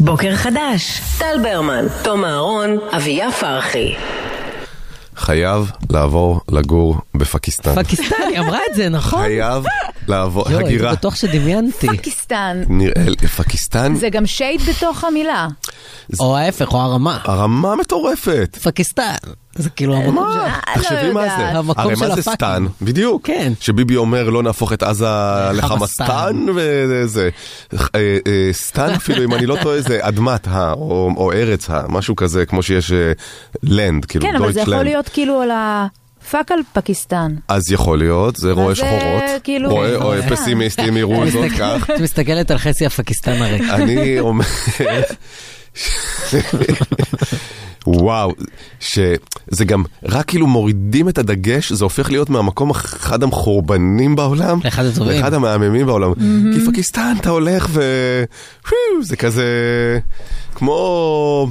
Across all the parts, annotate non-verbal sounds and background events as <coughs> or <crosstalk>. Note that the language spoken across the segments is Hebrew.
בוקר חדש, טל ברמן, תום אהרון, אביה פרחי. חייב לעבור לגור בפקיסטן. פקיסטן, היא אמרה את זה, נכון? חייב לעבור, יואו, הייתי הגירה. בטוח שדמיינתי. פקיסטן. נראה לי, פקיסטן, זה גם שייד בתוך המילה. או ההפך, או הרמה. הרמה מטורפת. פקיסטן. זה כאילו המקום מה? לא תחשבי מה. זה. הרי של מה זה. סטן? בדיוק. כן. שביבי אומר לא נהפוך את עזה לחמאסטן. וזה. אה, אה, סטן אפילו, אם אני לא טועה, זה אדמת ה, או ארץ ה, משהו כזה, כמו שיש לנד, כאילו כן, אבל זה יכול דויטשלנד. להיות כאילו על הפאק על פקיסטן. אז יכול להיות, זה רואה זה שחורות. כאילו- רואה כן. רואה פסימיסטים יראו זאת כך. את מסתכלת על חצי הפקיסטן הרי. אני אומר... וואו, שזה גם, רק כאילו מורידים את הדגש, זה הופך להיות מהמקום אחד המחורבנים בעולם, לאחד הטובים. לאחד המהממים בעולם. כי פקיסטן אתה הולך ו... זה כזה כמו...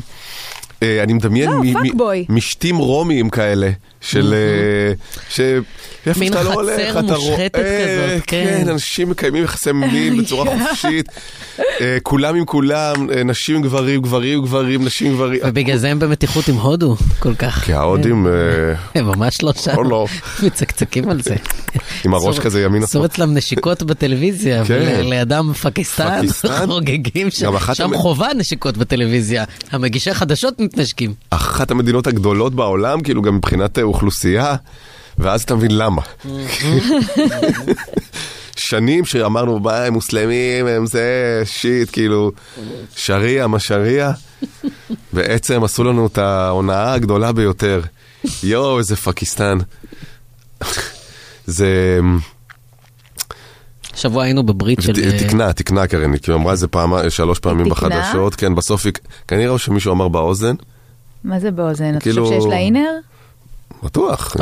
אה, אני מדמיין לא, פאקבוי. משתים רומיים כאלה, של... אה, ש... איפה מין שאתה לא חצר הולך, אתה מושחתת רואה, כזאת, כן. כן, אנשים מקיימים יחסי מין <laughs> בצורה חופשית, אה, כולם עם כולם, אה, נשים עם גברים, גברים עם גברים, נשים עם גברים. ובגלל זה הם במתיחות עם הודו כל כך. כי ההודים אה, הם ממש לא שם. או לא. <laughs> מצקצקים על זה. עם הראש כזה ימינה. אסור אצלם נשיקות <laughs> בטלוויזיה, כן. ולידם פקיסטן, פקיסטן? חוגגים שם, חובה נשיקות בטלוויזיה, המגישי חדשות מתנשקים. אחת המדינות הגדולות בעולם, כאילו גם מבחינת אוכלוסייה, ואז אתה מבין למה. שנים שאמרנו, מה הם מוסלמים, הם זה, שיט, כאילו, שריעה, מה שריעה. בעצם עשו לנו את ההונאה הגדולה ביותר. יואו, איזה פקיסטן. זה... השבוע היינו בברית של... אה, תקנה, תקנה קרן, כי היא אמרה את זה פעם, שלוש פעמים תקנה? בחדשות, כן, בסוף היא, כנראה שמישהו אמר באוזן, מה זה באוזן? אתה כאילו- חושב שיש לה אינר? בטוח?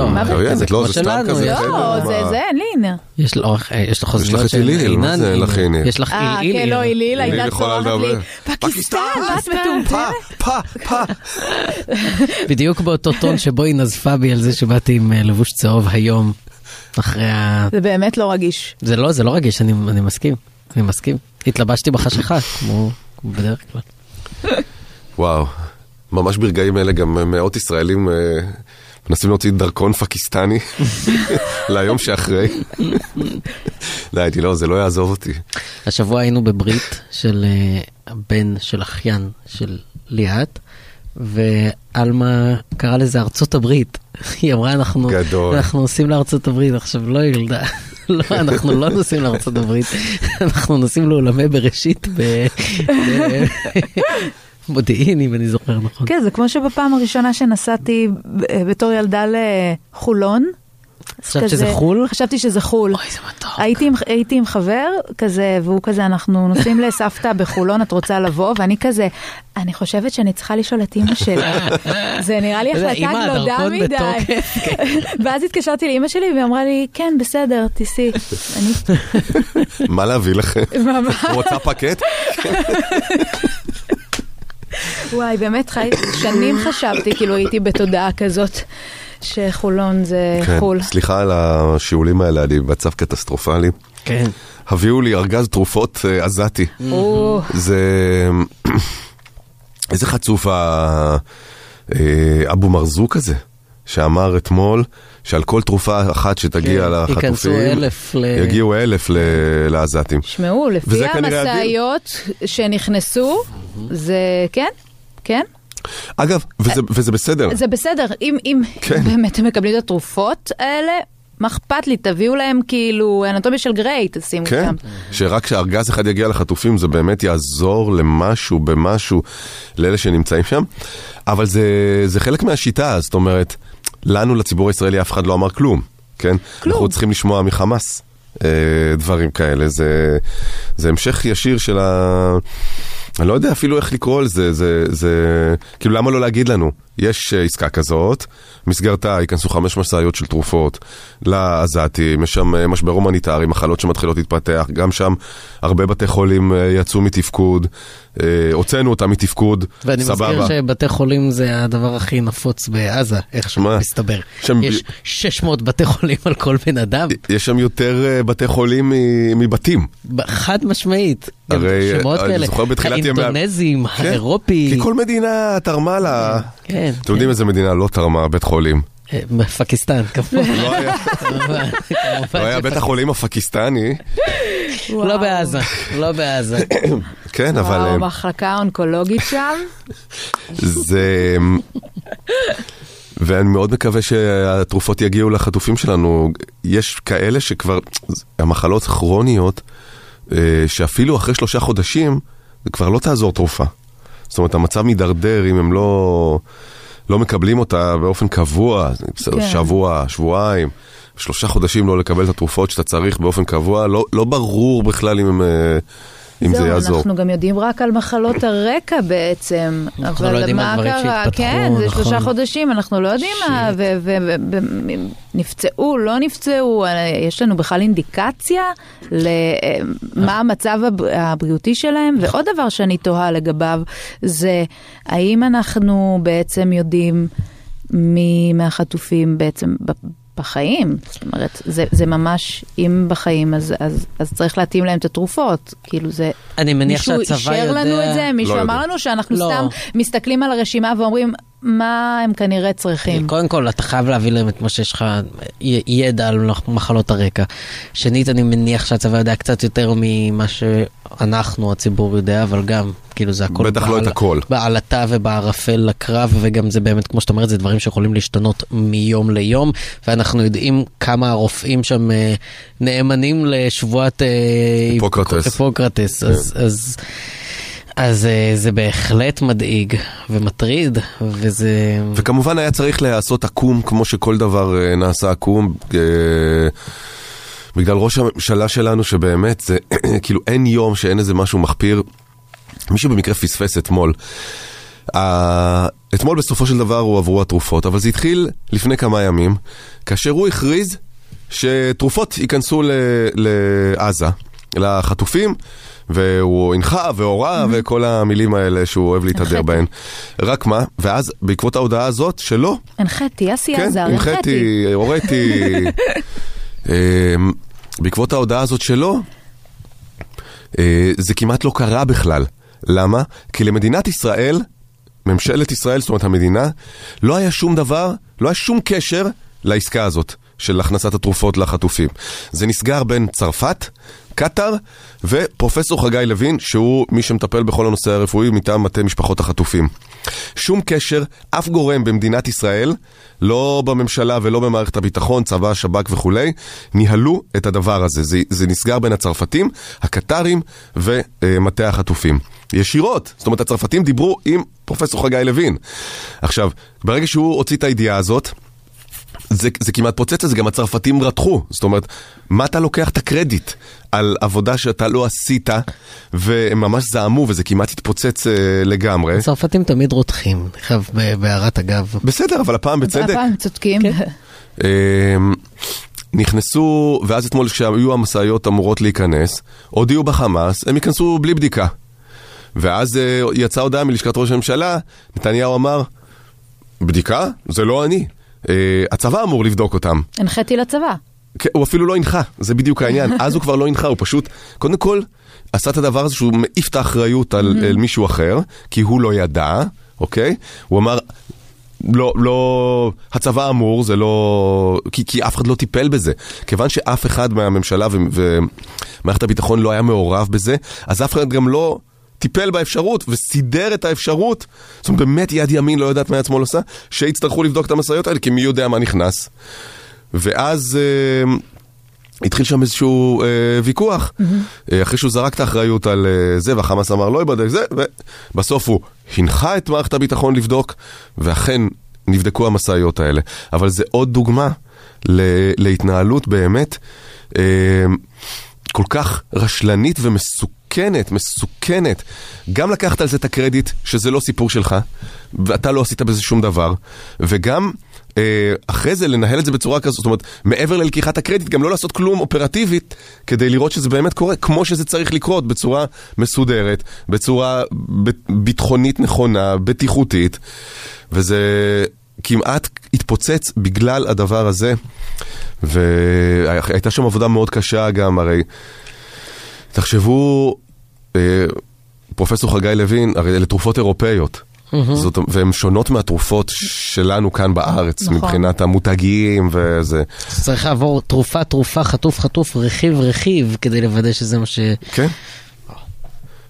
זה לא, זה סתם כזה, יש לא? זה זה, אין לי אינר. יש אה, יש לו יש לך חוזיות את של אינן, זה אין לך איליל? יש לך אה. כן, לא, איליל הייתה יכולה צורחת לי, לדבר. פקיסטן, את מטומטמת. פא, פא. <laughs> בדיוק באותו טון שבו היא נזפה בי על זה שבאתי עם אה, לבוש צהוב היום, אחרי ה... זה באמת לא רגיש. זה לא, זה לא רגיש, אני, מסכים, אני מסכים. התלבשתי בחשיכה, כמו, בדרך כלל. וואו, ממש ברגעים אלה גם מאות ישראלים אה, מנסים להוציא דרכון פקיסטני <laughs> ליום שאחרי. די, הייתי, לא, זה לא יעזוב אותי. השבוע היינו בברית של אה, הבן של אחיין של ליאת, ועלמה קרא לזה ארצות הברית. <laughs> היא אמרה, אנחנו, גדול. אנחנו נוסעים לארצות הברית. עכשיו, לא ילדה, <laughs> לא, אנחנו לא נוסעים לארצות הברית, אנחנו נוסעים לעולמי בראשית ב- במודיעין, אם אני זוכר נכון. כן, זה כמו שבפעם הראשונה שנסעתי ב- בתור ילדה לחולון. חשבת כזה- שזה חו"ל? חשבתי שזה חו"ל. אוי, זה מתוק. הייתי עם, הייתי עם חבר כזה, והוא כזה, אנחנו נוסעים לסבתא בחולון, את רוצה לבוא? ואני כזה, אני חושבת שאני צריכה לשאול את אימא שלי. <laughs> זה נראה לי החלטה אמא, גלודה מדי. בתוקף, <laughs> ואז התקשרתי לאימא שלי, והיא אמרה לי, כן, בסדר, תיסעי. אני מה להביא לכם? ממש, רוצה פקט? <laughs> וואי, באמת חי, שנים חשבתי, כאילו הייתי בתודעה כזאת, שחולון זה כן, חו"ל. סליחה על השיעולים האלה, אני במצב קטסטרופלי. כן. הביאו לי ארגז תרופות אה, עזתי. זה... <clears throat> איזה חצוף ה- אה, אבו מרזוק הזה, שאמר אתמול שעל כל תרופה אחת שתגיע כן, לחטופים, ייכנסו אלף ל- יגיעו אלף ל- לעזתים. שמעו, לפי. המשאיות שנכנסו, זה, כן, כן, אגב, וזה, וזה בסדר. זה בסדר, אם, אם כן. באמת הם מקבלים את התרופות האלה, מה אכפת לי, תביאו להם כאילו אנטומיה של גריי, תשימו כן, שם. שרק כשארגז אחד יגיע לחטופים זה באמת יעזור למשהו, במשהו, לאלה שנמצאים שם. אבל זה, זה חלק מהשיטה, זאת אומרת, לנו, לציבור הישראלי, אף אחד לא אמר כלום, כן? כלום. אנחנו צריכים לשמוע מחמאס אה, דברים כאלה, זה, זה המשך ישיר של ה... אני לא יודע אפילו איך לקרוא לזה, זה, זה, כאילו למה לא להגיד לנו? יש אה, עסקה כזאת, במסגרתה ייכנסו חמש משאיות של תרופות לעזתים, יש שם אה, משבר הומניטרי, מחלות שמתחילות להתפתח, גם שם הרבה בתי חולים אה, יצאו מתפקוד, הוצאנו אותם מתפקוד, ואני סבבה. מזכיר שבתי חולים זה הדבר הכי נפוץ בעזה, איך? שמסתבר. שם- יש 600 בתי חולים על כל בן אדם, יש שם יותר בתי חולים מבתים. חד משמעית. הרי, שמות אני כאלה, זוכר בתחילת ימי ה- האינדונזים, כן, האירופי. כי כל מדינה תרמה לה... כן, אתם יודעים איזה מדינה לא תרמה בית חולים? אה, פקיסטן, כמובן. לא היה- לא בית החולים הפקיסטני, לא בעזה, לא בעזה. כן, אבל וואו, אה, המחלקה האונקולוגית שם. זה... ואני מאוד מקווה שהתרופות יגיעו לחטופים שלנו. יש כאלה שכבר, המחלות כרוניות, אה, שאפילו אחרי שלושה חודשים, זה כבר לא תעזור תרופה. זאת אומרת, המצב מידרדר אם הם לא, לא מקבלים אותה באופן קבוע, בסדר, כן. שבוע, שבועיים, שלושה חודשים לא לקבל את התרופות שאתה צריך באופן קבוע, לא, לא ברור בכלל אם, הם, אה, אם זה זהו, יעזור. אנחנו גם יודעים רק על מחלות הרקע בעצם. אנחנו לא אבל יודעים על מה דברים קרה? שהתפתחו, כן, זה נכון. שלושה חודשים, אנחנו לא יודעים מה, ונפצעו, לא נפצעו, אה, יש לנו בכלל אינדיקציה למה המצב הב- הבריאותי שלהם. ועוד דבר שאני תוהה לגביו, זה האם אנחנו בעצם יודעים מי מהחטופים בעצם בחיים, זאת אומרת, זה, זה ממש, אם בחיים, אז, אז, אז צריך להתאים להם את התרופות, כאילו זה... אני מניח שהצבא מישהו אישר לנו יודע- את זה? מישהו לא אמר יודע. לנו שאנחנו לא. סתם מסתכלים על הרשימה ואומרים, מה הם כנראה צריכים? קודם כל, אתה חייב להביא להם את מה שיש לך ידע על מחלות הרקע. שנית, אני מניח שהצבא יודע קצת יותר ממה שאנחנו, הציבור, יודע, אבל גם, כאילו זה הכל... בטח לא את בעל- הכל. בעלטה ובערפל לקרב, וגם זה באמת, כמו שאתה אומר, זה דברים שיכולים להשתנות מיום ליום, ואנחנו יודעים כמה הרופאים שם אה, נאמנים לשבועת... אה, היפוקרטס. היפוקרטס, אז... אז אז אה, זה בהחלט מדאיג ומטריד, וזה... וכמובן היה צריך להיעשות עקום, כמו שכל דבר אה, נעשה עקום. אה, בגלל ראש הממשלה שלנו, שבאמת, זה <clears throat> כאילו אין יום שאין איזה משהו מחפיר. מישהו במקרה פספס אתמול. אה, אתמול בסופו של דבר הועברו התרופות, אבל זה התחיל לפני כמה ימים, כאשר הוא הכריז שתרופות ייכנסו ל- לעזה, לחטופים, והוא הנחה והורה וכל המילים האלה שהוא אוהב להתהדר. בהן. רק מה, ואז בעקבות ההודעה הזאת שלא, הנחיתי, אסי כן, עזר, הנחיתי. הנחיתי, הוריתי. <laughs> אמ, בעקבות ההודעה הזאת שלו, אה, זה כמעט לא קרה בכלל. למה? כי למדינת ישראל, ממשלת ישראל, זאת אומרת המדינה, לא היה שום דבר, לא היה שום קשר לעסקה הזאת של הכנסת התרופות לחטופים. זה נסגר בין צרפת, קטאר ופרופסור חגי לוין, שהוא מי שמטפל בכל הנושא הרפואי מטעם מטה משפחות החטופים. שום קשר, אף גורם במדינת ישראל, לא בממשלה ולא במערכת הביטחון, צבא, שב"כ וכולי, ניהלו את הדבר הזה. זה, זה נסגר בין הצרפתים, הקטרים ומטה החטופים. ישירות. זאת אומרת, הצרפתים דיברו עם פרופסור חגי לוין. עכשיו, ברגע שהוא הוציא את הידיעה הזאת, זה, זה כמעט פוצץ את זה, גם הצרפתים רתחו. זאת אומרת, מה אתה לוקח את הקרדיט על עבודה שאתה לא עשית, והם ממש זעמו, וזה כמעט התפוצץ אה, לגמרי. הצרפתים תמיד רותחים, חייב בהערת אגב. בסדר, אבל הפעם בצדק. הפעם צודקים. כן. אמ, נכנסו, ואז אתמול כשהיו המשאיות אמורות להיכנס, הודיעו בחמאס, הם ייכנסו בלי בדיקה. ואז אה, יצאה הודעה מלשכת ראש הממשלה, נתניהו אמר, בדיקה? זה לא אני. אה, הצבא אמור לבדוק אותם. הנחיתי לצבא. כן, הוא אפילו לא הנחה, זה בדיוק העניין. אז הוא כבר לא הנחה, הוא פשוט, קודם כל, עשה את הדבר הזה שהוא מעיף את האחריות על, על מישהו אחר, כי הוא לא ידע, אוקיי? הוא אמר, לא, לא, הצבא אמור, זה לא... כי, כי אף אחד לא טיפל בזה. כיוון שאף אחד מהממשלה ומערכת הביטחון לא היה מעורב בזה, אז אף אחד גם לא טיפל באפשרות וסידר את האפשרות, זאת אומרת באמת יד ימין לא יודעת מה יד שמאל עושה, שיצטרכו לבדוק את המשאיות האלה, כי מי יודע מה נכנס. ואז אה, התחיל שם איזשהו אה, ויכוח, אה, אחרי שהוא זרק את האחריות על אה, זה, והחמאס אמר לא ייבדק זה, ובסוף הוא הנחה את מערכת הביטחון לבדוק, ואכן נבדקו המשאיות האלה. אבל זה עוד דוגמה ל- להתנהלות באמת אה, כל כך רשלנית ומסוכנת. מסוכנת, מסוכנת. גם לקחת על זה את הקרדיט שזה לא סיפור שלך, ואתה לא עשית בזה שום דבר, וגם... אה, אחרי זה לנהל את זה בצורה כזאת, זאת אומרת, מעבר ללקיחת הקרדיט, גם לא לעשות כלום אופרטיבית כדי לראות שזה באמת קורה כמו שזה צריך לקרות, בצורה מסודרת, בצורה ביטחונית נכונה, בטיחותית, וזה כמעט התפוצץ בגלל הדבר הזה, והייתה שם עבודה מאוד קשה גם, הרי תחשבו, אה, פרופסור חגי לוין, הרי אלה תרופות אירופאיות. Mm-hmm. זאת, והן שונות מהתרופות שלנו כאן בארץ, נכון. מבחינת המותגים וזה. צריך לעבור תרופה, תרופה, חטוף, חטוף, רכיב, רכיב, כדי לוודא שזה מה ש... כן.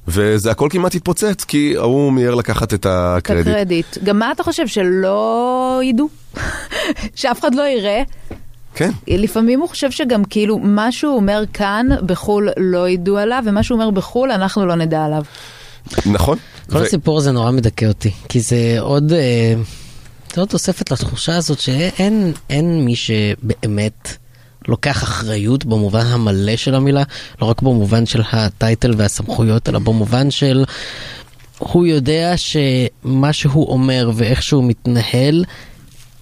וזה הכל כמעט התפוצץ, כי ההוא מיהר לקחת את הקרדיט. את הקרדיט. גם מה אתה חושב, שלא ידעו? <laughs> שאף אחד לא יראה? כן. לפעמים הוא חושב שגם כאילו מה שהוא אומר כאן בחו"ל לא ידעו עליו, ומה שהוא אומר בחו"ל אנחנו לא נדע עליו. נכון. כל ו... הסיפור הזה נורא מדכא אותי, כי זה עוד, אה, זה עוד תוספת לתחושה הזאת שאין מי שבאמת לוקח אחריות במובן המלא של המילה, לא רק במובן של הטייטל והסמכויות, אלא במובן של הוא יודע שמה שהוא אומר ואיך שהוא מתנהל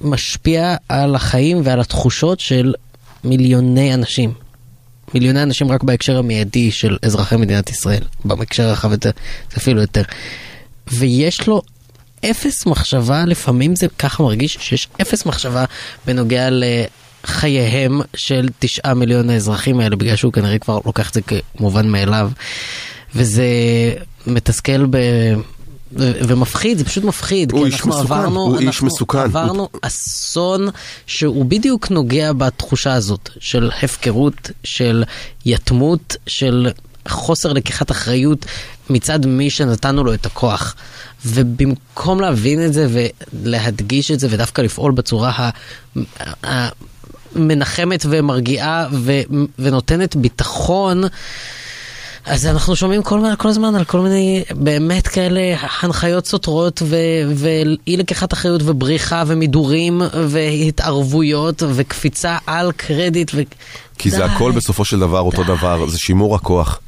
משפיע על החיים ועל התחושות של מיליוני אנשים. מיליוני אנשים רק בהקשר המיידי של אזרחי מדינת ישראל, בהקשר הרחב יותר, זה אפילו יותר. ויש לו אפס מחשבה, לפעמים זה ככה מרגיש שיש אפס מחשבה בנוגע לחייהם של תשעה מיליון האזרחים האלה, בגלל שהוא כנראה כבר לוקח את זה כמובן מאליו. וזה מתסכל ב... ומפחיד, זה פשוט מפחיד. הוא איש מסוכן, עברנו, הוא איש מסוכן. עברנו הוא... אסון שהוא בדיוק נוגע בתחושה הזאת של הפקרות, של יתמות, של חוסר לקיחת אחריות מצד מי שנתנו לו את הכוח. ובמקום להבין את זה ולהדגיש את זה ודווקא לפעול בצורה המנחמת ומרגיעה ונותנת ביטחון, אז אנחנו שומעים כל, כל הזמן על כל מיני באמת כאלה הנחיות סותרות ו, ואי לקיחת אחריות ובריחה ומידורים והתערבויות וקפיצה על קרדיט. ו... כי זה הכל בסופו של דבר אותו די. דבר, זה שימור הכוח.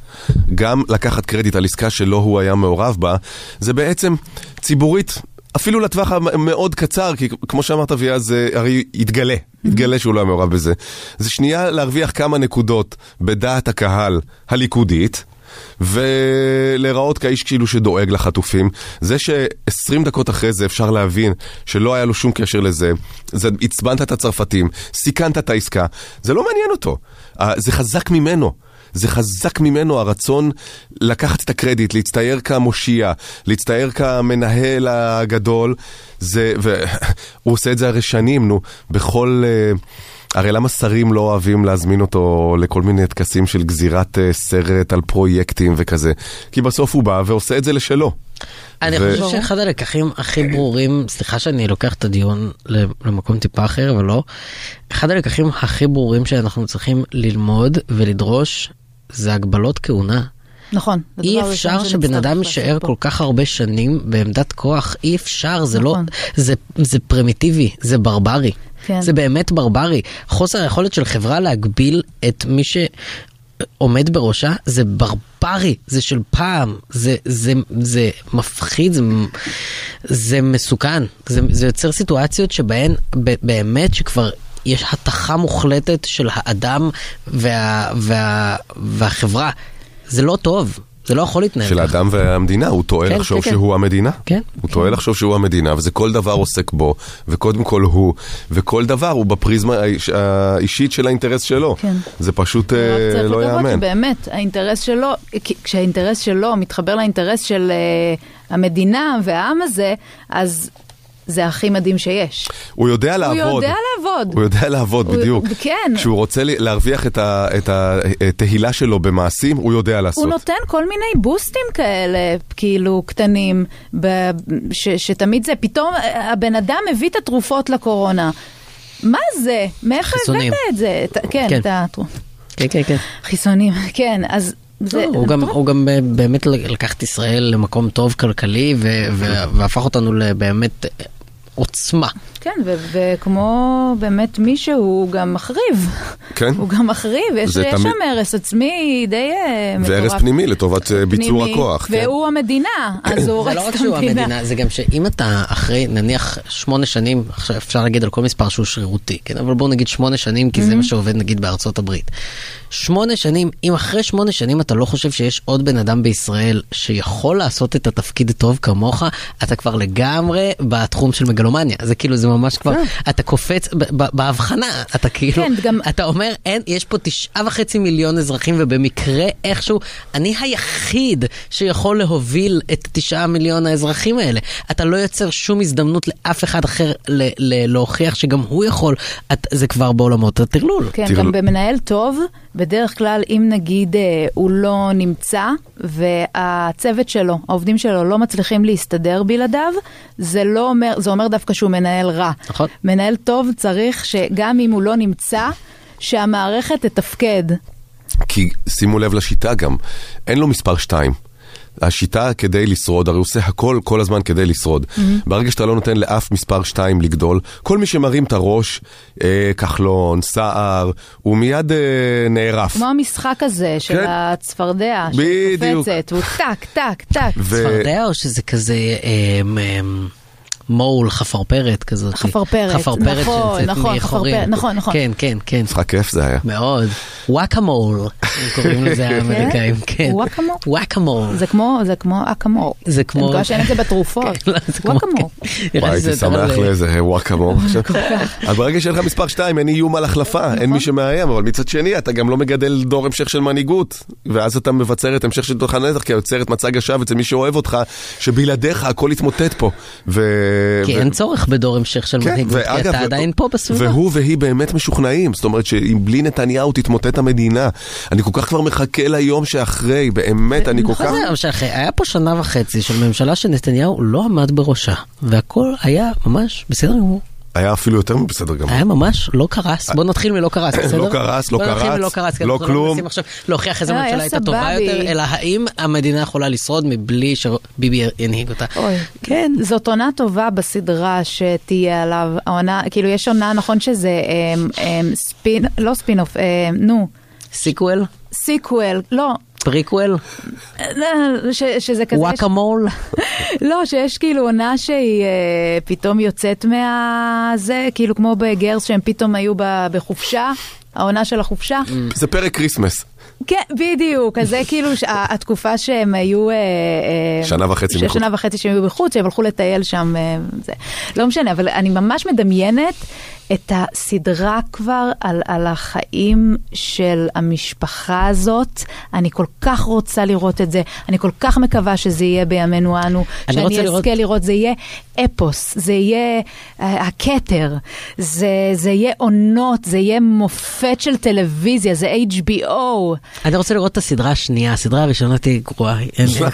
גם לקחת קרדיט על עסקה שלא הוא היה מעורב בה, זה בעצם ציבורית אפילו לטווח המאוד קצר, כי כמו שאמרת אביה, זה הרי יתגלה, יתגלה שהוא לא היה מעורב בזה. זה שנייה להרוויח כמה נקודות בדעת הקהל הליכודית, ולהיראות כאיש כאילו שדואג לחטופים. זה ש-20 דקות אחרי זה אפשר להבין שלא היה לו שום קשר לזה, זה עצבנת את הצרפתים, סיכנת את העסקה, זה לא מעניין אותו. זה חזק ממנו. זה חזק ממנו הרצון לקחת את הקרדיט, להצטייר כמושיע, להצטייר כמנהל הגדול. זה, והוא <laughs> עושה את זה הרי שנים, נו, בכל... Uh, הרי למה שרים לא אוהבים להזמין אותו לכל מיני טקסים של גזירת uh, סרט על פרויקטים וכזה? כי בסוף הוא בא ועושה את זה לשלו. אני ו... חושב שאחד הלקחים הכי ברורים, סליחה שאני לוקח את הדיון למקום טיפה אחר, אבל לא, אחד הלקחים הכי ברורים שאנחנו צריכים ללמוד ולדרוש זה הגבלות כהונה. נכון. אי אפשר שבן אדם יישאר כל כך הרבה שנים בעמדת כוח, אי אפשר, זה לא, נכון. לא, זה, זה פרימיטיבי, זה ברברי. כן. זה באמת ברברי. חוסר היכולת של חברה להגביל את מי שעומד בראשה זה ברברי, זה של פעם, זה, זה, זה מפחיד, זה, זה מסוכן. זה, זה יוצר סיטואציות שבהן באמת שכבר יש התכה מוחלטת של האדם וה, וה, והחברה. זה לא טוב. זה לא יכול להתנהל של האדם והמדינה, הוא טועה כן, לחשוב כן, שהוא כן. המדינה. כן. הוא כן. טועה לחשוב שהוא המדינה, וזה כל דבר עוסק בו, וקודם כל הוא, וכל דבר הוא בפריזמה האישית של האינטרס שלו. כן. זה פשוט אה, לא יאמן. שבאמת, האינטרס שלו, כשהאינטרס שלו מתחבר לאינטרס של uh, המדינה והעם הזה, אז זה הכי מדהים שיש. הוא יודע לעבוד. הוא יודע לעבוד. הוא יודע לעבוד, הוא, בדיוק. כן. כשהוא רוצה להרוויח את התהילה שלו במעשים, הוא יודע לעשות. הוא נותן כל מיני בוסטים כאלה, כאילו, קטנים, ב, ש, שתמיד זה, פתאום הבן אדם מביא את התרופות לקורונה. מה זה? מאיפה הבאת את זה? כן, כן. את התרופות. כן, כן, כן. חיסונים, <laughs> כן, אז... זה, לא, הוא, גם, הוא גם באמת לקח את ישראל למקום טוב כלכלי ו- ו- והפך אותנו לבאמת עוצמה. כן, ו- וכמו באמת מישהו, הוא גם מחריב. כן. הוא גם מחריב, יש זה תמיד- שם הרס עצמי די אה, מטורף. והרס פנימי לטובת אה, ביצור פנימי, הכוח. כן. והוא המדינה, אז הוא זה הורס לא רק את שהוא המדינה. המדינה, זה גם שאם אתה אחרי נניח שמונה שנים, עכשיו אפשר להגיד על כל מספר שהוא שרירותי, כן? אבל בואו נגיד שמונה שנים, כי זה מה שעובד נגיד בארצות הברית. שמונה שנים, אם אחרי שמונה שנים אתה לא חושב שיש עוד בן אדם בישראל שיכול לעשות את התפקיד טוב כמוך, אתה כבר לגמרי בתחום של מגלומניה. זה כאילו, זה ממש כבר, אתה קופץ ב- ב- בהבחנה, אתה כאילו, כן, גם- אתה אומר, אין, יש פה תשעה וחצי מיליון אזרחים, ובמקרה איכשהו, אני היחיד שיכול להוביל את תשעה מיליון האזרחים האלה. אתה לא יוצר שום הזדמנות לאף אחד אחר ל- ל- להוכיח שגם הוא יכול, את, זה כבר בעולמות הטרלול. כן, גם במנהל טוב, בדרך כלל אם נגיד אה, הוא לא נמצא והצוות שלו, העובדים שלו לא מצליחים להסתדר בלעדיו, זה לא אומר, זה אומר דווקא שהוא מנהל רע. נכון. מנהל טוב צריך שגם אם הוא לא נמצא, שהמערכת תתפקד. כי שימו לב לשיטה גם, אין לו מספר 2. השיטה כדי לשרוד, הרי הוא עושה הכל כל הזמן כדי לשרוד. ברגע שאתה לא נותן לאף מספר 2 לגדול, כל מי שמרים את הראש, אה, כחלון, סער, הוא מיד אה, נערף. כמו המשחק הזה של כן. הצפרדע, בדיוק. שקופצת, הוא טק, טק, טק. ו- צפרדע או שזה כזה אמ, אמ, מול, חפרפרת כזאת? חפרפרת, חפרפרת נכון, נכון, מחורים. חפרפרת, נכון, נכון. כן, כן, כן. משחק כיף זה היה. מאוד. וואקמול, הם קוראים לזה האמריקאים, כן. וואקמול? וואקמול. זה כמו, זה כמו אקמור. זה כמו- אני מקווה שאין את זה בתרופות. לא, זה כמו- וואקמור. כן. וואי, הייתי שמח לאיזה וואקאמו עכשיו. <laughs> אז ברגע שאין לך מספר 2, אין איום על החלפה, אין מי שמאיים, אבל מצד שני, אתה גם לא מגדל דור המשך של מנהיגות. ואז אתה מבצר את המשך של תוך הנצח, כי יוצר את מצג השווא אצל מי שאוהב אותך, שבלעדיך הכל יתמוטט פה. ו- כי ו- אין צורך בדור המשך של כן, מנהיגות, כי ואגב, אתה ו- עדיין פה בסביבה. והוא והיא באמת משוכנעים, זאת אומרת שאם בלי נתניהו תתמוטט המדינה. אני כל כך כבר מחכה ליום שאחרי, באמת, אני כל כך... נכון, אבל שאחרי, היה פה שנה וחצי של ממשלה שנתניהו לא עמד בראשה, והכל היה ממש בסדר גמור. היה אפילו יותר מבסדר גמור. היה ממש לא קרס. בוא נתחיל מלא קרס, <laughs> בסדר? לא קרס, לא קרץ, קרס, לא אנחנו כלום. מנסים עכשיו להוכיח איזה לא, ממשלה הייתה טובה. יותר, אלא האם המדינה יכולה לשרוד מבלי שביבי ינהיג אותה. אוי. כן. זאת עונה טובה בסדרה שתהיה עליו. העונה, כאילו יש עונה, נכון שזה אמ, אמ, spin, לא ספין אוף, אמ, נו, sequel? sequel, לא. פריקוול? ש, שזה כזה, וואקמול? <laughs> לא, שיש כאילו עונה שהיא אה, פתאום יוצאת מה... כאילו כמו בגרס שהם פתאום היו ב- בחופשה, העונה של החופשה. זה פרק Christmas. כן, בדיוק, אז זה כאילו התקופה שהם היו... אה, אה, שנה וחצי מחוץ. שנה וחצי שהם היו בחוץ, שהם הלכו לטייל שם, זה. לא משנה, אבל אני ממש מדמיינת את הסדרה כבר על, על החיים של המשפחה הזאת. אני כל כך רוצה לראות את זה, אני כל כך מקווה שזה יהיה בימינו אנו, אני שאני רוצה אזכה לראות- לראות, זה יהיה אפוס, זה יהיה אה, הכתר, זה, זה יהיה עונות, זה יהיה מופת של טלוויזיה, זה HBO. אני רוצה לראות את הסדרה השנייה, הסדרה הראשונה תהיה גרועה.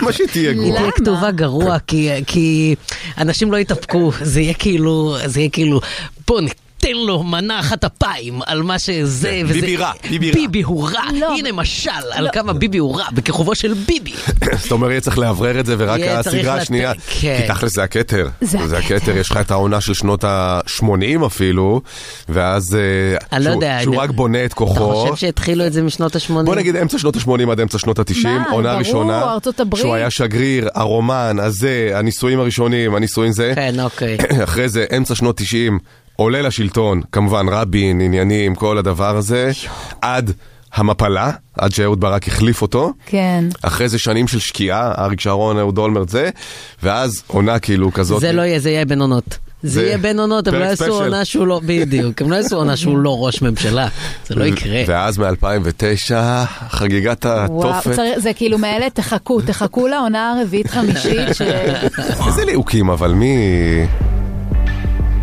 למה שתהיה היא גרועה? תהיה כתובה גרוע, כי, כי אנשים לא יתאפקו, זה יהיה כאילו, זה יהיה כאילו, בוא ניתן לו מנה אחת אפיים על מה שזה, כן, וזה... ביבי רע, ביבי רע. ביבי הוא רע, לא. הנה משל על כמה ביבי הוא רע, בכיכובו של ביבי. <coughs> זאת אומרת, יהיה צריך לאוורר את זה, ורק הסדרה השנייה. כן. כי תכל'ס זה הכתר. זה הכתר. יש לך את העונה של שנות ה-80 אפילו, ואז... אה, לא שהוא- יודע, שהוא אני- רק בונה את אתה כוחו. חושב שהתחילו את זה משנות ה-80? בוא נגיד אמצע שנות ה-80 עד אמצע שנות ה-90, מה, עונה ברור, ראשונה, ארצות הברית. שהוא היה שגריר, הרומן, הזה, הנישואים הראשונים, הנישואים זה. כן, אוקיי. <coughs> אחרי זה, אמצע שנות 90, עולה לשלטון, כמובן רבין, עניינים, כל הדבר הזה, עד המפלה, עד שאהוד ברק החליף אותו. כן. אחרי זה שנים של שקיעה, אריק שרון, אהוד אולמרט זה, ואז עונה כאילו כזאת. זה לא יהיה, זה יהיה בין עונות. זה זה יהיה בין עונות, הם לא יעשו. עונה שהוא לא, בדיוק, הם לא יעשו עונה שהוא לא ראש ממשלה, זה לא יקרה. ואז מ-2009, חגיגת התופת. זה כאילו מאלה, תחכו, תחכו לעונה הרביעית חמישית, ש... איזה ליהוקים, אבל מי...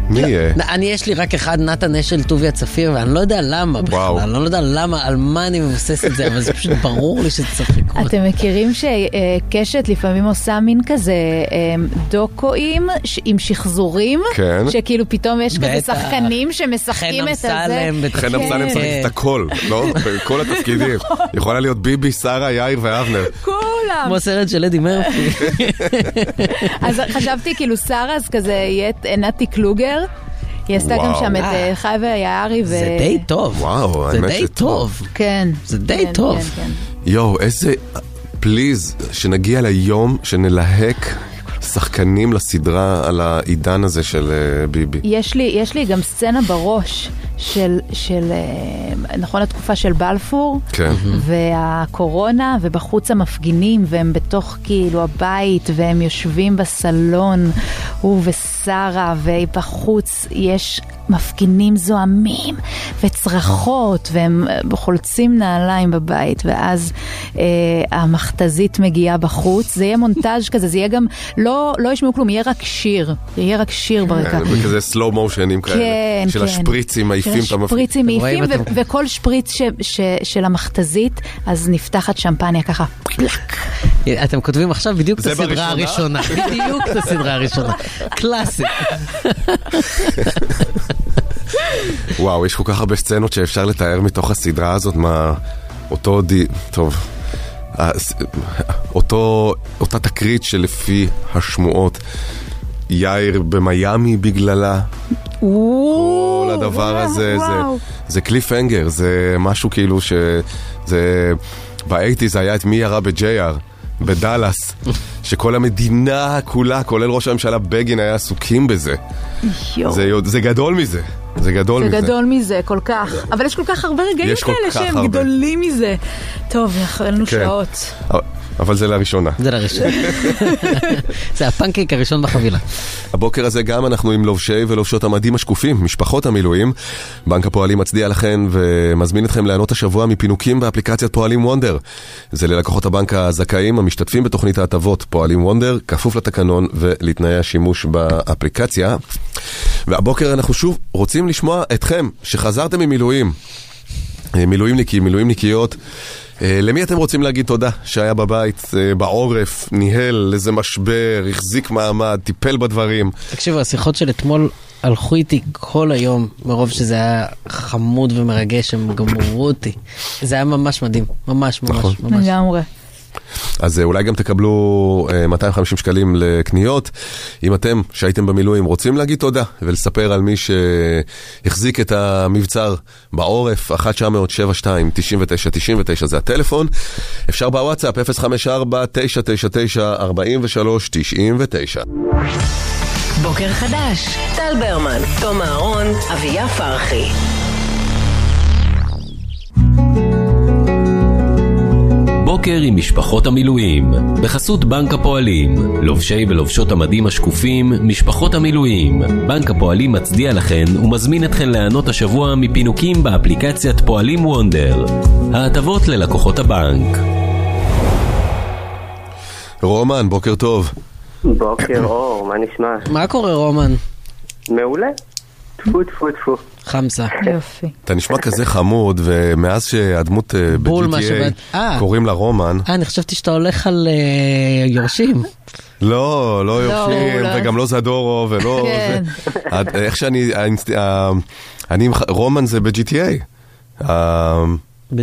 מי יהיה? אני יש לי רק אחד, נתן אשל טוביה צפיר, ואני לא יודע למה. בכלל, אני לא יודע למה, על מה אני מבסס את זה, אבל זה פשוט <laughs> ברור לי שזה צריך לקרות. אתם מכירים שקשת לפעמים עושה מין כזה אה, דוקואים עם שחזורים? כן. שכאילו פתאום יש כזה. שחקנים שמשחקים חן את הזה. אמסלם. חן אמסלם כן. משחק את הכל, לא? <laughs> בכל התפקידים. יכולה להיות ביבי, שרה, יאיר ואבנר. כולם. כמו סרט של אדי מרפי. <laughs> אז חשבתי כאילו שרה אז כזה יהיה נתי קלוגר. היא עשתה גם. שם את אה. אה, חי ויערי. ו- זה די טוב. וואו, זה האמת די שטוב. טוב. כן. זה די כן, טוב. כן, כן. יואו, איזה... פליז, שנגיע ליום שנלהק שחקנים לסדרה על העידן הזה של אה, ביבי. יש לי, יש לי גם סצנה בראש של, של אה, נכון התקופה של בלפור, כן. והקורונה, ובחוץ המפגינים, והם בתוך כאילו הבית, והם יושבים בסלון, הוא ושרה, ובחוץ יש מפגינים זועמים, וצרחות, והם אה, חולצים נעליים בבית, ואז אה, המכתזית מגיעה בחוץ, זה יהיה מונטאז' כזה, זה יהיה גם, לא, לא ישמעו כלום, יהיה רק שיר, יהיה רק שיר ברקע. כן, וכזה סלואו מושנים כאלה. כן, של כן. השפריצים מעיפים את המפ... השפריצים רואים מעיפים, ו- וכל שפריץ ש- ש- של המכתזית, אז נפתחת שמפניה ככה, פלק. אתם כותבים עכשיו בדיוק את הסדרה? הראשונה. <laughs> בדיוק את הסדרה הראשונה. קלאסי. וואו, יש כל כך הרבה סצנות שאפשר לתאר מתוך הסדרה הזאת, מה... אותו די... טוב. אותו... אותה תקרית שלפי השמועות, יאיר במיאמי בגללה. כל הדבר הזה, זה, וואו. זה קליף הנגר, זה משהו כאילו ש... זה... באייטיז היה את מי ירה ב-JR, בדאלאס, שכל המדינה כולה, כולל ראש הממשלה בגין, היה עסוקים בזה. זה, זה גדול מזה, זה גדול זה מזה. גדול מזה, כל כך. אבל יש כל כך הרבה רגעים יש כל כאלה כך שהם הרבה. גדולים מזה. טוב, לנו כן. שעות. אבל זה לראשונה. זה לראשון. <laughs> זה הפנקייק הראשון בחבילה. הבוקר הזה גם אנחנו עם לובשי ולובשות המדים השקופים, משפחות המילואים. בנק הפועלים מצדיע לכן ומזמין אתכם ליהנות השבוע מפינוקים באפליקציית פועלים וונדר. זה ללקוחות הבנק הזכאים המשתתפים בתוכנית ההטבות פועלים וונדר, כפוף לתקנון ולתנאי השימוש באפליקציה. והבוקר אנחנו שוב רוצים לשמוע אתכם, שחזרתם ממילואים. אה, מילואימניקים, מילואימניקיות. אה, למי אתם רוצים להגיד תודה שהיה בבית, אה, בעורף, ניהל איזה משבר, החזיק מעמד, טיפל בדברים? תקשיבו, השיחות של אתמול הלכו איתי כל היום, מרוב שזה היה חמוד ומרגש, הם גמרו אותי. זה היה ממש מדהים, ממש ממש נכון. ממש. לגמרי. אז אה, אולי גם תקבלו אה, 250 שקלים לקניות. אם אתם, שהייתם במילואים, רוצים להגיד תודה ולספר על מי שהחזיק את המבצר בעורף, 1-900-72-99-99 זה הטלפון. אפשר בוואטסאפ 054-999-4399. בוקר חדש, טל ברמן, תום אהרון, אביה פרחי. בוקר עם משפחות המילואים, בחסות בנק הפועלים, לובשי ולובשות המדים השקופים, משפחות המילואים. בנק הפועלים מצדיע לכן ומזמין אתכן ליהנות השבוע מפינוקים באפליקציית פועלים וונדר. ההטבות ללקוחות הבנק. רומן, בוקר טוב. בוקר אור, מה נשמע? מה קורה רומן? מעולה. טפו טפו טפו. חמסה. יופי. אתה נשמע כזה חמוד, ומאז שהדמות אה, ב-GTA אה. קוראים לה רומן, אה, אני חשבתי שאתה הולך על אה, יורשים. לא, לא יורשים, לא. וגם לא זדורוב, ולא... כן. איך שאני... אני... רומן זה ב-GTA.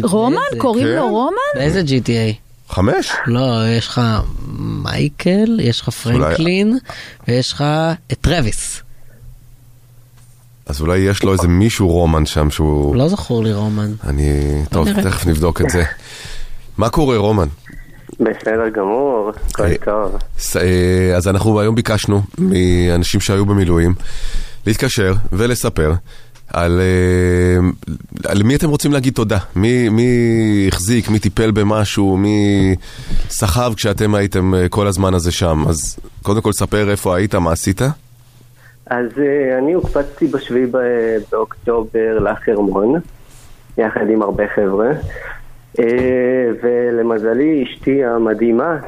רומן? קוראים כן. לו רומן? באיזה GTA? חמש? לא, יש לך מייקל, יש לך פרנקלין, ויש לך את טרוויס. אז אולי יש לו איזה מישהו רומן שם שהוא... לא זכור לי רומן. אני... טוב, נראה. תכף נבדוק את זה. מה קורה, רומן? בסדר גמור, הכל אה, טוב. אה, אז אנחנו היום ביקשנו מאנשים שהיו במילואים להתקשר ולספר על, אה, על מי אתם רוצים להגיד תודה. מי, מי החזיק, מי טיפל במשהו, מי סחב כשאתם הייתם כל הזמן הזה שם. אז קודם כל ספר איפה היית, מה עשית? אז אה, אני הוקפצתי בשביעי באוקטובר לחרמון, יחד עם הרבה חבר'ה, אה, ולמזלי אשתי המדהימה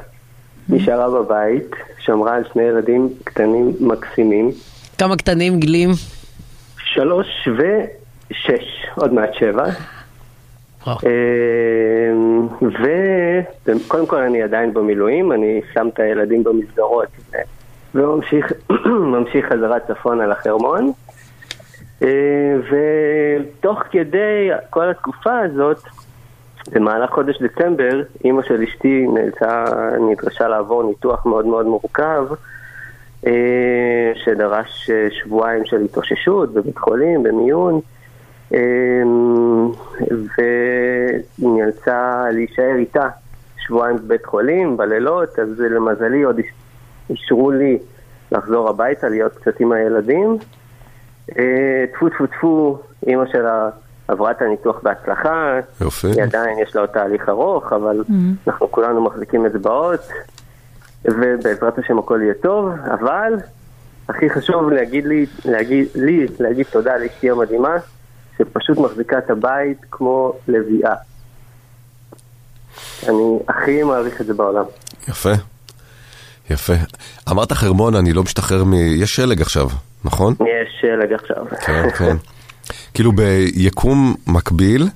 נשארה בבית, שמרה על שני ילדים קטנים מקסימים, כמה קטנים גלים? שלוש ושש, עוד מעט שבע. וואו. אה, וקודם כל אני עדיין במילואים, אני שם את הילדים במסגרות ו- וממשיך <clears throat> ממשיך חזרה צפונה לחרמון. אה, ותוך כדי כל התקופה הזאת, במהלך חודש דצמבר, אימא של אשתי נאלצה, נדרשה לעבור ניתוח מאוד מאוד מורכב, אה, שדרש אה, שבועיים של התאוששות בבית חולים, במיון, אה, והיא נאלצה להישאר איתה שבועיים בבית חולים, בלילות, אז למזלי עוד אישרו לי לחזור הביתה, להיות קצת עם הילדים. אה, טפו טפו טפו, אימא שלה עברה את הניתוח בהצלחה. יופי. היא עדיין יש לה עוד תהליך ארוך, אבל אנחנו כולנו מחזיקים אצבעות, ובעזרת השם הכל יהיה טוב, אבל הכי חשוב להגיד לי, להגיד לי, להגיד תודה לאשתי המדהימה, שפשוט מחזיקה את הבית כמו לביאה. אני הכי מעריך את זה בעולם. יפה. יפה. אמרת חרמון, אני לא משתחרר מ... יש שלג עכשיו, נכון? יש שלג עכשיו. כן, כן. כאילו ביקום מקביל,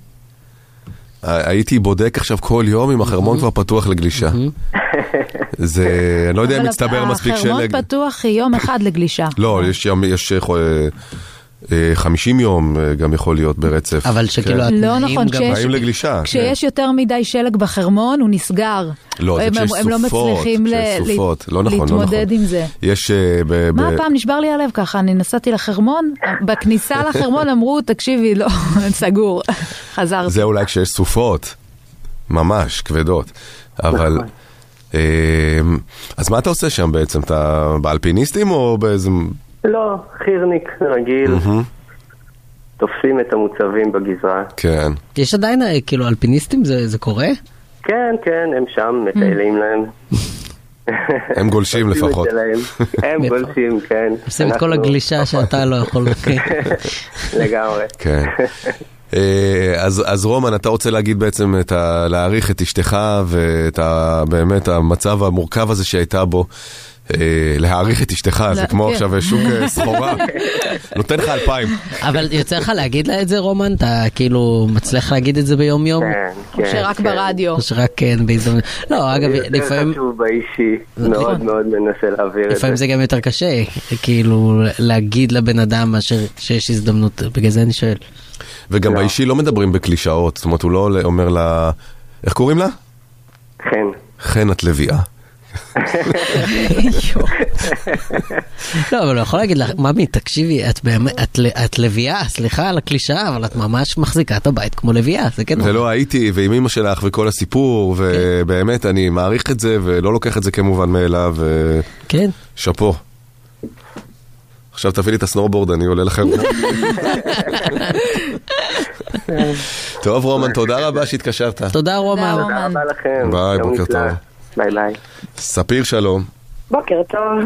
הייתי בודק עכשיו כל יום אם החרמון כבר פתוח לגלישה. זה, אני לא יודע אם אבל מצטבר מספיק החרמון שלג. פתוח יום אחד לגלישה. לא, יש אה, 50 יום אה, גם יכול להיות ברצף. אבל שכאילו כן. לא התנאים נכון, גם... כשיש- באים לגלישה. כשיש יותר מדי שלג בחרמון, הוא נסגר. לא, זה הם- כשיש הם לא סופות, מצליחים ל- כשיש ל- סופות. לא נכון, לא נכון. להתמודד עם זה. יש... אה, ב- מה ב- פעם נשבר לי הלב ככה, אני נסעתי לחרמון, בכניסה לחרמון אמרו, תקשיבי, לא, <laughs> סגור, חזרתי. זה אולי כשיש סופות, ממש כבדות, אבל... נכון. אה, אז מה אתה עושה שם בעצם? אתה באלפיניסטים או באיזה... לא, חירניק רגיל, תופסים את המוצבים בגזרה. כן. יש עדיין אה, כאילו אלפיניסטים זה זה קורה? כן, כן, הם שם, מטיילים להם. הם גולשים לפחות. הם גולשים, כן. עושים את כל הגלישה שאתה לא יכול. כן. <laughs> לגמרי. כן. אה, אז, אז רומן, אתה רוצה להגיד בעצם את ה... להעריך את אשתך ואת ה... באמת המצב המורכב הזה שהייתה בו. אה, להעריך את אשתך, זה כמו כן. עכשיו שוק אה, סחורה, <laughs> נותן לך אלפיים. אבל יוצא לך להגיד לה את זה רומן? אתה כאילו מצליח להגיד את זה ביום יום? כן, או כן. שרק כן. ברדיו. או שרק כן בהזדמנות? לא, אגב, יותר לפעמים... חשוב באישי, מאוד נכון. מאוד מנסה להעביר את זה. לפעמים זה גם יותר קשה, כאילו להגיד לבן אדם מאשר שיש הזדמנות, בגלל זה אני שואל. וגם לא. באישי לא מדברים בקלישאות, זאת אומרת הוא לא אומר לה, איך קוראים לה? כן. חן את לביאה. לא, אבל הוא יכול להגיד לך, ממי, תקשיבי, את באמת, את לביאה, סליחה על הקלישאה, אבל את ממש מחזיקה את הבית כמו לביאה, זה כן. ולא הייתי, ועם אמא שלך וכל הסיפור, ובאמת אני מעריך את זה ולא לוקח את זה כמובן מאליו, כן. ושאפו. עכשיו תפעילי את הסנורבורד, אני עולה לכם. <laughs> טוב רומן, תודה רבה שהתקשרת. תודה רומן. רומן. תודה רבה לכם. ביי, בוקר. טוב. ביי ביי. ספיר שלום, בוקר טוב.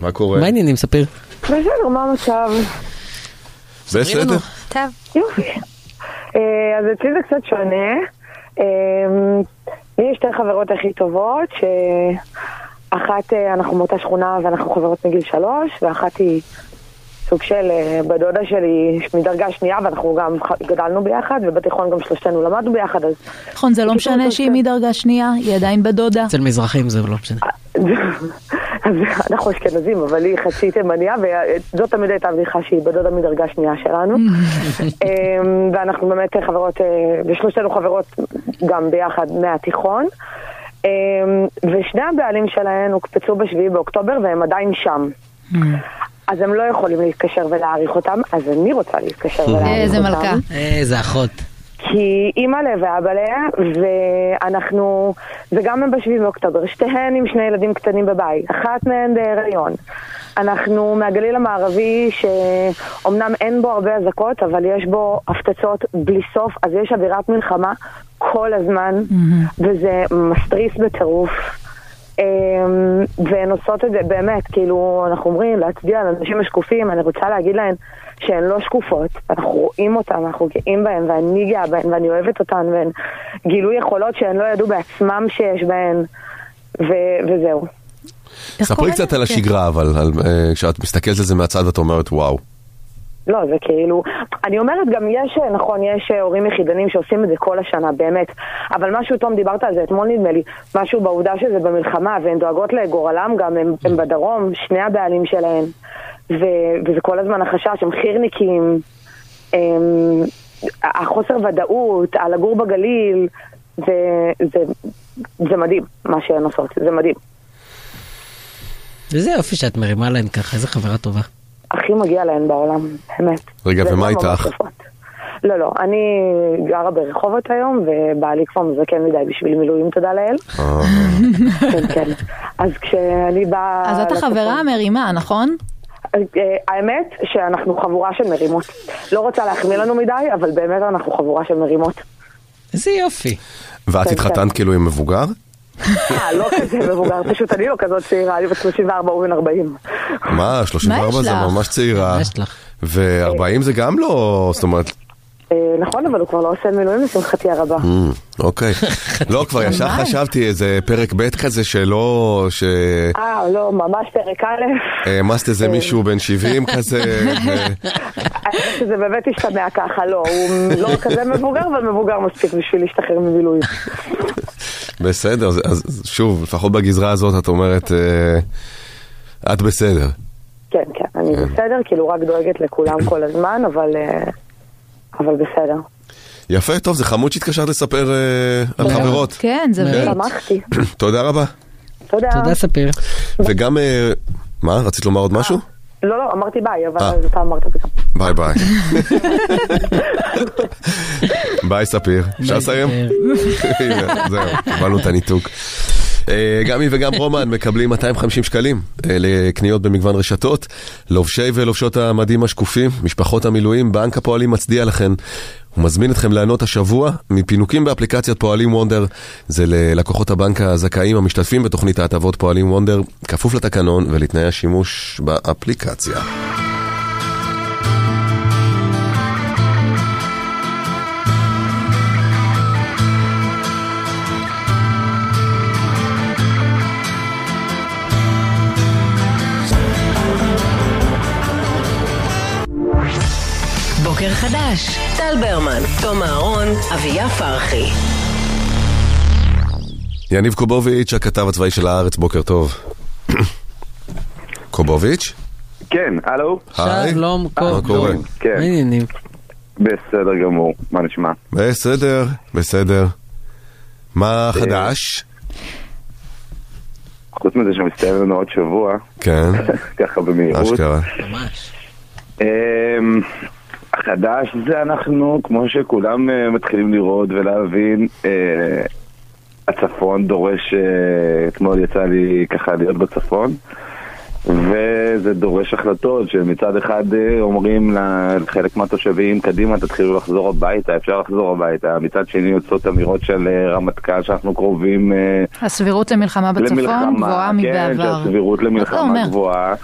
מה קורה? מה העניינים, ספיר? בסדר, מה המצב? בסדר? טוב. יופי. אה, אז אצלי זה קצת שונה. אה, לי יש שתי חברות הכי טובות, שאחת, אה, אנחנו מאותה שכונה ואנחנו חברות מגיל שלוש, ואחת היא סוג של אה, בדודה שלי מדרגה שנייה, ואנחנו גם גדלנו ביחד, ובתיכון גם שלושתנו למדנו ביחד, אז... נכון, זה לא משנה שהיא מדרגה שנייה, היא עדיין בדודה. אצל מזרחים זה לא משנה. <laughs> אז אנחנו אשכנזים, אבל היא חצי תימניה, וזאת תמיד הייתה בדיחה שהיא בדודה מדרגה שנייה שלנו. <laughs> אמ, ואנחנו באמת חברות, אה, ושלושתנו חברות גם ביחד מהתיכון. אמ, ושני הבעלים שלהן הוקפצו בשביעי באוקטובר והם עדיין שם. אז הם לא יכולים להתקשר ולהעריך אותם, אז אני רוצה להתקשר ולהעריך אותם. איזה מלכה. איזה אחות. כי אימא'לה ואבא'לה, ואנחנו, וגם הם בשביעי באוקטובר, שתיהן עם שני ילדים קטנים בבית, אחת מהן בהיריון. אנחנו מהגליל המערבי, שאומנם אין בו הרבה אזעקות, אבל יש בו הפצצות בלי סוף, אז יש אווירת מלחמה כל הזמן, וזה מסטריס בטירוף. אמ, והן עושות את זה באמת, כאילו, אנחנו אומרים להצדיע לאנשים השקופים, אני רוצה להגיד להן שהן לא שקופות, אנחנו רואים אותן, אנחנו גאים בהן, ואני גאה בהן, ואני אוהבת אותן, והן גילו יכולות שהן לא ידעו בעצמם שיש בהן, ו- וזהו. ספרי קצת? על. השגרה, אבל אה, כשאת מסתכלת על זה מהצד ואת אומרת וואו. לא, זה כאילו, אני אומרת גם יש, נכון, יש אה, הורים יחידנים שעושים את זה כל השנה, באמת, אבל משהו, תום, דיברת על זה אתמול נדמה לי, משהו בעובדה שזה במלחמה, והן דואגות לגורלם גם, הם, הם בדרום, שני הבעלים שלהם, ו, וזה כל הזמן החשש, הם חי"רניקים, הם, החוסר ודאות, על לגור בגליל, זה, זה, זה מדהים מה שהן עושות, זה מדהים. וזה יופי שאת מרימה להן ככה, איזה חברה טובה. הכי מגיע להן בעולם, באמת. רגע, ומה לא איתך? לא, לא, אני גרה ברחובות היום, ובעלי כבר מזקן מדי בשביל מילואים, תודה לאל. אה, כן, כן. אז כשאני באה... אז את החברה המרימה, נכון? אה, האמת שאנחנו חבורה של מרימות. לא רוצה להחמיא לנו מדי, אבל באמת אנחנו חבורה של מרימות. איזה יופי. ואת כן, התחתנת כאילו עם מבוגר? אה, לא כזה מבוגר, פשוט אני לא כזאת צעירה, אני בת 34, הוא בן 40. מה, 34 מה יש זה? ממש צעירה. מה יש לך? ו-40 זה גם לא, זאת אומרת, נכון, אבל הוא כבר לא עושה מילואים לשמחתי הרבה. אמ, אוקיי. <laughs> לא, כבר ישר. חשבתי איזה פרק ב' כזה שלא, אה, לא, ממש פרק א', שהעמסת איזה מישהו בן 70 כזה, <laughs> שזה באמת השתמע ככה, לא, הוא לא כזה מבוגר, אבל מבוגר מספיק בשביל להשתחרר ממילואים. בסדר, אז- שוב, לפחות בגזרה הזאת את אומרת, אה, את בסדר. כן, כן, אני בסדר, כאילו רק דואגת לכולם כל הזמן, אבל... אה, אבל בסדר. יפה, טוב, זה חמוד שהתקשרת לספר אה, על מאוד. חברות. כן, זה כן. בית. שמחתי. <clears throat> תודה רבה. תודה. תודה ספיר. וגם, אה, מה, רצית לומר עוד משהו? לא, לא, אמרתי ביי, אבל אה. אתה אמרת את זה. ביי ביי. <laughs> ביי ספיר, אפשר לסיים? <laughs> זהו, קיבלנו את הניתוק. אה, גם היא וגם רומן <laughs> מקבלים 250 שקלים אה, לקניות במגוון רשתות. לובשי ולובשות המדים השקופים, משפחות המילואים, בנק הפועלים מצדיע לכן. הוא מזמין אתכם ליהנות השבוע מפינוקים באפליקציית פועלים וונדר. זה ללקוחות הבנק הזכאים המשתתפים בתוכנית ההטבות פועלים וונדר, כפוף לתקנון ולתנאי השימוש באפליקציה. בוקר חדש, טל ברמן, תום אהרון, אביה פרחי. יניב קובוביץ', הכתב הצבאי של הארץ, בוקר טוב. <coughs> קובוביץ'? כן, הלו? היי. שלום, מה קורה? כן, מה העניינים? בסדר גמור, מה נשמע? בסדר, בסדר. מה חדש? חוץ מזה שמסתיים לנו עוד שבוע, כן, <laughs> ככה במהירות. אשכרה. ממש. החדש זה אנחנו, כמו שכולם אה, מתחילים לראות ולהבין, אה, הצפון דורש, אה, אתמול יצא לי ככה להיות בצפון, וזה דורש החלטות שמצד אחד אה, אומרים לחלק מהתושבים, קדימה תתחילו לחזור הביתה, אפשר לחזור הביתה, מצד שני יוצאות אמירות של אה, רמטכ"ל שאנחנו קרובים אה, הסבירות למלחמה בצפון למלחמה, גבוהה כן, מבעבר. שהסבירות מה אתה למלחמה? גבוהה.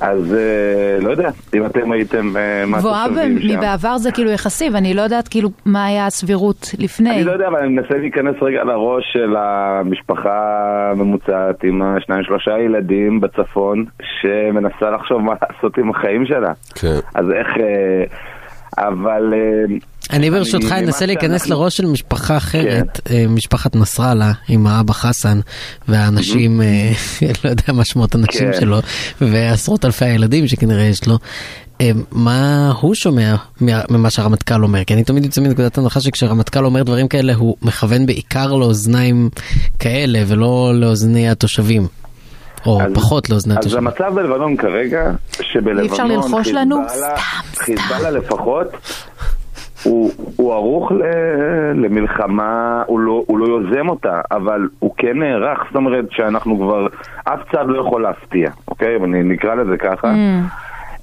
אז אה, לא יודע, אם אתם הייתם אה, גבוהה מהתושבים ב- שם. מבעבר זה כאילו יחסי, ואני לא יודעת כאילו מה היה הסבירות לפני. אני לא יודע, אבל אני מנסה להיכנס רגע לראש של המשפחה הממוצעת עם השניים שלושה ילדים בצפון, שמנסה לחשוב מה לעשות עם החיים שלה. כן. אז איך... אה, אבל... אני ברשותך אנסה להיכנס לראש של משפחה אחרת, אה, משפחת נסראללה, עם האבא חסן, והאנשים, אה, <laughs> לא יודע מה שמות הנשים כן. שלו, ועשרות אלפי הילדים שכנראה יש לו. אה, מה הוא שומע מה- ממה שהרמטכ"ל אומר? כי אני תמיד יוצא מנקודת הנחה שכשהרמטכ"ל אומר דברים כאלה הוא מכוון בעיקר לאוזניים כאלה ולא לאוזני התושבים. או אז- פחות לאוזני אז התושבים. המצב בלבנון כרגע, שבלבנון... חיזבאללה- סתם, חיזבאללה לפחות, הוא, הוא ערוך ל, למלחמה, הוא לא, הוא לא יוזם אותה, אבל הוא כן נערך, זאת אומרת שאנחנו כבר, אף צד לא יכול להפתיע, אוקיי? אני נקרא לזה ככה.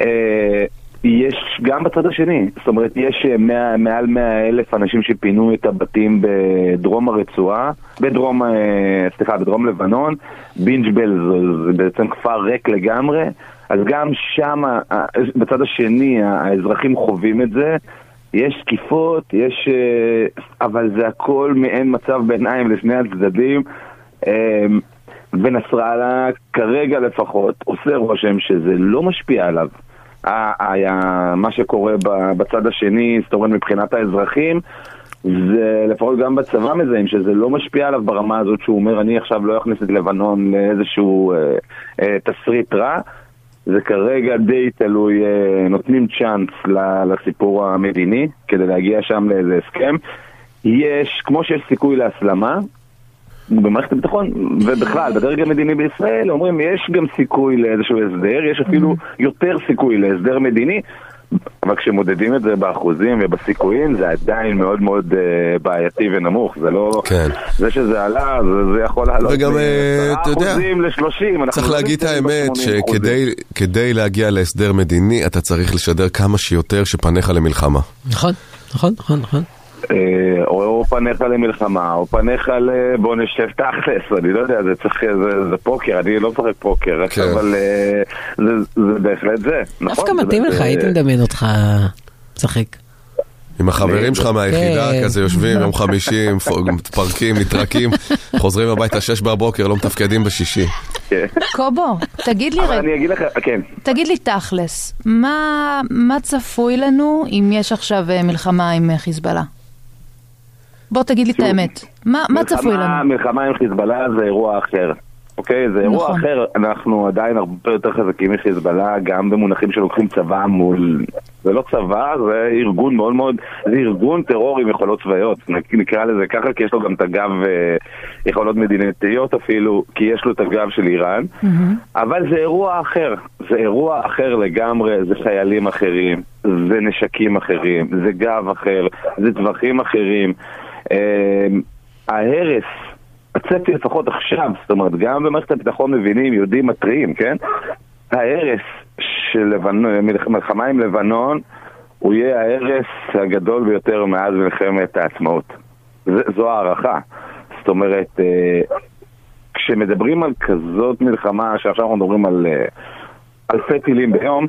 אה, יש גם בצד השני, זאת אומרת יש אה, 100, מעל 100 אלף אנשים שפינו את הבתים בדרום הרצועה, בדרום, אה, סליחה, בדרום לבנון, בינג'בל זה, זה בעצם כפר ריק לגמרי, אז גם שם, אה, בצד השני, האזרחים חווים את זה, יש תקיפות, יש... אה, אבל זה הכל מעין מצב ביניים לשני הצדדים. אה, ונסראללה כרגע לפחות עושה רושם שזה לא משפיע עליו. מה שקורה בצד השני, זאת אומרת מבחינת האזרחים, זה לפחות גם בצבא מזהים שזה לא משפיע עליו ברמה הזאת שהוא אומר אני עכשיו לא אכניס את לבנון לאיזשהו אה, אה, תסריט רע. זה כרגע די תלוי, אה, נותנים צ'אנס לסיפור המדיני כדי להגיע שם לאיזה הסכם. יש, כמו שיש סיכוי להסלמה, במערכת הביטחון, ובכלל, בדרג המדיני בישראל, אומרים יש גם סיכוי לאיזשהו הסדר, יש אפילו יותר סיכוי להסדר מדיני, אבל כשמודדים את זה באחוזים ובסיכויים, זה עדיין מאוד מאוד אה, בעייתי ונמוך. זה לא... כן. זה שזה עלה, זה, זה יכול לעלות וגם, אה, אתה יודע, ל-30. צריך להגיד את האמת, שכדי כדי להגיע להסדר מדיני, אתה צריך לשדר כמה שיותר שפניך למלחמה. נכון, נכון, נכון, נכון. אה, או, או פניך למלחמה, או פניך ל... בוא נשב תכלס, אני לא יודע, זה צריך, זה, זה פוקר, אני לא משחק פוקר, כן. אבל אה, זה, זה בהחלט זה, נכון? דווקא זה- מתאים לך, זה- הייתי מדמיין אותך משחק. עם החברים שלך מהיחידה, כן. כזה יושבים יום חמישי, מתפרקים, מתרקים, <laughs> חוזרים הביתה שש בבוקר, לא מתפקדים בשישי. כן. קובו, תגיד לי רגע, אני אגיד לך, כן, תגיד לי תכלס, מה, מה צפוי לנו אם יש עכשיו אה, מלחמה עם אה, חיזבאללה? בוא תגיד לי את האמת, מה, מה מלחמה- צפוי לנו? מלחמה עם חיזבאללה זה אירוע אחר. אוקיי? זה אירוע נכון. אחר, אנחנו עדיין הרבה יותר חזקים מחיזבאללה, גם במונחים שלוקחים צבא מול... זה לא צבא, זה ארגון מאוד מאוד... זה ארגון טרור עם יכולות צבאיות, נק- נקרא לזה ככה, כי יש לו גם את הגב, אה, יכולות מדינתיות אפילו, כי יש לו את הגב של איראן, אבל זה אירוע אחר, זה אירוע אחר לגמרי, זה חיילים אחרים, זה נשקים אחרים, זה גב אחר, זה טווחים אחרים. אה, ההרס הצפי לפחות עכשיו, זאת אומרת, גם במערכת הביטחון מבינים, יודעים, מתריעים, כן? ההרס של מלחמה עם לבנון, הוא יהיה ההרס הגדול ביותר מאז מלחמת העצמאות. זו הערכה. זאת אומרת, אה, כשמדברים על כזאת מלחמה, שעכשיו אנחנו מדברים על אה, אלפי טילים ביום,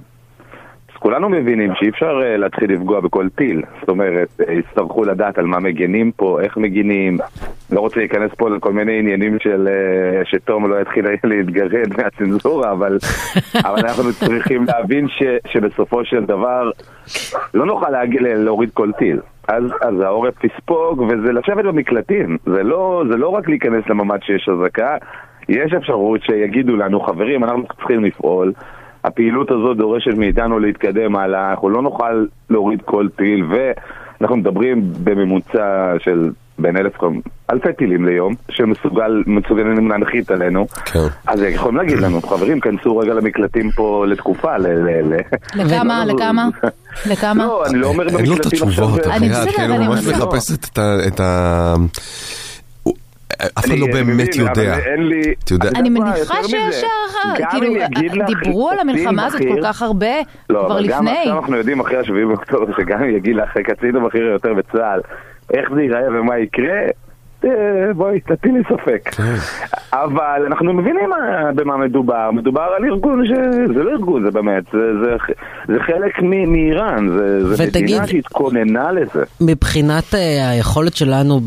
כולנו מבינים שאי אפשר אה, להתחיל לפגוע בכל טיל. זאת אומרת, אה, יצטרכו לדעת על מה מגינים פה, איך מגינים. לא רוצה להיכנס פה לכל מיני עניינים של אה, שתום לא יתחיל <laughs> להתגרד מהצנזורה, אבל, <laughs> אבל אנחנו צריכים להבין ש, שבסופו של דבר לא נוכל להגיע, להוריד כל טיל. אז, אז העורף יספוג, וזה לשבת במקלטים. זה לא, זה לא רק להיכנס לממ"ד שיש אזעקה, יש אפשרות שיגידו לנו, חברים, אנחנו צריכים לפעול. הפעילות הזאת דורשת מאיתנו להתקדם הלאה, אנחנו לא נוכל להוריד כל טיל, ואנחנו מדברים בממוצע של בין אלף, אלפי טילים ליום, שמסוגלים להנחית עלינו. כן. אז יכולים להגיד לנו, חברים, כנסו רגע למקלטים פה לתקופה, ל... ל, ל... לכמה? <laughs> לכמה? לכמה? לא, אני לא אומר אין לו את במקלטים התשובות, עכשיו. אני בסדר, אני ממש מנסה. מחפש את ה... אף אחד אני- לא באמת יודע. אני מניחה שיש הערכה, כאילו, לך דיברו על המלחמה הזאת כל כך הרבה, לא, כבר אבל גם לפני. עכשיו אנחנו יודעים אחרי השביעי באוקטובר, שגם אם יגיד לך קצין הבכיר יותר בצה"ל, איך זה ייראה ומה יקרה, אה, בואי, תטיל לי ספק. אבל אנחנו מבינים מה- במה מדובר. מדובר על ארגון ש... זה לא ארגון, זה באמת, זה, זה, זה חלק מ- מאיראן, זה, זה ותגיד- מדינה שהתכוננה לזה. מבחינת אה, היכולת שלנו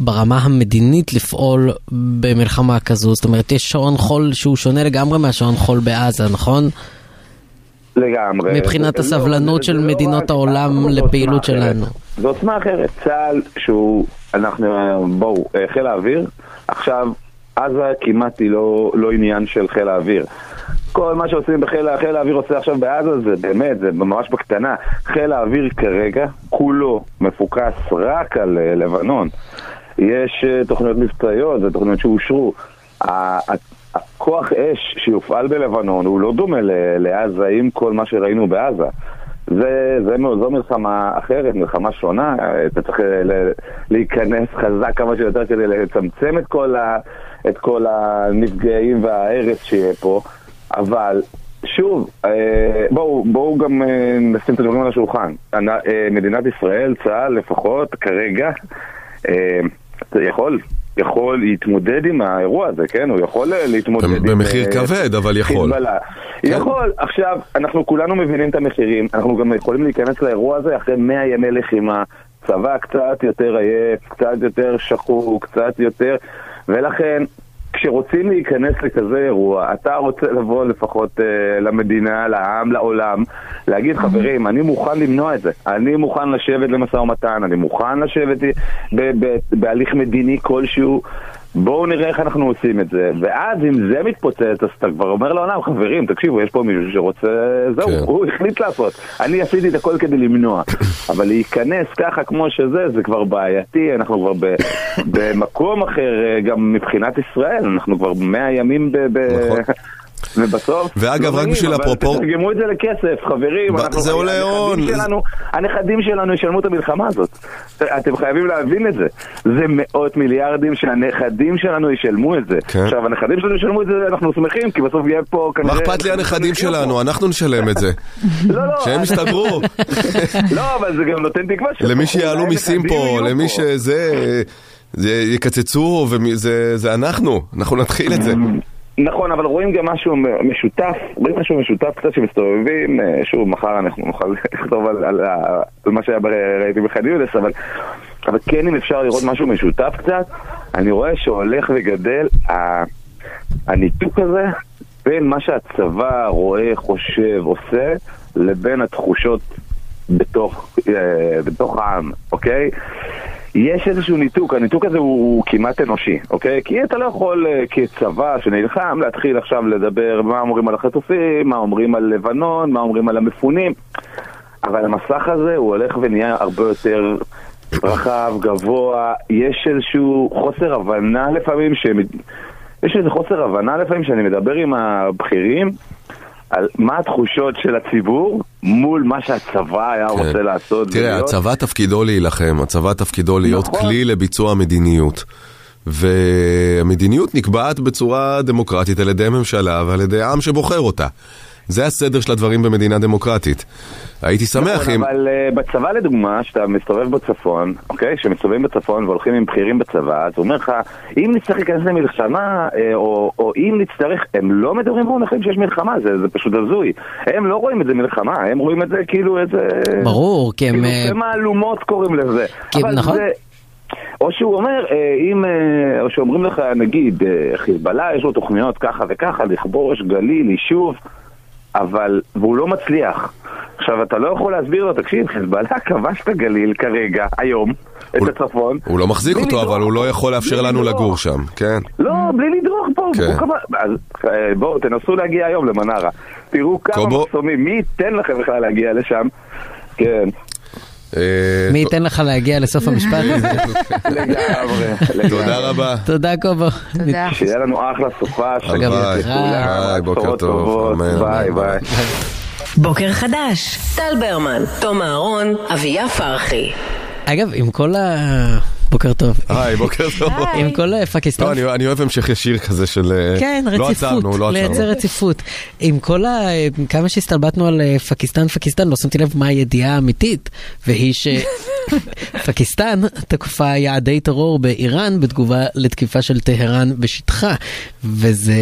ברמה המדינית לפעול במלחמה כזו, זאת אומרת, יש שעון חול שהוא שונה לגמרי מהשעון חול בעזה, נכון? לגמרי. מבחינת זה- הסבלנות של לא מדינות רק- העולם לפעילות. שלנו. זו עוצמה אחרת. צה"ל שהוא, אנחנו, בואו, אה, חיל האוויר, עכשיו, עזה כמעט היא לא, לא עניין של חיל האוויר. כל מה שעושים בחיל חיל האוויר עושה עכשיו בעזה זה באמת, זה ממש בקטנה. חיל האוויר כרגע, כולו מפוקס רק על אה, לבנון. יש אה, תוכניות מבצעיות ותוכניות שאושרו. ה- ה- הכוח אש שיופעל בלבנון הוא לא דומה לעזה עם כל מה שראינו בעזה. זה, זה, זו מלחמה אחרת, מלחמה שונה, אתה צריך ל- להיכנס חזק כמה שיותר כדי לצמצם את כל, ה, את כל הנפגעים וההרס שיהיה פה, אבל שוב, אה, בואו, בואו גם אה, נשים את הדברים על השולחן. אה, מדינת ישראל, צה"ל לפחות, כרגע, אה, יכול, יכול להתמודד עם האירוע הזה, כן? הוא יכול להתמודד עם... במחיר אה, כבד, אבל יכול. חיזבאללה. יכול, עכשיו, אנחנו כולנו מבינים את המחירים, אנחנו גם יכולים להיכנס לאירוע הזה אחרי 100 ימי לחימה. צבא קצת יותר עייף, קצת יותר שחוק, קצת יותר, ולכן כשרוצים להיכנס לכזה אירוע, אתה רוצה לבוא לפחות אה, למדינה, לעם, לעולם, להגיד חברים, אני מוכן למנוע את זה, אני מוכן לשבת למשא ומתן, אני מוכן לשבת ב- ב- בהליך מדיני כלשהו, בואו נראה איך אנחנו עושים את זה, ואז אם זה מתפוצץ, אז אתה כבר אומר לעולם, חברים, תקשיבו, יש פה מישהו שרוצה, זהו, כן. הוא החליט לעשות. אני עשיתי את הכל כדי למנוע, <laughs> אבל להיכנס ככה כמו שזה, זה כבר בעייתי, אנחנו כבר ב, <laughs> במקום אחר, גם מבחינת ישראל, אנחנו כבר 100 ימים ב... ב נכון. ובסוף, ואגב, לא רק בשביל אבל הפרופור- תתרגמו את זה לכסף, חברים. זה עולה הון. הנכדים שלנו ישלמו את המלחמה הזאת. אתם חייבים להבין את זה. זה מאות מיליארדים שהנכדים שלנו ישלמו את זה. כן. עכשיו, הנכדים שלנו ישלמו את זה, אנחנו שמחים, כי בסוף יהיה פה כנראה... מה אכפת לי הנכדים שלנו? אנחנו נשלם את זה. <laughs> לא, לא. שהם אז- יסתדרו. <laughs> לא, אבל זה גם נותן תקווה. למי שיעלו מיסים פה, למי. שזה... זה יקצצו, וזה זה אנחנו, אנחנו נתחיל את זה. נכון, אבל רואים גם משהו משותף, רואים משהו משותף קצת שמסתובבים, אה, שוב, מחר אנחנו נוכל <laughs> לכתוב על, על, על מה שהיה, ראיתי בח'אן יונס, אבל, אבל כן אם אפשר לראות משהו משותף קצת, אני רואה שהולך וגדל ה- הניתוק הזה בין מה שהצבא רואה, חושב, עושה, לבין התחושות בתוך, אה, בתוך העם, אוקיי? יש איזשהו ניתוק, הניתוק הזה הוא, הוא כמעט אנושי, אוקיי? כי אתה לא יכול אה, כצבא שנלחם להתחיל עכשיו לדבר מה אומרים על החטופים, מה אומרים על לבנון, מה אומרים על המפונים, אבל המסך הזה הוא הולך ונהיה הרבה יותר רחב, גבוה, יש איזשהו חוסר הבנה לפעמים, ש... יש איזה חוסר הבנה לפעמים שאני מדבר עם הבכירים על מה התחושות של הציבור מול מה שהצבא היה רוצה לעשות. כן. תראה, ולהיות. הצבא תפקידו להילחם, הצבא תפקידו להיות נכון. כלי לביצוע מדיניות. והמדיניות נקבעת בצורה דמוקרטית על ידי ממשלה ועל ידי עם שבוחר אותה. זה הסדר של הדברים במדינה דמוקרטית. הייתי שמח נכון, אם... אבל uh, בצבא לדוגמה, שאתה מסתובב בצפון, אוקיי? כשמסתובבים בצפון והולכים עם בכירים בצבא, אז הוא אומר לך, אם נצטרך להיכנס למלחמה, אה, או, או אם נצטרך, הם לא מדברים במונחים שיש מלחמה, זה, זה פשוט הזוי. הם לא רואים את זה מלחמה, הם רואים את זה כאילו איזה... ברור, כי הם... כאילו אה, מהלומות קוראים לזה. כי- אבל נכון. זה... או שהוא אומר, אה, אם, אה, או שאומרים לך, נגיד, חיזבאללה יש לו תוכניות ככה וככה, לכבוש גליל, יישוב, אבל, והוא לא מצליח. עכשיו, אתה לא יכול להסביר לו, תקשיב, חיזבאללה כבש את הגליל כרגע, היום, את הצפון. הוא לא מחזיק אותו, לדרוך אבל הוא לא. יכול לאפשר לנו לדרוך. לגור שם, כן? לא, בלי לדרוך פה, כן. כבש- אז אה, בואו, תנסו להגיע היום למנרה. תראו כמה קובו. מחסומים, מי ייתן לכם בכלל להגיע לשם? כן, מי ט- ייתן לך להגיע לסוף המשפט הזה? <laughs> לגמרי. לגמרי. תודה רבה. תודה קובו. תודה. שיהיה לנו אחלה סופה, הלוואי. ביי, בוקר טוב, ביי. ביי. בוקר חדש, טל ברמן, תום אהרון, אביה פרחי. אגב, עם כל ה... בוקר טוב. היי, בוקר טוב. עם כל פקיסטן. לא, אני אוהב המשך ישיר כזה של... אה, כן, לא רציפות, עצרנו, לא לייצר. רציפות. עם כל ה... כמה שהסתלבטנו על אה, פקיסטן, פקיסטן, לא שמתי לב מה הידיעה האמיתית, והיא שפקיסטן <laughs> תקפה יעדי טרור באיראן בתגובה לתקיפה של טהרן בשטחה, וזה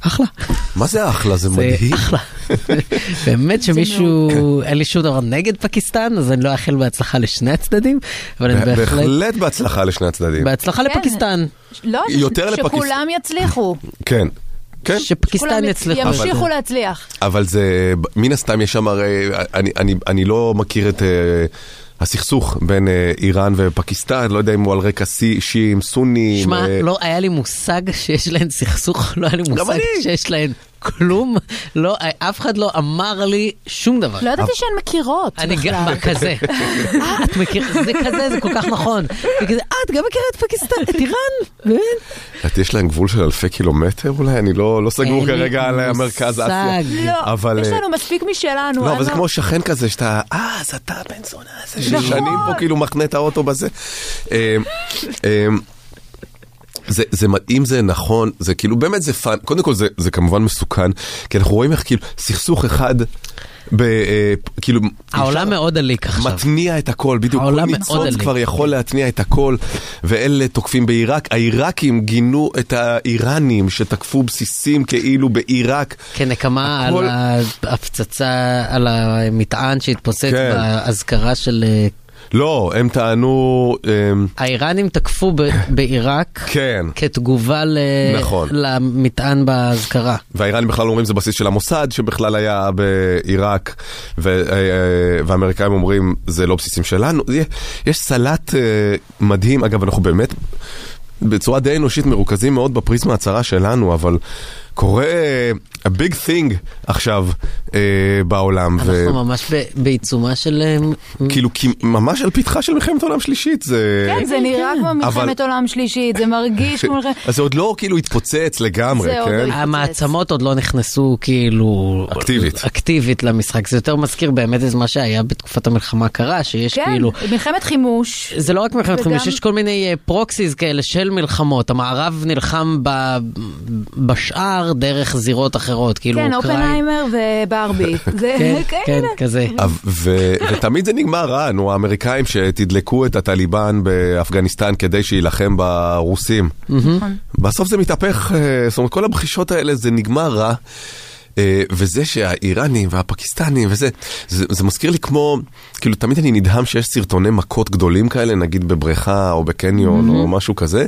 אחלה. מה זה אחלה? זה זה מדהים. אחלה. <laughs> באמת שמישהו, אין לי שום דבר נגד פקיסטן, אז אני לא אאחל בהצלחה לשני הצדדים, אבל אני בהחלט... בהחלט בהצלחה לשני הצדדים. בהצלחה כן. לפקיסטן, לא, יותר לפקיסטן. שכולם יצליחו. כן. כן. שפקיסטן יצליחו. ימשיכו להצליח. אבל זה, מן הסתם יש שם הרי, אני, אני, אני לא מכיר את uh, הסכסוך בין uh, איראן ופקיסטן, לא יודע אם הוא על רקע סי- שיעים, סונים. שמע, אה, לא היה לי מושג שיש להן סכסוך, לא היה לי מושג. שיש להן כלום, לא, אף אחד לא אמר לי שום דבר. לא ידעתי שהן מכירות אני גם, בכלל. מה <laughs> כזה? אה, את מכירה, זה כזה, זה כל כך נכון. וכזה, אה, את גם מכירה את פקיסטן, את איראן, באמת? את יש להם גבול של אלפי קילומטר אולי? אני לא, לא סגור כרגע על המרכז אסיה. מושג. לא, אבל, יש אה, לנו מספיק משלנו. לא, אבל זה כמו שכן כזה, שאתה, אה, אז אתה בן זונה הזה, נכון. ששנים פה כאילו מחנה את האוטו בזה. אה, אה, זה, זה, מ- אם זה נכון, זה כאילו באמת זה פאן, קודם כל זה, זה כמובן מסוכן, כי אנחנו רואים איך כאילו סכסוך אחד, ב, אה, כאילו, העולם מאוד עליק עכשיו. מתניע את הכל, בדיוק, העולם מאוד עליק. כבר יכול להתניע את הכל, ואלה תוקפים בעיראק, העיראקים גינו את האיראנים שתקפו בסיסים כאילו בעיראק, כנקמה הכל- על ההפצצה, על המטען שהתפוצץ כן. באזכרה של... אה, לא, הם טענו, אה, האיראנים תקפו ב- <laughs> בעיראק כן. כתגובה ל- נכון. למטען באזכרה. והאיראנים בכלל אומרים זה בסיס של המוסד שבכלל היה בעיראק, ו- אה, והאמריקאים אומרים זה לא בסיסים שלנו. יש- יש סלט אה, מדהים, אגב אנחנו באמת, בצורה די אנושית מרוכזים מאוד בפריזמה הצרה שלנו, אבל קורה a big thing עכשיו אה, בעולם. ו- אנחנו ממש ב- בעיצומה של... אה, כאילו, כי ממש על פתחה של מלחמת עולם שלישית, זה... כן, זה נראה כמו אבל- מלחמת עולם שלישית, זה מרגיש <laughs> כמו מלחמת... אז זה עוד לא כאילו התפוצץ לגמרי, זה עוד כן? לא המעצמות עוד לא נכנסו כאילו... אקטיבית. אקטיבית למשחק. זה יותר מזכיר באמת את מה שהיה בתקופת המלחמה הקרה, שיש כן, כאילו... מלחמת חימוש. זה לא רק מלחמת וגם- חמיש, יש כל מיני פרוקסיס כאלה של מלחמות. המערב נלחם ב... בשאר דרך זירות אחרות, כאילו כן. אופנהיימר וברבי. <laughs> זה כן, <laughs> כן. כזה. ותמיד זה נגמר רע, נו, האמריקאים שתדלקו את הטליבן באפגניסטן כדי שיילחם ברוסים. בסוף זה מתהפך, אה, זאת אומרת, כל הבחישות האלה זה נגמר רע. אה, וזה שהאיראנים והפקיסטנים וזה, זה, זה מזכיר לי כמו, כאילו תמיד אני נדהם שיש סרטוני מכות גדולים כאלה, נגיד בבריכה או בקניון או משהו כזה.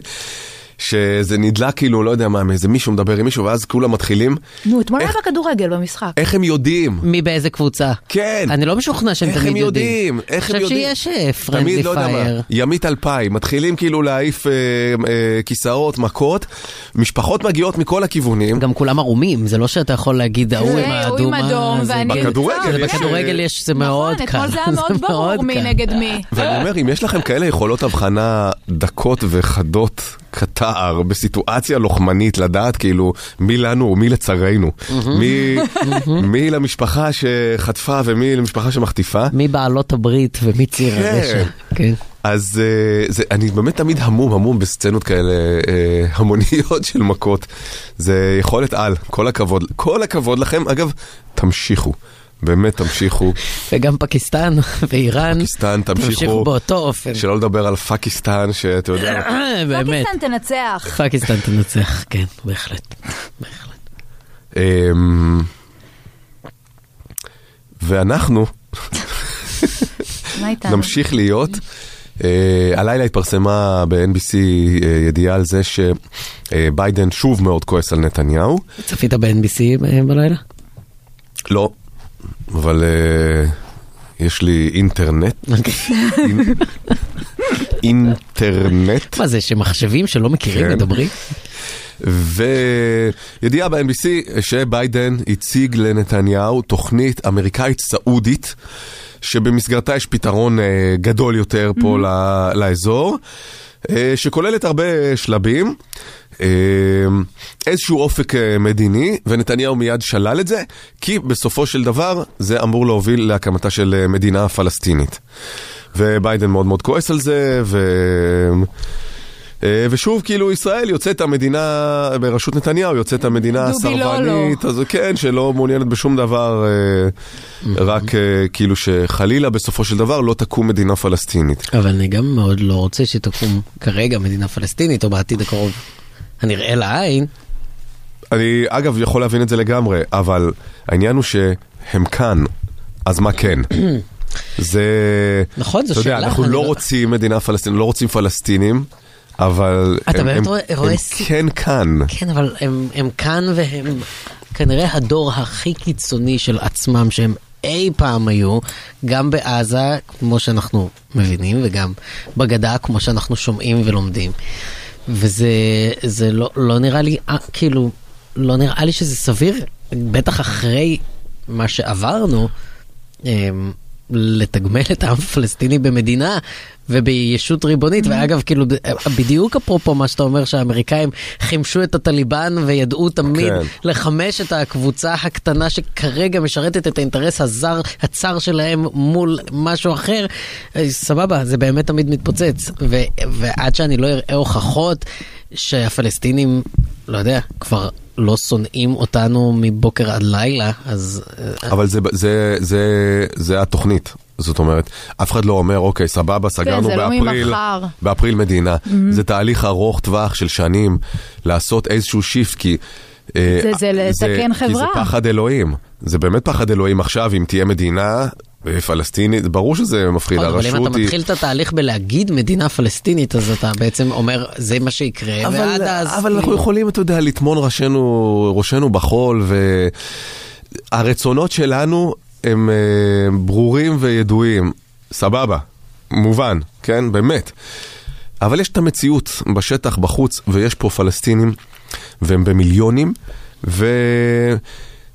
שזה נדלק כאילו, לא יודע מה, מאיזה מישהו מדבר עם מישהו, ואז כולם מתחילים. נו, אתמול היה איך- בכדורגל במשחק. איך הם יודעים? מי באיזה קבוצה? כן. אני לא משוכנע שהם איך תמיד הם יודעים. יודעים? איך הם יודעים? אני חושב שיש פרנדלי תמיד, לא יודע מה, פייר. ימית אלפיים, מתחילים כאילו להעיף אה, אה, כיסאות, מכות, משפחות מגיעות מכל הכיוונים. גם כולם ערומים, זה לא שאתה יכול להגיד ההוא עם הוא עם האדומה. אדום זה- ואני... בכדורגל בכדורגל יש, זה מאוד נכון, קל. אתמול זה היה מאוד ברור מי קל. נגד מי. ואני אומר, אם יש לכם כאלה יכולות הבחנה דקות וחדות כתער בסיטואציה לוחמנית, לדעת כאילו מי לנו ומי לצרינו, מי- מי למשפחה שחטפה ומי למשפחה שמחטיפה. מי בעלות הברית ומי ציר כן. הרשע. כן. אז אה, זה, אני באמת תמיד המום המום בסצנות כאלה אה, המוניות של מכות. זה יכולת על, כל הכבוד. כל הכבוד לכם. אגב, תמשיכו. באמת תמשיכו. וגם פקיסטן ואיראן. פקיסטן, תמשיכו. תמשיכו באותו אופן. שלא לדבר על פקיסטן, שאתה יודע... באמת. פקיסטן תנצח. פקיסטן תנצח, כן, בהחלט. בהחלט. אמ, ואנחנו? נמשיך להיות. אה, הלילה התפרסמה ב-NBC אה, ידיעה על זה שביידן שוב מאוד כועס על נתניהו. צפית ב-NBC בלילה? לא, אבל אה, יש לי אינטרנט. אינ- אינטרנט. מה זה, שמחשבים שלא מכירים כן. מדברים? וידיעה ב-NBC שביידן הציג לנתניהו תוכנית אמריקאית סעודית, שבמסגרתה יש פתרון אה, גדול יותר פה ל- לאזור, אה, שכוללת הרבה שלבים. אה, איזשהו אופק אה, מדיני, ונתניהו מיד שלל את זה, כי בסופו של דבר זה אמור להוביל להקמתה של אה, מדינה פלסטינית. וביידן מאוד מאוד כועס על זה, ו... אה, ושוב, כאילו ישראל יוצאת המדינה, בראשות נתניהו יוצאת המדינה דובי לא, הסרבנית, אז כן, שלא מעוניינת בשום דבר, רק כאילו שחלילה בסופו של דבר לא תקום מדינה פלסטינית. אבל אני גם מאוד לא רוצה שתקום כרגע מדינה פלסטינית או בעתיד הקרוב הנראה לעין. אני אגב יכול להבין את זה לגמרי, אבל העניין הוא שהם כאן, אז מה כן? <clears throat> זה... נכון, זו אתה יודע, שאלה, אנחנו לא לא- רוצים מדינה פלסטינית, לא רוצים פלסטינים, אבל הם, באמת הם, רואה- הם רואה ס- כן כאן. כן, אבל הם, הם כאן והם כנראה הדור הכי קיצוני של עצמם שהם אי פעם היו, גם בעזה, כמו שאנחנו מבינים, וגם בגדה, כמו שאנחנו שומעים ולומדים. וזה זה לא, לא נראה לי, אה, כאילו, לא נראה לי שזה סביר, בטח אחרי מה שעברנו. אמ, לתגמל את העם הפלסטיני במדינה ובישות ריבונית. ואגב כאילו בדיוק אפרופו מה שאתה אומר שהאמריקאים חימשו את הטליבן וידעו תמיד כן. לחמש את הקבוצה הקטנה שכרגע משרתת את האינטרס הזר הצר שלהם מול משהו אחר אה, סבבה זה באמת תמיד מתפוצץ. ו- ועד שאני לא אראה הוכחות שהפלסטינים לא יודע כבר לא שונאים אותנו מבוקר עד לילה אז אה, אבל זה, זה, זה, זה התוכנית. זאת אומרת, אף אחד לא אומר, אוקיי, סבבה, סגרנו זה לא באפריל, ממחר. באפריל מדינה. זה תהליך ארוך טווח של שנים לעשות איזשהו שיפט, כי... אה, זה- זה לתקן כי זה חברה. פחד אלוהים. זה באמת פחד אלוהים עכשיו, אם תהיה מדינה פלסטינית, ברור שזה מפחיד, נכון, אבל אם אתה הרשות היא... מתחיל את התהליך בלהגיד מדינה פלסטינית, אז אתה בעצם אומר, זה מה שיקרה, ועד אבל, אז... אבל אנחנו כאילו- יכולים, אתה יודע, לטמון ראשנו, ראשנו בחול, והרצונות שלנו הם אה, ברורים וידועים. סבבה, מובן, כן? באמת. אבל יש את המציאות בשטח, בחוץ, ויש פה פלסטינים, והם במיליונים, ו...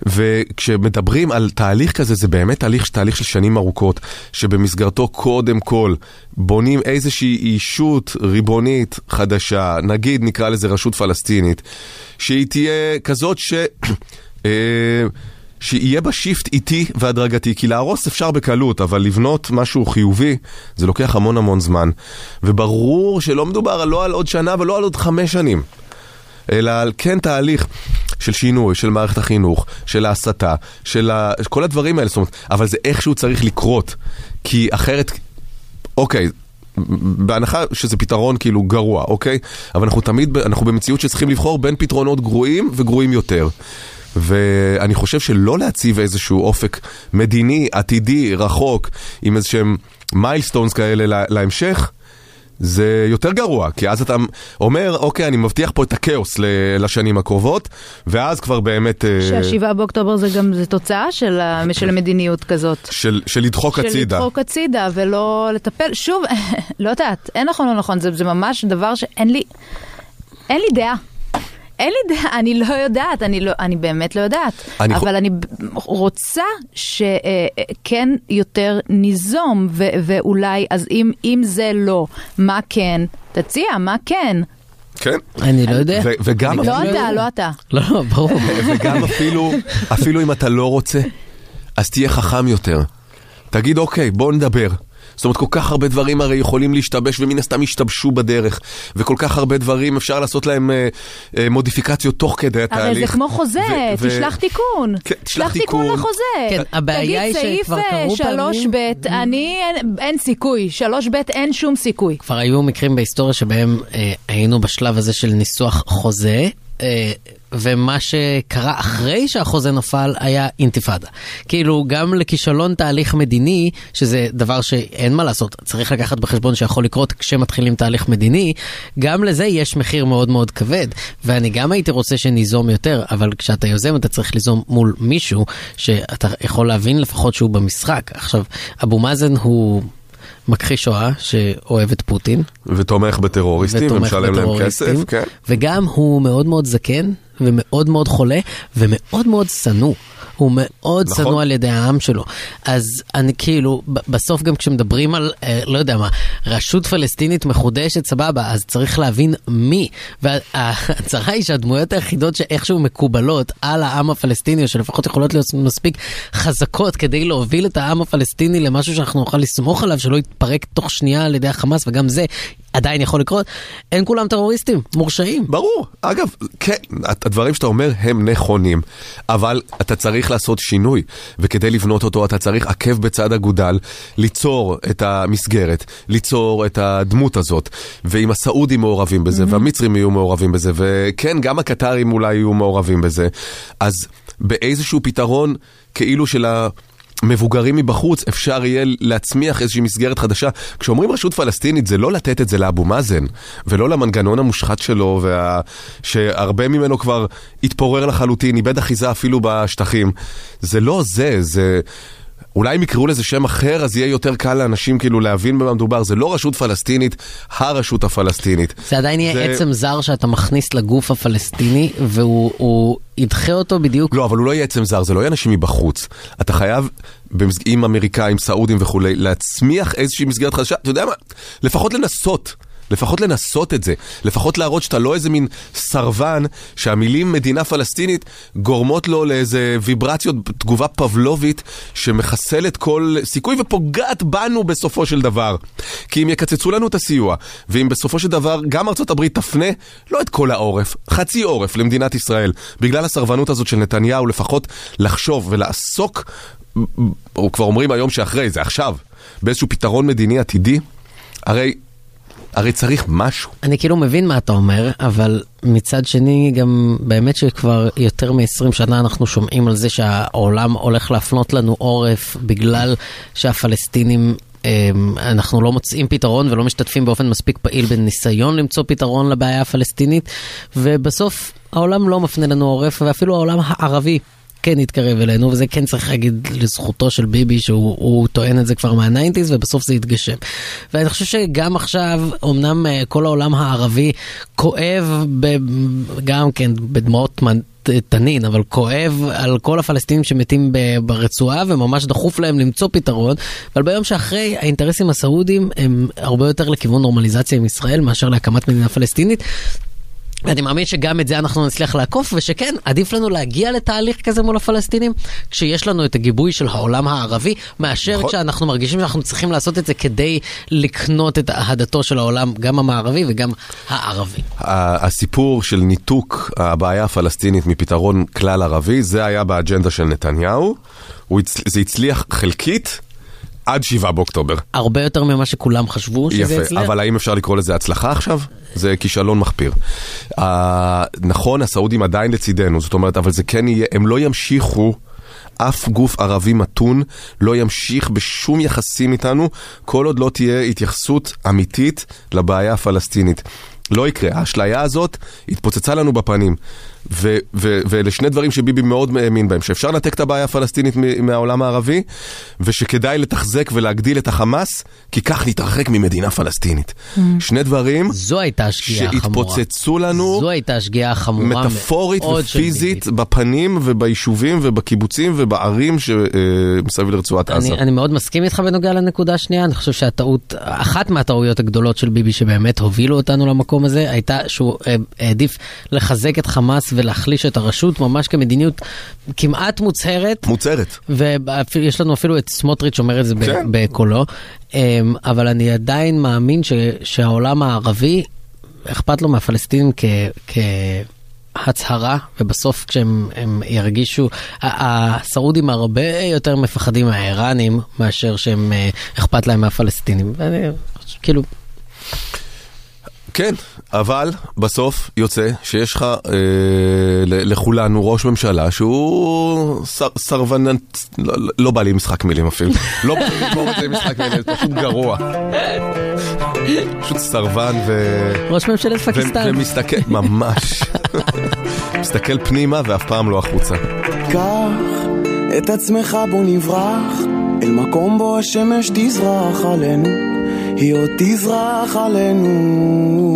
וכשמדברים על תהליך כזה, זה באמת תהליך, תהליך של שנים ארוכות, שבמסגרתו קודם כל בונים איזושהי אישות ריבונית חדשה, נגיד נקרא לזה רשות פלסטינית, שהיא תהיה כזאת ש... <clears throat> אה, שיהיה בה שיפט איטי והדרגתי, כי להרוס אפשר בקלות, אבל לבנות משהו חיובי, זה לוקח המון המון זמן. וברור שלא מדובר לא על עוד שנה ולא על עוד חמש שנים. אלא על כן תהליך של שינוי, של מערכת החינוך, של ההסתה, של ה... כל הדברים האלה, זאת אומרת, אבל זה איכשהו צריך לקרות, כי אחרת, אוקיי, בהנחה שזה פתרון כאילו גרוע, אוקיי? אבל אנחנו תמיד, אנחנו במציאות שצריכים לבחור בין פתרונות גרועים וגרועים יותר. ואני חושב שלא להציב איזשהו אופק מדיני, עתידי, רחוק, עם איזשהם מיילסטונס כאלה להמשך, זה יותר גרוע, כי אז אתה אומר, אוקיי, אני מבטיח פה את הכאוס לשנים הקרובות, ואז כבר באמת... אה, שהשבעה באוקטובר זה גם זה תוצאה של, של מדיניות כזאת. של, של לדחוק של הצידה. של לדחוק הצידה ולא לטפל. שוב, <laughs> לא יודעת, אין נכון או לא נכון, זה, זה ממש דבר שאין לי, אין לי דעה. אין לי דעה, אני לא יודעת, אני, לא, אני באמת לא יודעת. אני אבל ח... אני רוצה שכן יותר ניזום, ו, ואולי, אז אם, אם זה לא, מה כן? תציע, מה כן? כן. אני לא יודע. ו- וגם לא אפילו... אתה, לא אתה. לא, לא, ברור. <laughs> וגם אפילו, אפילו אם אתה לא רוצה, אז תהיה חכם יותר. תגיד, אוקיי, בוא נדבר. זאת אומרת, כל כך הרבה דברים הרי יכולים להשתבש ומן הסתם ישתבשו בדרך, וכל כך הרבה דברים אפשר לעשות להם אה, אה, מודיפיקציות תוך כדי התהליך. הרי זה כמו חוזה, ו- תשלח תיקון. כן, תשלח תיקון לחוזה. כן, הבעיה היא שכבר קרו פעמים... תגיד, סעיף 3ב, אני, אין, אין סיכוי, 3ב אין שום סיכוי. כבר היו מקרים בהיסטוריה שבהם אה, היינו בשלב הזה של ניסוח חוזה. אה, ומה שקרה אחרי שהחוזה נפל היה אינתיפאדה. כאילו, גם לכישלון תהליך מדיני, שזה דבר שאין מה לעשות, צריך לקחת בחשבון שיכול לקרות כשמתחילים תהליך מדיני, גם לזה יש מחיר מאוד מאוד כבד. ואני גם הייתי רוצה שניזום יותר, אבל כשאתה יוזם אתה צריך ליזום מול מישהו שאתה יכול להבין לפחות שהוא במשחק. עכשיו, אבו מאזן הוא... מכחיש שואה שאוהב את פוטין. ותומך בטרוריסטים ומשלם להם כסף, כן. וגם הוא מאוד מאוד זקן ומאוד מאוד חולה ומאוד מאוד שנוא. הוא מאוד נכון. שנוא על ידי העם שלו. אז אני כאילו, בסוף גם כשמדברים על, אה, לא יודע מה, רשות פלסטינית מחודשת, סבבה, אז צריך להבין מי. והצרה היא שהדמויות היחידות שאיכשהו מקובלות על העם הפלסטיני, או שלפחות יכולות להיות מספיק חזקות כדי להוביל את העם הפלסטיני למשהו שאנחנו נוכל לסמוך עליו, שלא יתפרק תוך שנייה על ידי החמאס, וגם זה עדיין יכול לקרות, אין כולם טרוריסטים, מורשעים. ברור. אגב, כן, הדברים שאתה אומר הם נכונים, אבל אתה צריך לעשות שינוי, וכדי לבנות אותו אתה צריך עקב בצד אגודל, ליצור את המסגרת, ליצור את הדמות הזאת, ואם הסעודים מעורבים בזה, mm-hmm. והמצרים יהיו מעורבים בזה, וכן, גם הקטרים אולי יהיו מעורבים בזה, אז באיזשהו פתרון כאילו של ה... מבוגרים מבחוץ, אפשר יהיה להצמיח איזושהי מסגרת חדשה. כשאומרים רשות פלסטינית, זה לא לתת את זה לאבו מאזן, ולא למנגנון המושחת שלו, וה... שהרבה ממנו כבר התפורר לחלוטין, איבד אחיזה אפילו בשטחים. זה לא זה, זה... אולי אם יקראו לזה שם אחר, אז יהיה יותר קל לאנשים כאילו להבין במה מדובר. זה לא רשות פלסטינית, הרשות הפלסטינית. זה עדיין יהיה זה... עצם זר שאתה מכניס לגוף הפלסטיני, והוא ידחה אותו בדיוק. לא, אבל הוא לא יהיה עצם זר, זה לא יהיה אנשים מבחוץ. אתה חייב, במסג... עם אמריקאים, סעודים וכולי, להצמיח איזושהי מסגרת חדשה. אתה יודע מה? לפחות לנסות. לפחות לנסות את זה, לפחות להראות שאתה לא איזה מין סרבן שהמילים מדינה פלסטינית גורמות לו לאיזה ויברציות, תגובה פבלובית שמחסלת כל סיכוי ופוגעת בנו בסופו של דבר. כי אם יקצצו לנו את הסיוע, ואם בסופו של דבר גם ארצות הברית תפנה, לא את כל העורף, חצי עורף למדינת ישראל, בגלל הסרבנות הזאת של נתניהו, לפחות לחשוב ולעסוק, או כבר אומרים היום שאחרי, זה עכשיו, באיזשהו פתרון מדיני עתידי, הרי הרי צריך משהו. אני כאילו מבין מה אתה אומר, אבל מצד שני גם באמת שכבר יותר מ-20 שנה אנחנו שומעים על זה שהעולם הולך להפנות לנו עורף בגלל שהפלסטינים אמ, אנחנו לא מוצאים פתרון ולא משתתפים באופן מספיק פעיל בניסיון למצוא פתרון לבעיה הפלסטינית, ובסוף העולם לא מפנה לנו עורף, ואפילו העולם הערבי כן יתקרב אלינו, וזה כן צריך להגיד לזכותו של ביבי שהוא הוא טוען את זה כבר מהניינטיז ובסוף זה יתגשם. ואני חושב שגם עכשיו, אמנם אה, כל העולם הערבי כואב ב, גם כן בדמעות תנין, אבל כואב על כל הפלסטינים שמתים ברצועה, וממש דחוף להם למצוא פתרון. אבל ביום שאחרי, האינטרסים הסעודיים הם הרבה יותר לכיוון נורמליזציה עם ישראל מאשר להקמת מדינה פלסטינית. אני מאמין שגם את זה אנחנו נצליח לעקוף, ושכן, עדיף לנו להגיע לתהליך כזה מול הפלסטינים, כשיש לנו את הגיבוי של העולם הערבי, מאשר נכון. כשאנחנו מרגישים שאנחנו צריכים לעשות את זה כדי לקנות את אהדתו של העולם, גם המערבי וגם הערבי. הסיפור של ניתוק הבעיה הפלסטינית מפתרון כלל ערבי, זה היה באג'נדה של נתניהו. הצ... זה הצליח חלקית עד 7 באוקטובר. הרבה יותר ממה שכולם חשבו שזה יפה, יצליח. אבל האם אפשר לקרוא לזה הצלחה עכשיו? זה כישלון מחפיר. Uh, נכון, הסעודים עדיין לצידנו, זאת אומרת, אבל זה כן יהיה, הם לא ימשיכו, אף גוף ערבי מתון לא ימשיך בשום יחסים איתנו, כל עוד לא תהיה התייחסות אמיתית לבעיה הפלסטינית. לא יקרה, האשליה הזאת התפוצצה לנו בפנים. ו- ו- ואלה שני דברים שביבי מאוד האמין בהם, שאפשר לנתק את הבעיה הפלסטינית מהעולם הערבי, ושכדאי לתחזק ולהגדיל את החמאס, כי כך נתרחק ממדינה פלסטינית. שני דברים זו הייתה השגיאה החמורה. שהתפוצצו לנו זו הייתה השגיאה החמורה מטאפורית מאוד של ופיזית. בפנים וביישובים ובקיבוצים ובערים שמסביב לרצועת עזה. אני, אני מאוד מסכים איתך בנוגע לנקודה השנייה, אני חושב שהטעות, אחת מהטעויות הגדולות של ביבי שבאמת הובילו אותנו למקום הזה, הייתה שהוא אה, העדיף לחזק את חמאס ולהחליש את הרשות ממש כמדיניות כמעט מוצהרת. מוצהרת. ויש לנו אפילו את סמוטריץ' אומר את זה כן. בקולו, אמ, אבל אני עדיין מאמין ש, שהעולם הערבי, אכפת לו מהפלסטינים כ... כ הצהרה, ובסוף כשהם הם ירגישו, הסעודים הרבה יותר מפחדים מהאיראנים מאשר שהם אה, אכפת להם מהפלסטינים. ואני, כאילו, כן, אבל בסוף יוצא שיש לך אה, ל- לכולנו ראש ממשלה שהוא ס, סרבנט, לא, לא בא לי משחק מילים אפילו, <laughs> לא בא לי לקרוא את זה משחק מילים, זה פשוט גרוע. פשוט סרבן ו... ראש ממשלת פקיסטן. ומסתכל, <laughs> ממש, מסתכל פנימה ואף פעם לא החוצה. קח את עצמך בוא נברח אל מקום בו השמש תזרח עלינו היא עוד תזרח עלינו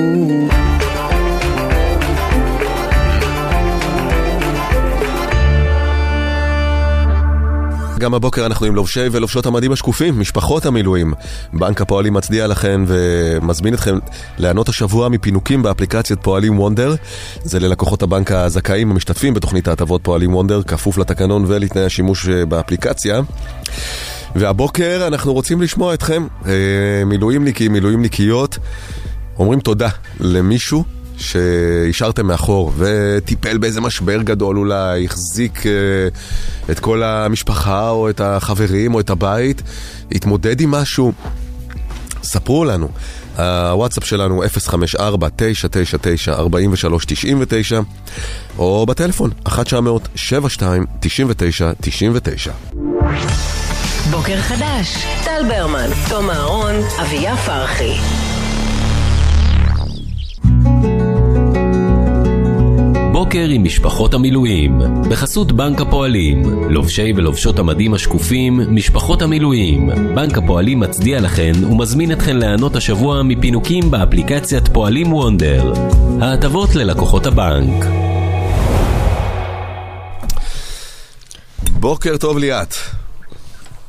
גם הבוקר אנחנו עם לובשי ולובשות המדים השקופים, משפחות המילואים. בנק הפועלים מצדיע לכן ומזמין אתכם ליהנות השבוע מפינוקים באפליקציית פועלים וונדר. זה ללקוחות הבנק הזכאים המשתתפים בתוכנית ההטבות פועלים וונדר, כפוף לתקנון ולתנאי השימוש באפליקציה. והבוקר אנחנו רוצים לשמוע אתכם, אה, מילואימניקים, מילואימניקיות, אומרים תודה למישהו שהשארתם מאחור וטיפל באיזה משבר גדול אולי, החזיק אה, את כל המשפחה או את החברים או את הבית, התמודד עם משהו. ספרו לנו. הוואטסאפ שלנו 054-999-4399 או בטלפון 1-900-72-99-99 בוקר חדש, טל ברמן, תום אהרון, אביה פרחי. בוקר עם משפחות המילואים, בחסות בנק הפועלים, לובשי ולובשות המדים השקופים, משפחות המילואים. בנק הפועלים מצדיע לכן ומזמין אתכן ליהנות השבוע מפינוקים באפליקציית פועלים וונדר. ההטבות ללקוחות הבנק. בוקר טוב ליאת.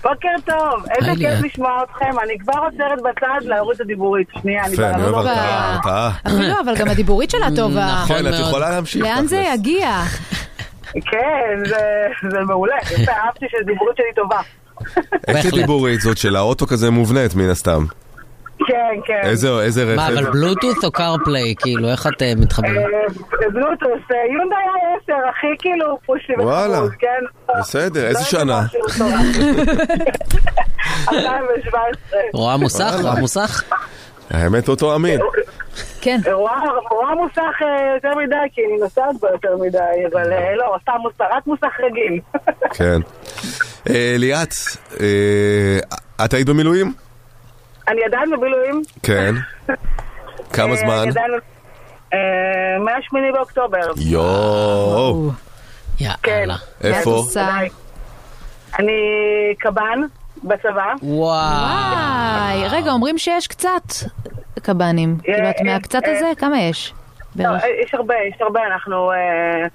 בוקר טוב, איזה. כיף לשמוע אתכם, אני כבר עוצרת בצד להוריד את הדיבורית, שנייה, אני יפה, אני אוהב כבר... הרתעה, הרתעה. אפילו, אבל גם הדיבורית שלה טובה. נכון את. יכולה להמשיך. לאן זה. יגיע? כן, זה- זה מעולה, יפה, אהבתי שהדיבורית שלי טובה. איזה. דיבורית זאת של האוטו כזה מובנית מן הסתם. כן, כן. איזה איזה רכב? מה, אבל בלוטות' או קרפליי? כאילו, איך את מתחברת? בלוטוס, אה, יונדאי i10, הכי כאילו פושי וואלה. כן? בסדר, איזה שנה? משהו מטורף. 2017. <laughs> רואה מוסך? רואה מוסך? האמת אותו אמין. כן. רואה מוסך אה, יותר מדי, כי אני נוסעת בו יותר מדי, אבל אה, לא, סתם מוסך, רק מוסך רגיל. כן. אה, ליאת, את היית במילואים? אני עדיין במילואים. כן. <laughs> כמה אה, זמן? אני עדיין... אה, מה-8 באוקטובר. יואו. יאללה. איפה? עושה? אני קב"ן בצבא. וואי, רגע, אומרים שיש קצת קב"נים. כאילו, את מהקצת הזה? כמה יש? לא. יש הרבה, יש הרבה, אנחנו אה,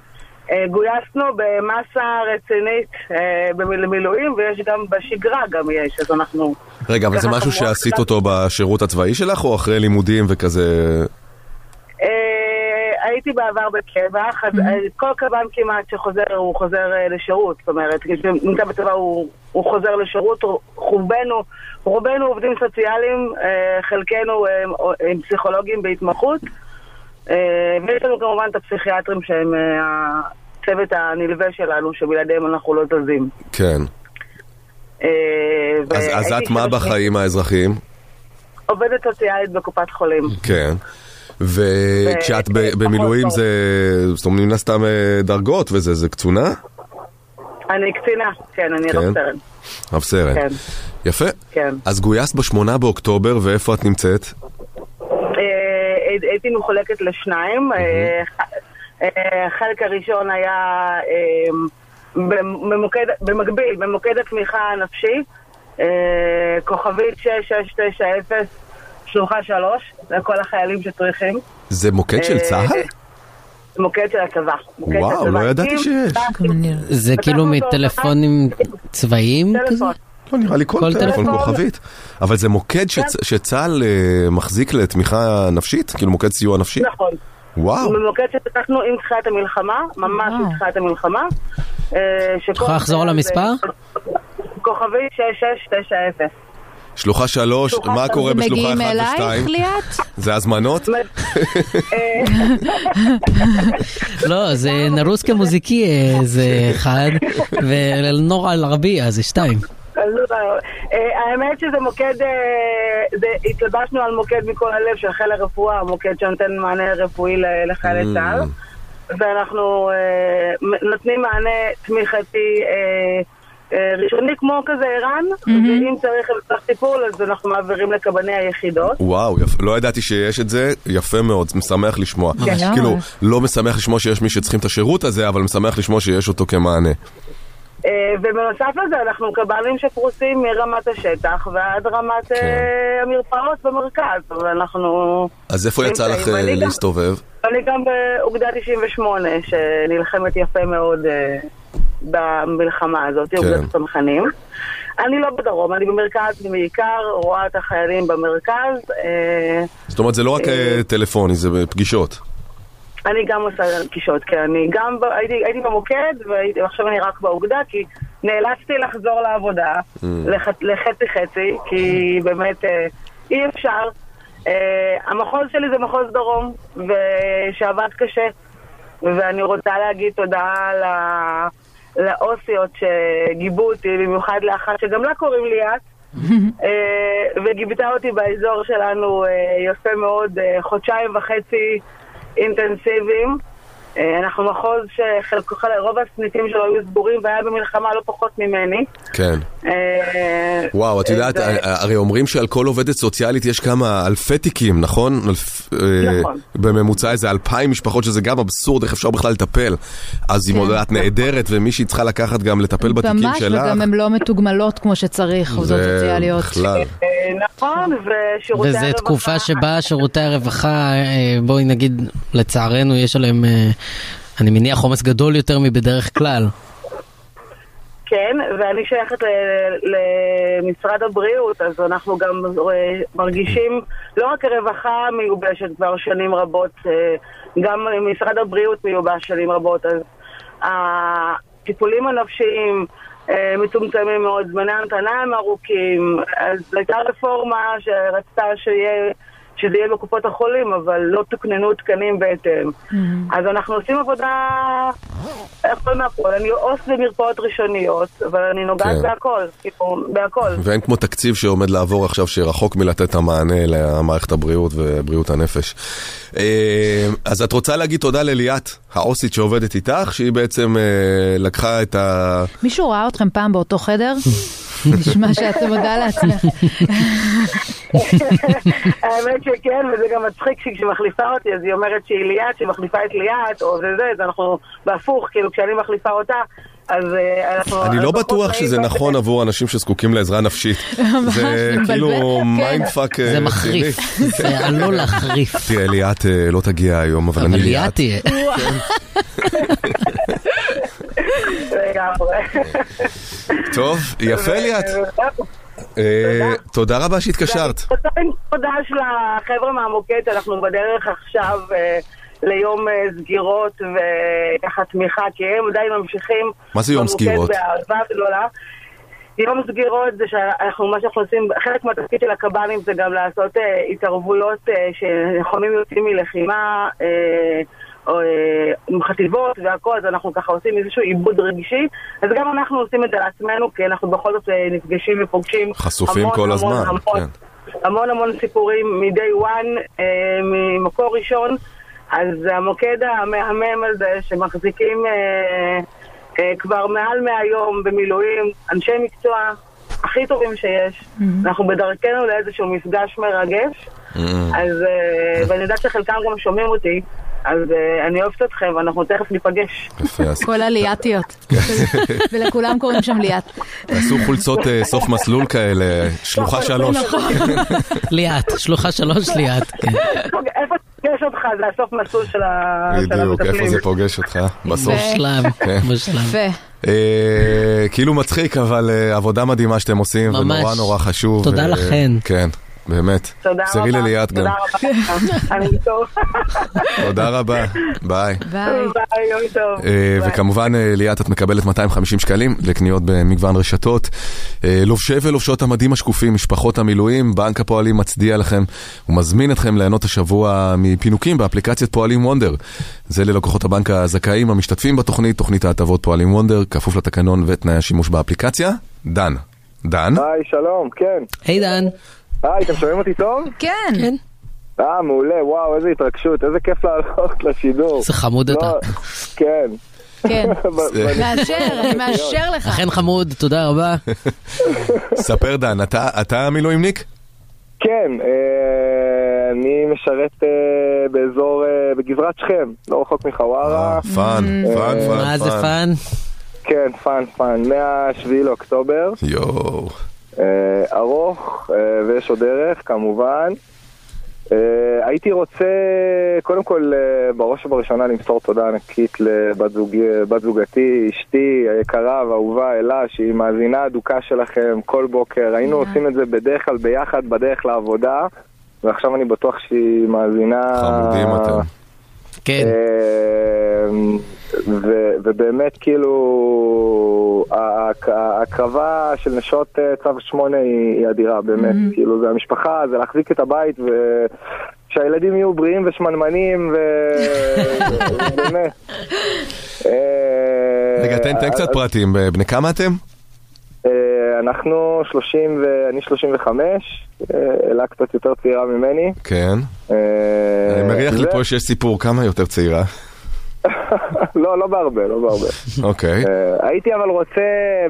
אה, גויסנו במסה רצינית אה, למילואים, ויש גם בשגרה גם יש, אז אנחנו... רגע, אבל זה משהו. שעשית אותו בשירות הצבאי שלך, או אחרי לימודים וכזה... אה, הייתי בעבר בקבע, אז אה, כל קב"ן כמעט שחוזר, הוא חוזר אה, לשירות, זאת אומרת, כשנמצא בצבא הוא, חוזר לשירות, רובנו, רובנו עובדים סוציאליים, חלקנו הם פסיכולוגים בהתמחות, ויש לנו כמובן את הפסיכיאטרים שהם הצוות הנלווה שלנו, שבלעדיהם אנחנו לא זזים. כן. אה, אז- אז את מה בחיים האזרחיים? עובדת סוציאלית בקופת חולים. כן. וכשאת במילואים זה, זאת אומרת, מן הסתם אה, דרגות וזה, זה קצונה? אני קצינה, כן, אני כן. רב סרן. רב סרן. כן. יפה. כן. אז גויסת בשמונה באוקטובר, ואיפה את נמצאת? אה, הייתי מחולקת לשניים. החלק הראשון היה במוקד, במקביל, במוקד התמיכה הנפשי, אה, כוכבית 6690, שלוחה 3, לכל החיילים שצריכים. זה מוקד של אה, צה"ל? מוקד של הצבא. מוקד של וואו, הצבא. לא ידעתי שיש. זה כאילו מטלפונים צבאיים כזה? לא, נראה לי כל כל טלפון טלפון. כוכבית. אבל זה מוקד שצ- שצה"ל אה, מחזיק לתמיכה נפשית? כאילו מוקד סיוע נפשי? נכון. וואו. במוקד שפתחנו עם תחילת המלחמה, ממש עם תחילת המלחמה. אה, שכל יכולה לחזור על המספר? כוכבית 6690. שלוחה שלוש, שלוחה מה שלוש. קורה בשלוחה מגיעים אחת אלייך, ושתיים? ליאת? זה הזמנות? אה, לא, זה נרוס כמוזיקי אה, זה אחד, ולנור על ערבייה זה שתיים. אז לא, אה, האמת שזה מוקד, אה, זה- התלבשנו על מוקד מכל הלב של חיל הרפואה, מוקד שנותן מענה רפואי לחיילי Mm. צה"ל, ואנחנו אה, נותנים מענה תמיכתי אה, אה, ראשוני כמו כזה ער"ן, ואם צריך לפתח טיפול אז אנחנו מעבירים לקבני היחידות. וואו, יפ- לא ידעתי שיש את זה, יפה מאוד, משמח לשמוע. כן. כאילו, לא משמח לשמוע שיש מי שצריכים את השירות הזה, אבל משמח לשמוע שיש אותו כמענה. אה, ובנוסף לזה אנחנו קב"נים שפרוסים מרמת השטח ועד רמת כן. אה, המרפאות במרכז, ואנחנו... אז איפה יצא לך. אה, להסתובב? אני גם באוגדה 98, שנלחמת יפה מאוד אה, במלחמה הזאת, כן. אוגדת הצנחנים. אני לא בדרום, אני במרכז בעיקר, רואה את החיילים במרכז. אה, זאת אומרת, זה לא רק אה, טלפוני, זה פגישות. אני גם עושה גישות, כי אני גם, הייתי, הייתי במוקד, ועכשיו אני רק באוגדה, כי נאלצתי לחזור לעבודה, Mm. לח, לחצי חצי, כי באמת אה, אי אפשר. אה, המחוז שלי זה מחוז דרום, ושעבד קשה, ואני רוצה להגיד תודה ל... לאוסיות שגיבו אותי, במיוחד לאחת שגם לה קוראים ליאת, <laughs> אה, וגיבתה אותי באזור שלנו אה, יפה מאוד, חודשיים וחצי אינטנסיביים. אה, אנחנו מחוז שרוב הסניפים שלו היו סגורים והיה במלחמה לא פחות ממני. כן. אה, וואו, את יודעת, זה- אה, הרי אומרים שעל כל עובדת סוציאלית יש כמה אלפי תיקים, נכון? אה, נכון. בממוצע איזה אלפיים משפחות, שזה גם אבסורד, איך אפשר בכלל לטפל. אז אם כן. את נהדרת ומישהי צריכה לקחת גם לטפל בתיקים ממש, שלך, וגם הן לא מתוגמלות כמו שצריך, עובדות זה סוציאליות. בכלל. אה, נכון, ושירותי וזו הרווחה... תקופה שבה שירותי הרווחה, אה, בואי נגיד, לצערנו יש עליהם, אה, אני מניח, עומס גדול יותר מבדרך כלל. כן, ואני שייכת למשרד הבריאות, אז אנחנו גם אה, מרגישים, לא רק הרווחה מיובשת כבר שנים רבות, אה, גם משרד הבריאות מיובש שנים רבות, אז הטיפולים הנפשיים אה, מצומצמים מאוד, זמני ההמתנה הם ארוכים, אז הייתה רפורמה שרצתה שיהיה... שזה יהיה בקופות החולים, אבל לא תוקננו תקנים בהתאם. אז אנחנו עושים עבודה, הכל מהכל. אני עו"ס במרפאות ראשוניות, אבל אני נוגעת כן. בהכל, כאילו, בהכל. ואין כמו תקציב שעומד לעבור עכשיו שרחוק מלתת את המענה למערכת הבריאות ובריאות הנפש. אה, אז את רוצה להגיד תודה לליאת, העו"סית שעובדת איתך, שהיא בעצם אה, לקחה את ה... מישהו ראה אתכם פעם באותו חדר? <laughs> נשמע שאת מודה לעצמך. האמת שכן, וזה גם מצחיק שכשהיא מחליפה אותי, אז היא אומרת שהיא ליאת, שהיא מחליפה את ליאת, או זה זה, אז אנחנו בהפוך, כאילו כשאני מחליפה אותה, אז אה, אנחנו... אני לא בטוח שזה נכון עבור אנשים שזקוקים לעזרה נפשית. <laughs> זה. כאילו כן. mind fuck זה מחריף, זה עלול להחריף. תראה, ליאת אה, לא תגיע היום, אבל אני אבל ליאת. ליאת תהיה. לגמרי. טוב, יפה ליאת. אה, תודה רבה שהתקשרת. אני רוצה למסור תודה של החבר'ה מהמוקד, אנחנו בדרך עכשיו אה, ליום אה, סגירות וככה תמיכה, כי הם עדיין ממשיכים. מה זה יום סגירות? באהבה גדולה. יום סגירות זה שאנחנו, מה שאנחנו עושים, חלק מהתפקיד של הקב"נים זה גם לעשות אה, התערבויות אה, שלוחמים יוצאים מלחימה, אה, אה, עם חטיבות והכל, אז אנחנו ככה עושים איזשהו עיבוד רגשי, אז גם אנחנו עושים את זה לעצמנו, כי אנחנו בכל זאת אה, נפגשים ופוגשים חשופים המון, כל המון, הזמן, המון, כן. המון המון סיפורים מ-day one, אה, ממקור ראשון, אז המוקד המהמם הזה שמחזיקים אה, אה, כבר מעל 100 יום במילואים, אנשי מקצוע הכי טובים שיש. אנחנו בדרכנו לאיזשהו מפגש מרגש, אז, אה, ואני יודעת שחלקם גם שומעים אותי, אז אה, אני אוהבת אתכם, ואנחנו תכף ניפגש. כל הליאטיות. ולכולם קוראים שם ליאת. תעשו חולצות אה, סוף מסלול כאלה, שלוחה שלוש. נכון. ליאת, שלוחה שלוש ליאת. כן. איפה פוגש אותך? זה הסוף מסלול של ה- של בדיוק, איפה המטפלים. זה פוגש אותך? בסוף. מושלם, כן. מושלם. יפה. אה, כאילו מצחיק, אבל עבודה מדהימה שאתם עושים. ונורא נורא חשוב. תודה לכן. כן, באמת. תודה סרי רבה. לליאת גם. תודה רבה. <laughs> אני טוב. תודה רבה, ביי. ביי. ביי, יום טוב. אה. וכמובן, אה, ליאת, את מקבלת 250 שקלים לקניות במגוון רשתות. אה, לובשי ולובשות המדים השקופים, משפחות המילואים, בנק הפועלים מצדיע לכם ומזמין אתכם ליהנות השבוע מפינוקים באפליקציית פועלים וונדר. זה ללקוחות הבנק הזכאים המשתתפים בתוכנית, תוכנית ההטבות פועלים וונדר, כפוף לתקנון ותנאי השימוש באפליקציה. דן. דן? היי, שלום, כן. היי דן. היי, אתם שומעים אותי טוב? כן. כן. אה, מעולה, וואו, איזה התרגשות, איזה כיף לעלות לשידור. איזה חמוד לא, אתה. כן. כן. <laughs> מאשר, אני מאשר לך. אכן חמוד, תודה רבה. <laughs> ספר דן, אתה- מילואימניק? כן, אה, אני משרת אה, באזור, אה, בגזרת שכם, לא רחוק מחווארה. פאן, פאן, פאן. מה זה פאן? כן, פאן, פאן, מה-7 לאוקטובר. יואו. אה, ארוך, אה, ויש עוד דרך, כמובן. אה, הייתי רוצה, קודם כל, בראש ובראשונה למסור תודה ענקית לבת זוג, זוגתי, אשתי היקרה והאהובה אלה, שהיא מאזינה אדוקה שלכם כל בוקר. היינו עושים את זה בדרך כלל ביחד בדרך לעבודה, ועכשיו אני בטוח שהיא מאזינה... חמודים אתם. כן. אה, ו- ובאמת כאילו ההק- ההקרבה של נשות אה, צו 8 היא היא אדירה באמת, כאילו זה המשפחה, זה להחזיק את הבית ושהילדים יהיו בריאים ושמנמנים ובאמת. <laughs> אה, רגע, תן תן קצת פרטים, בני כמה אתם? אה, אנחנו 30 ואני 35, אה, אלה קצת יותר צעירה ממני. כן. אה, אני מריח לי פה שיש סיפור כמה יותר צעירה. <laughs> לא, לא בהרבה, לא בהרבה. אוקיי. אה, הייתי אבל רוצה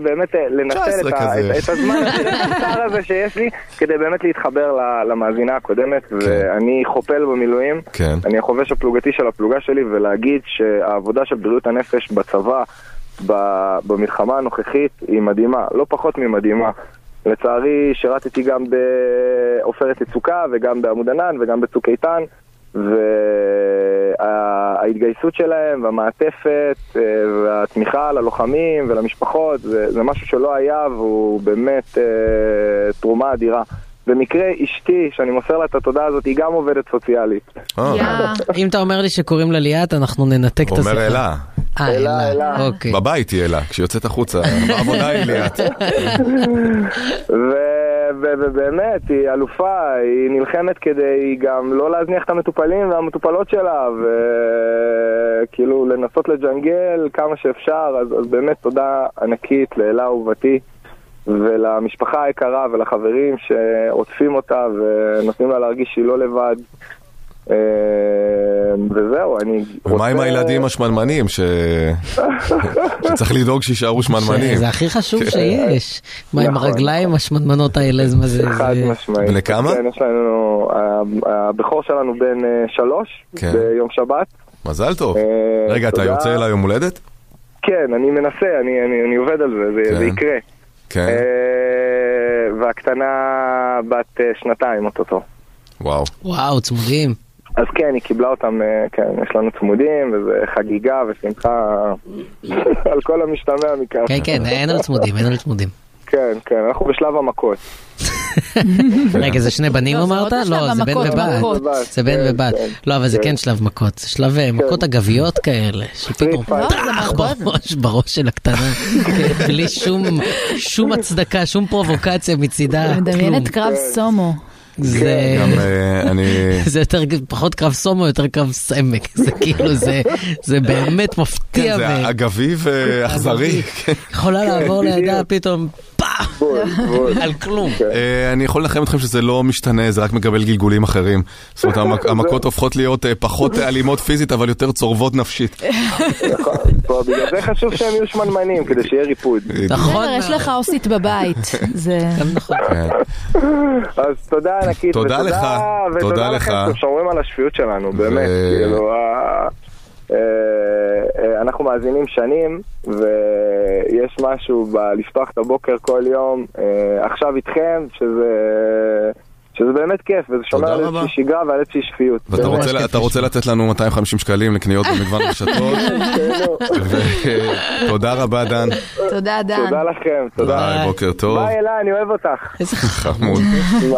באמת לנצל 19 את הזמן הקצר הזה שיש לי כדי באמת להתחבר למאזינה הקודמת ואני חופל במילואים, כן. אני החובש הפלוגתי של הפלוגה שלי ולהגיד שהעבודה של בריאות הנפש בצבא במלחמה הנוכחית היא מדהימה, לא פחות ממדהימה. לצערי שירתתי גם בעופרת יצוקה וגם בעמוד ענן וגם בצוק איתן וההתגייסות שלהם והמעטפת אה, והתמיכה ללוחמים ולמשפחות זה, זה משהו שלא היה והוא באמת אה, תרומה אדירה. במקרה אשתי, שאני מוסר לה את התודה הזאת, היא גם עובדת סוציאלית. אה, אם אתה אומר לי שקוראים לה ליאת, אנחנו ננתק את השיחה. אומר אלה. אה, אלה, אלה. אוקיי. בבית היא אלה, כשיוצאת החוצה, בעבודה היא ליאת. ובאמת, היא אלופה, היא נלחמת כדי גם לא להזניח את המטופלים והמטופלות שלה, וכאילו לנסות לג'נגל כמה שאפשר, אז, אז באמת תודה ענקית לאלה אהובתי. ולמשפחה היקרה ולחברים שעוטפים אותה ונותנים לה להרגיש שהיא לא לבד. אה, וזהו, אני רוצה... ומה עם הילדים השמנמנים, ש- שצריך לדאוג שיישארו שמנמנים? זה הכי חשוב כן. שיש. מה עם נכון. הרגליים השמנמנות האלה, זה מה זה... חד משמעית. בני כמה? כן, יש לנו, הבכור שלנו בן אה, שלוש, כן. ביום שבת. מזל טוב. אה, רגע, אתה. יוצא ליום הולדת? כן, אני מנסה, אני, עובד על זה, זה, כן. זה יקרה. כן. אה, והקטנה בת אה, שנתיים אוטוטו. וואו. וואו, צמודים. אז כן, היא קיבלה אותם, אה, כן, יש לנו צמודים, וזה חגיגה ושמחה <laughs> על כל המשתמע מכך. כן, כן, אין על צמודים, אין על צמודים. כן, כן, אנחנו בשלב המכות. <laughs> רגע, זה שני בנים לא, זה אמרת? לא, זה בן ובת. זה בן כן, ובת. כן, לא, אבל זה כן. כן שלב מכות. זה שלב אה, מכות אגביות כאלה, שפתאום. לא, טח מכות. בראש, בראש של הקטנה. כן, <laughs> בלי שום- שום הצדקה, שום פרובוקציה מצידה. מדמיינת קרב סומו. זה... גם אה, אני... <laughs> זה יותר, פחות קרב סומו, יותר קרב סמק. <laughs> זה כאילו, זה, זה באמת מפתיע. כן, זה אגבי ואכזרי. כן. יכולה לעבור לידה פתאום, פאח. על כלום. אה, אני יכול לנחם אתכם שזה לא משתנה, זה רק מקבל גלגולים אחרים. זאת אומרת, <laughs> המכות הופכות להיות אה, פחות אלימות פיזית, אבל יותר צורבות נפשית. נכון. בגלל זה חשוב שהם יהיו שמנמנים, כדי שיהיה ריפוד. נכון. יש לך עוסית בבית. זה... נכון. כן. אז תודה ענקית. תודה ותודה- לך, תודה ותודה לך. לכם שאתם שומרים על השפיות שלנו, באמת. כאילו, אה, אה, אנחנו מאזינים שנים, ויש משהו בלפתוח את הבוקר כל יום, אה, עכשיו איתכם, שזה... שזה באמת כיף, וזה שומר על. איזושהי שגרה ועל איזושהי שפיות. ואתה. רוצה- אתה רוצה לתת לנו 250 שקלים לקניות במגוון <laughs> רשתות? תודה רבה, דן. תודה, דן. תודה לכם, תודה. ביי, בוקר טוב. ביי אלה, אני אוהב אותך. איזה <laughs> חמוד.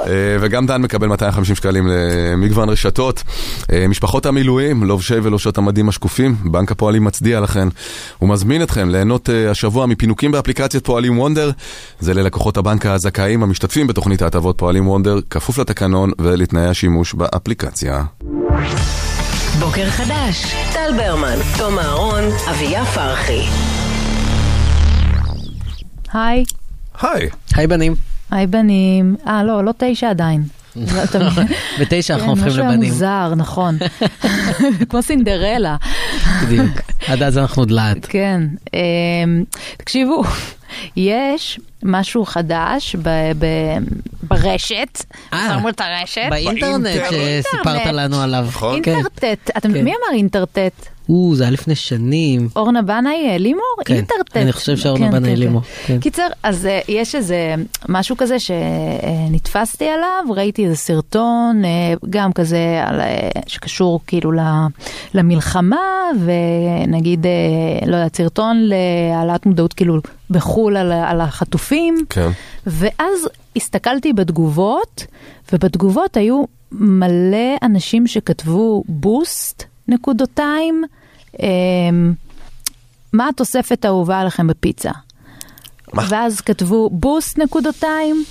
אה, וגם דן מקבל 250 שקלים למגוון רשתות. אה, משפחות המילואים, לובשי ולובשות המדים השקופים, בנק הפועלים מצדיע לכן. הוא מזמין אתכם ליהנות אה, השבוע מפינוקים באפליקציית פועלים וונדר. זה ללקוחות הבנק הזכאים המשתתפים בתוכנית ההטבות פועלים wonder, כפוף לתקנון ולתנאי השימוש באפליקציה. בוקר חדש, טל ברמן, תום אהרון, אביה פרחי. היי. היי. היי בנים. היי בנים. אה, לא, לא תשע עדיין. לא? <laughs> בתשע אנחנו כן, הופכים משהו היה לבנים. מוזר, נכון. <laughs> <laughs> כמו סינדרלה. בדיוק. עד אז אנחנו דלעת. כן. אמ, תקשיבו, יש משהו חדש ב- ב- ברשת. אה, שמו את הרשת. באינטרנט שסיפרת. לנו עליו. נכון. כן. אינטרטט. אתם- כן. מי אמר אינטרטט? או, זה היה לפני שנים. אורנה בנאי אה, לימור? כן, אינטרטט. אני חושב שאורנה כן, בנאי כן, לימור, כן. כן. קיצר, אז אה, יש איזה משהו כזה שנתפסתי עליו, ראיתי איזה סרטון, אה, גם כזה על, אה, שקשור כאילו ל- למלחמה, ונגיד, אה, לא יודעת, סרטון להעלאת מודעות כאילו בחו"ל על, על החטופים. כן. ואז הסתכלתי בתגובות, ובתגובות היו מלא אנשים שכתבו בוסט, נקודותיים, אמ, מה התוספת האהובה עליכם בפיצה? מה? ואז כתבו בוסט נקודותיים,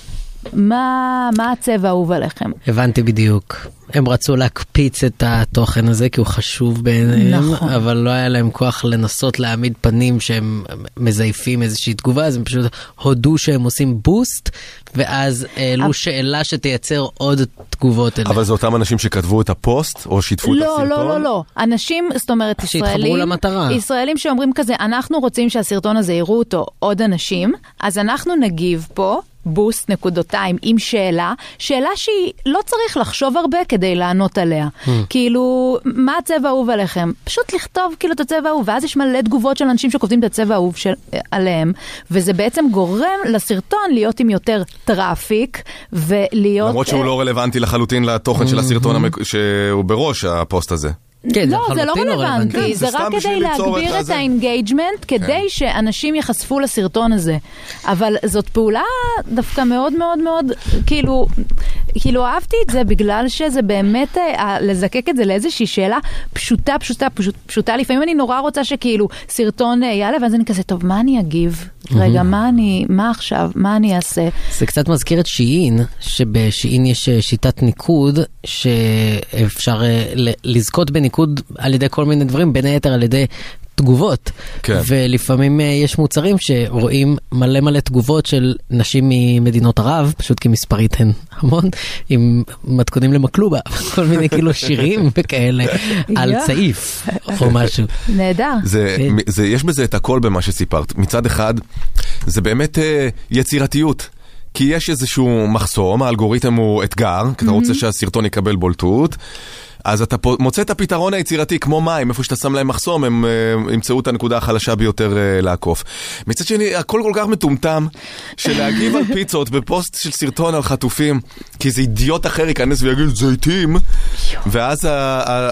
מה, מה הצבע האהוב עליכם? הבנתי בדיוק. הם רצו להקפיץ את התוכן הזה כי הוא חשוב בעיניהם, נכון. אבל לא היה להם כוח לנסות להעמיד פנים שהם מזייפים איזושהי תגובה, אז הם פשוט הודו שהם עושים בוסט, ואז העלו שאלה שתייצר עוד תגובות אליהם. אבל זה אותם אנשים שכתבו את הפוסט, או שיתפו את לא, הסרטון? לא, לא, לא. אנשים, זאת אומרת, שהתחברו ישראלים, למטרה. ישראלים שאומרים כזה, אנחנו רוצים שהסרטון הזה יראו אותו עוד אנשים, אז אנחנו נגיב פה. בוסט נקודותיים עם שאלה, שאלה שהיא לא צריך לחשוב הרבה כדי לענות עליה. כאילו, מה הצבע האהוב עליכם? פשוט לכתוב כאילו את הצבע האהוב, ואז יש מלא תגובות של אנשים שכותבים את הצבע האהוב של, עליהם, וזה בעצם גורם לסרטון להיות עם יותר traffic, ולהיות... למרות שהוא אה, לא רלוונטי לחלוטין לתוכן של הסרטון המק- שהוא בראש הפוסט הזה. כן, לא, זה לא לחלוטין רלוונטי, כן, זה זה רק כדי להגביר את. ה engagement, כדי שאנשים ייחשפו לסרטון הזה. אבל זאת פעולה דווקא מאוד מאוד מאוד, כאילו, כאילו אהבתי את זה בגלל שזה באמת, אה, לזקק את זה לאיזושהי שאלה פשוטה, פשוטה, פשוט, פשוטה. לפעמים אני נורא רוצה שכאילו סרטון אה, יעלה, ואז אני כזה, טוב, מה אני אגיב? רגע, מה אני, מה עכשיו? מה אני אעשה? זה קצת מזכיר את שיעין, שבשיעין יש אה, שיטת ניקוד, שאפשר אה, לזכות בניקוד על ידי כל מיני דברים, בין היתר על ידי תגובות. כן. ולפעמים אה, יש מוצרים שרואים מלא מלא תגובות של נשים ממדינות ערב, פשוט כי מספרית הן המון, עם מתכונים למקלובה, <laughs> כל מיני כאילו שירים <laughs> וכאלה, על. צעיף או משהו. נהדר. זה, כן. זה, יש בזה את הכל במה שסיפרת. מצד אחד, זה באמת אה, יצירתיות. כי יש איזשהו מחסום, האלגוריתם הוא אתגר, כי אתה רוצה שהסרטון יקבל בולטות. אז אתה מוצא את הפתרון היצירתי, כמו מים, איפה שאתה שם להם מחסום, הם אה, ימצאו את הנקודה החלשה ביותר אה, לעקוף. מצד שני, הכל כל כך מטומטם, שלהגיב על <laughs> פיצות בפוסט של סרטון על חטופים, כי איזה אידיוט אחר ייכנס ויגיד זיתים, ואז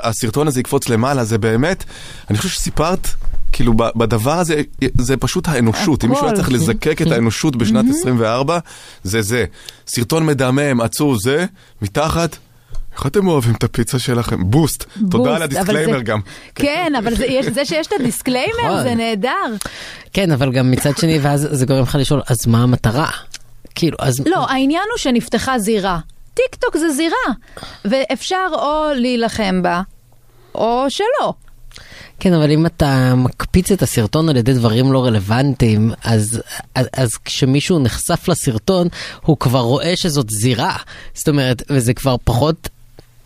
הסרטון הזה יקפוץ למעלה, זה באמת, אני חושב שסיפרת... כאילו בדבר הזה, זה פשוט האנושות. אם מישהו היה הכל. צריך לזקק את האנושות בשנת 24, זה זה. סרטון מדמם, עצוב, זה, מתחת, איך אתם אוהבים את הפיצה שלכם? בוסט. תודה על boost, ה disclaimer זה- גם. כן, אבל זה, יש, זה שיש את ה disclaimer נכון. זה נהדר. כן, אבל גם מצד שני, ואז זה גורם לך לשאול, אז מה המטרה? כאילו, אז... לא, העניין הוא שנפתחה זירה. טיק טוק זה זירה, ואפשר או להילחם בה, או שלא. כן, אבל אם אתה מקפיץ את הסרטון על ידי דברים לא רלוונטיים, אז, אז, אז כשמישהו נחשף לסרטון, הוא כבר רואה שזאת זירה. זאת אומרת, וזה כבר פחות...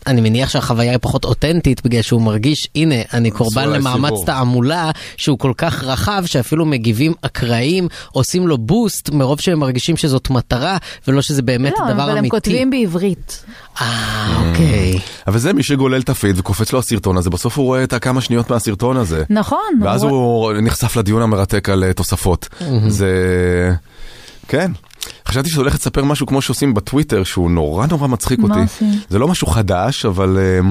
אני מניח שהחוויה היא פחות אותנטית בגלל שהוא מרגיש, הנה, אני קורבן למאמץ סיפור. תעמולה שהוא כל כך רחב שאפילו מגיבים אקראיים, עושים לו בוסט מרוב שהם מרגישים שזאת מטרה ולא שזה באמת לא, דבר אבל הם אמיתי. כותבים בעברית. אה, אוקיי. אבל זה מי שגולל את הפיד וקופץ לו הסרטון הזה, בסוף הוא רואה את הכמה שניות מהסרטון הזה. נכון. ואז הוא נחשף לדיון המרתק על אה, תוספות. זה... כן. חשבתי שאתה הולך לספר משהו כמו שעושים בטוויטר, שהוא נורא נורא מצחיק מה אותי. עושים? זה לא משהו חדש, אבל אה,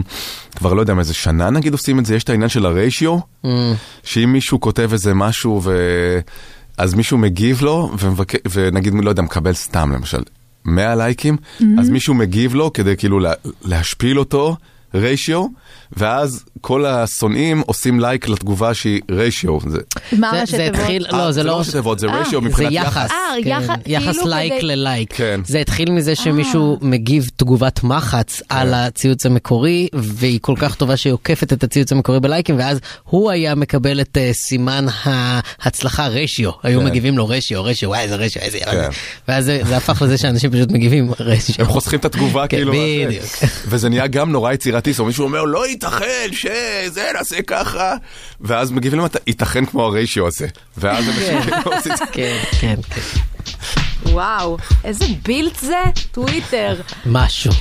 כבר לא יודע, מאיזה שנה נגיד עושים את זה, יש את העניין של הריישיו, שאם מישהו כותב איזה משהו ו... אז מישהו מגיב לו, ומבק... ונגיד, לא יודע, מקבל סתם למשל 100 לייקים, אז מישהו מגיב לו כדי כאילו לה... להשפיל אותו, ריישיו, ואז כל השונאים עושים לייק לתגובה שהיא ריישיו. זה... מה זה- ראשי זה תיבות? התחיל, אה, לא, זה לא... ראשי תיבות, זה אה, ריישיו זה מבחינת יחס, יחס. אה, כן, כאילו לייק כדי- ללייק. כן. זה התחיל מזה שמישהו מגיב תגובת מחץ על הציוץ המקורי, והיא כל כך טובה שהיא עוקפת את הציוץ המקורי בלייקים, ואז הוא היה מקבל את אה, סימן ההצלחה רשיו. היו כן. מגיבים לו רשיו, רשיו, וואי איזה רשיו, איזה כן. ילד. ואז זה הפך לזה שאנשים פשוט מגיבים רשיו. הם חוסכים את התגובה כן, כאילו. בדיוק. וזה נהיה גם נורא יצירתי, זאת אומרת מישהו אומר לא ייתכן שזה נעשה ככה, ואז מגיבים למטה, ייתכן כמו הריישיו הזה. ואז אנשים כאילו <laughs> עושים את זה. כן, כן, כן. וואו, איזה בילט זה? טוויטר. משהו.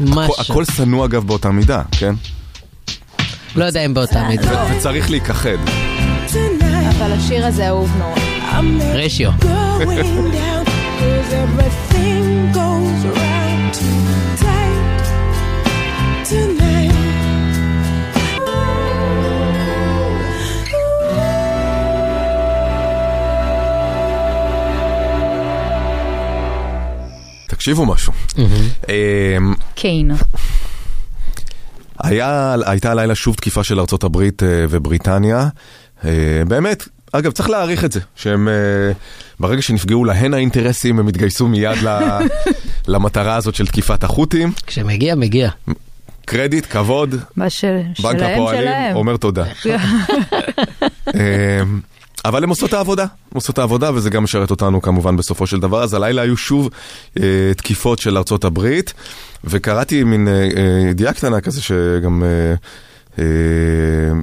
משהו. הכל שנוא אגב באותה מידה, כן? לא יודע אם באותה מידה. וצריך להיכחד. אבל השיר הזה אהוב נורא. רשיו. <laughs> תקשיבו משהו. אמ, קיין. היה, הייתה הלילה שוב תקיפה של ארצות הברית אה, ובריטניה. אה, באמת, אגב, צריך להעריך את זה, שהם אה, ברגע שנפגעו להן האינטרסים, הם התגייסו מיד <laughs> למטרה הזאת של תקיפת החות'ים. כשמגיע, מגיע. קרדיט, כבוד. בנק הפועלים. אומר תודה. <laughs> אבל הם עושות את העבודה, הם עושות את העבודה וזה גם משרת אותנו כמובן בסופו של דבר. אז הלילה היו שוב אה, תקיפות של ארצות הברית, וקראתי מין אה, אה, ידיעה קטנה כזה שגם אה, אה,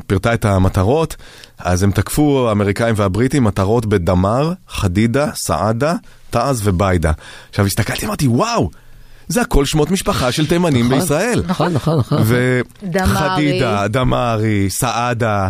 פירטה את המטרות. אז הם תקפו, האמריקאים והבריטים, מטרות בדמר, חדידה, סעדה, תעז וביידה. עכשיו הסתכלתי, אמרתי, וואו! זה הכל שמות משפחה של תימנים נכון, בישראל. נכון, נכון, נכון. וחדידה, דמארי, סעדה,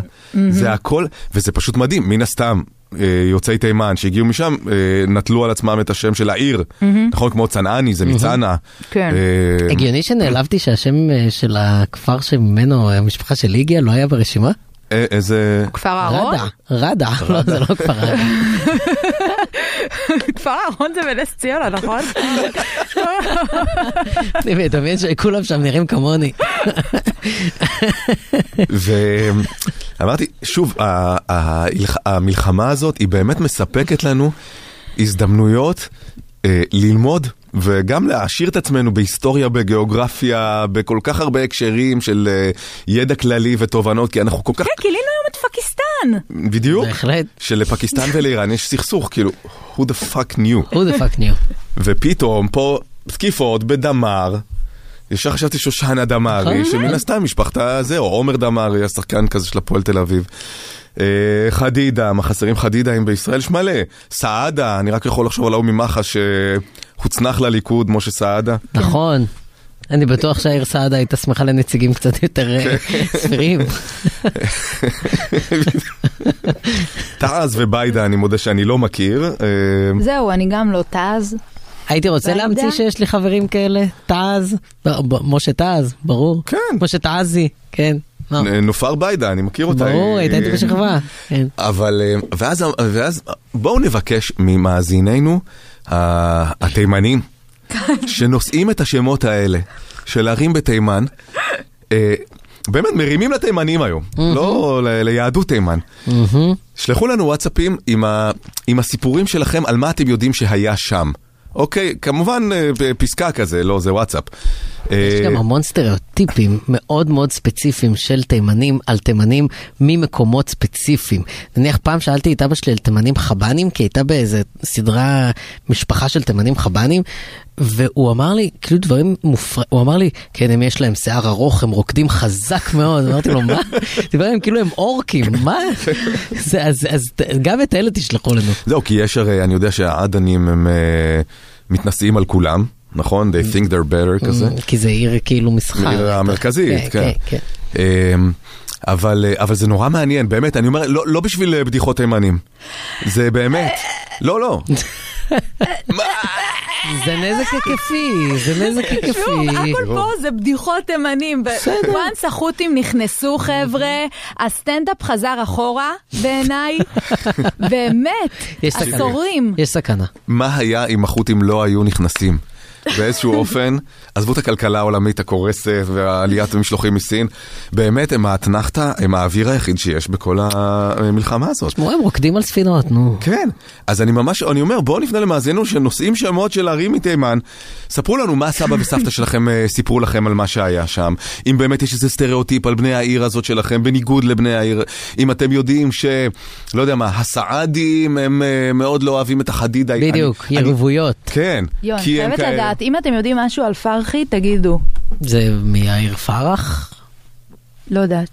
זה הכל, וזה פשוט מדהים, מן הסתם. אה, יוצאי תימן שהגיעו משם אה, נטלו על עצמם את השם של העיר, נכון כמו צנעני זה מצנע. כן. אה, הגיוני שנעלבתי שהשם של הכפר שממנו המשפחה שלי הגיעה לא היה ברשימה? אה, איזה... כפר אהרון? רדה, רדה, לא זה לא כפר רדה. <laughs> כפר אהרון זה בנס ציונה, נכון? <laughs> אני מדמיין שכולם שם נראים כמוני. ואמרתי, שוב, ה- ה- המלחמה הזאת היא באמת מספקת לנו הזדמנויות אה, ללמוד וגם להעשיר את עצמנו בהיסטוריה, בגיאוגרפיה, בכל כך הרבה הקשרים של אה, ידע כללי ותובנות, כי אנחנו כל כך... כן, גילינו היום את פקיסטן. בדיוק. בהחלט. שלפקיסטן ולאיראן יש סכסוך, כאילו, who the fuck knew. who the fuck knew. ופתאום פה תקיפות בדמר. ישר חשבתי שושנה דמארי, נכון. שמן הסתם משפחתה זה, או עומר דמארי, השחקן כזה של הפועל תל אביב. אה, חדידה, מה חסרים חדידאים בישראל? יש מלא. סעדה, אני רק יכול לחשוב על ההוא ממח"ש שהוצנח לליכוד, משה סעדה. נכון. אני בטוח שהעיר סעדה הייתה שמחה לנציגים קצת יותר אה, כן. סבירים. <laughs> תעז וביידה, אני מודה שאני לא מכיר. אה, זהו, אני גם לא טז. הייתי רוצה להמציא? שיש לי חברים כאלה, תעז, ב- משה תעז, ברור. כן. משה תעזי, כן. לא. נופר ביידה, אני מכיר אותה. ברור, היא- הייתה איתי בשכבה. כן. אבל, אה, ואז, בואו נבקש ממאזיננו התימנים, שנושאים את השמות האלה של ערים בתימן, אה, באמת מרימים לתימנים היום, לא ליהדות תימן. שלחו לנו וואטסאפים עם הסיפורים שלכם על מה אתם יודעים שהיה שם. אוקיי, כמובן אה, פסקה כזה, לא, זה וואטסאפ. יש אה, גם המון סטריאוטיפים מאוד מאוד ספציפיים של תימנים על תימנים ממקומות ספציפיים. נניח פעם שאלתי את אבא שלי על תימנים חבנים, כי הייתה באיזה סדרה משפחה של תימנים חבנים, והוא אמר לי, כאילו דברים מופרעים, הוא אמר לי, כן, הם יש להם שיער ארוך, הם רוקדים חזק מאוד, אמרתי לו, מה? <laughs> דיבר עליהם כאילו הם אורקים, מה? <laughs> זה, אז, אז גם את אלה תשלחו לנו. זהו, כי יש הרי, אני יודע שהעדנים הם אה, מתנשאים על כולם, נכון? They think they're better כזה. כי זה עיר כאילו מסחר. עיר המרכזית, כן. כן. אמ, אבל, אה, אבל זה נורא מעניין, באמת, אני אומר, לא, לא בשביל אה, בדיחות תימנים. זה באמת, לא, לא. <laughs> זה נזק היקפי, זה נזק שוב, היקפי. הכל פה זה בדיחות תימנים. וואנס החות'ים נכנסו, חבר'ה, הסטנדאפ חזר אחורה, בעיניי. <laughs> באמת. עשורים. יש סכנה. מה היה אם החות'ים לא היו נכנסים? באיזשהו אופן, עזבו את הכלכלה העולמית הקורסת ועליית המשלוחים מסין, באמת הם האתנחתא, הם האוויר היחיד שיש בכל המלחמה הזאת. תשמעו, הם רוקדים על ספינות, נו. כן, אז אני ממש, אני אומר, בואו נפנה למאזינו שנושאים שמות של ערים מתימן, ספרו לנו מה סבא וסבתא שלכם אה, סיפרו לכם על מה שהיה שם, אם באמת יש איזה סטריאוטיפ על בני העיר הזאת שלכם, בניגוד לבני העיר, אם אתם יודעים ש... לא יודע מה, הסעדים הם אה, מאוד לא אוהבים את החדידה. בדיוק, יריבויות. כן, יו, אני כי הם חייבת כאלה. לדעת, אם אתם יודעים משהו על פרחי, תגידו. זה מהעיר פרח? לא יודעת.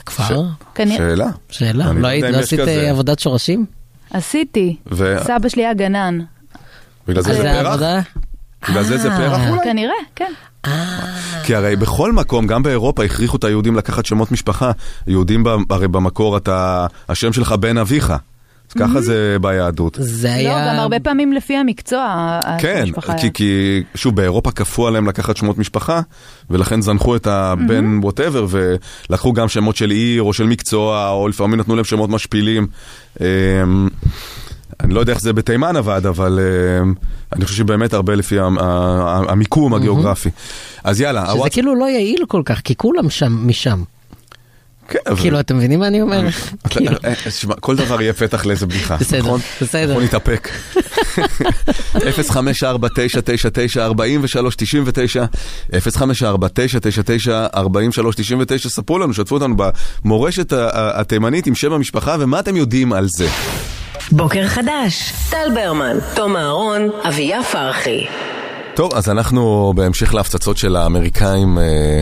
הכפר? כנראה- שאלה. שאלה. לא לא לא עשית כזה. אה, עבודת שורשים? עשיתי. ו- סבא שלי היה גנן. בגלל זה אז זה פרח? עבודה? בגלל זה זה פרח אולי? כנראה, כן. כי הרי בכל מקום, גם באירופה, הכריחו את היהודים לקחת שמות משפחה. יהודים הרי במקור, אתה, השם שלך בן אביך. אז ככה זה ביהדות. זה לא, היה... גם הרבה פעמים לפי המקצוע. כן, המשפחה כי. כי שוב, באירופה כפו עליהם לקחת שמות משפחה, ולכן זנחו את הבן ווטאבר, ולקחו גם שמות של עיר או של מקצוע, או לפעמים נתנו להם שמות משפילים. אמ, אני לא יודע איך זה בתימן עבד, אבל אמ, אני חושב שבאמת הרבה לפי המ- המיקום הגיאוגרפי. אז יאללה, שזה הוואטס- כאילו לא יעיל כל כך, כי כולם שם, משם. כן, אבל- כאילו, אתם מבינים מה אני אומר? <laughs> כאילו, אה, אה, כל דבר יהיה פתח לאיזה בדיחה, נכון? בסדר. אנחנו נתאפק. <laughs> 054-999-4399, 054-999-4399, ספרו לנו, שתפו אותנו במורשת התימנית עם שם המשפחה ומה אתם יודעים על זה. בוקר חדש, טל ברמן, תום אהרון, אביה פרחי. טוב, אז אנחנו בהמשך להפצצות של האמריקאים אה,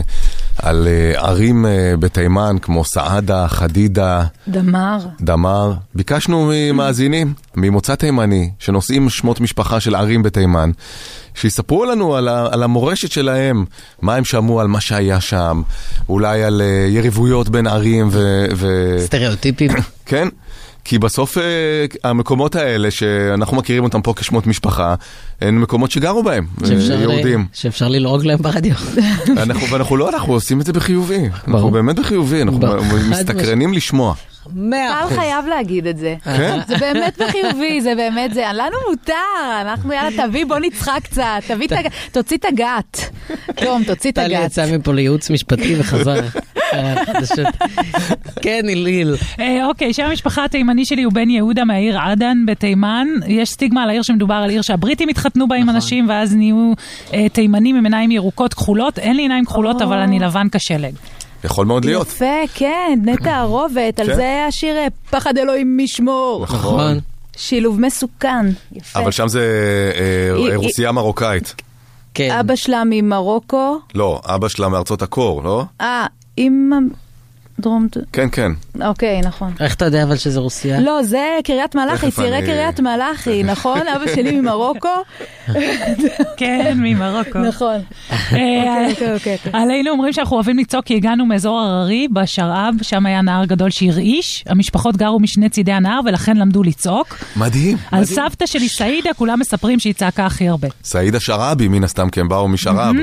על אה, ערים אה, בתימן כמו סעדה, חדידה, דמר. דמר, ביקשנו ממאזינים, ממוצא תימני, שנושאים שמות משפחה של ערים בתימן, שיספרו לנו על, ה, על המורשת שלהם, מה הם שמעו על מה שהיה שם, אולי על uh, יריבויות בין ערים ו... ו... סטריאוטיפים. כן, כי בסוף uh, המקומות האלה, שאנחנו מכירים אותם פה כשמות משפחה, הן מקומות שגרו בהם, שאפשר- יהודים. שאפשר ללעוג להם ברדיו. <laughs> אנחנו, ואנחנו לא, אנחנו עושים את זה בחיובי. אנחנו. באמת בחיובי, אנחנו מסתקרנים לשמוע. מאה טל אחוז. חייב להגיד את זה. כן? זה באמת בחיובי, זה באמת זה. לנו מותר, אנחנו יאללה תביא, בוא נצחק קצת. תביא את הג... תוציא את הגת. <laughs> תום, תוציא את טלי הגת. יצא מפה לייעוץ משפטי וחזר. אה, חדשות. כן, היליל. אה, אוקיי, שם המשפחה התימני שלי הוא בן יהודה מהעיר עדן בתימן. יש סטיגמה על העיר שמדובר על עיר שהבריטים התחתנו בה עם אנשים ואז נהיו אה, תימנים עם עיניים ירוקות כחולות. אין לי עיניים כחולות, אבל אני לבן כשלג. יכול מאוד להיות. יפה, כן, הרובט, על כן. זה היה השיר פחד אלוהים משמור. נכון. שילוב מסוכן, יפה. אבל שם זה רוסיה מרוקאית. כן. אבא שלה ממרוקו, לא, אבא שלה מארצות הקור, לא? אה, אמא דרום... כן, כן. אוקיי, נכון. איך אתה יודע אבל שזה רוסיה? לא, זה קריית מלאכי, צירי קריית מלאכי, נכון? אבא שלי ממרוקו. <laughs> כן, ממרוקו. נכון. אה, אוקיי, אוקיי, אוקיי. עלינו אומרים שאנחנו אוהבים לצעוק כי הגענו מאזור הררי בשרעב, שם היה נהר גדול שהרעיש, המשפחות גרו משני צידי הנהר ולכן למדו לצעוק. מדהים. על סבתא שלי סעידה כולם מספרים שהיא צעקה הכי הרבה. סעידה שרעבי, מן הסתם, כי הם באו משרעב.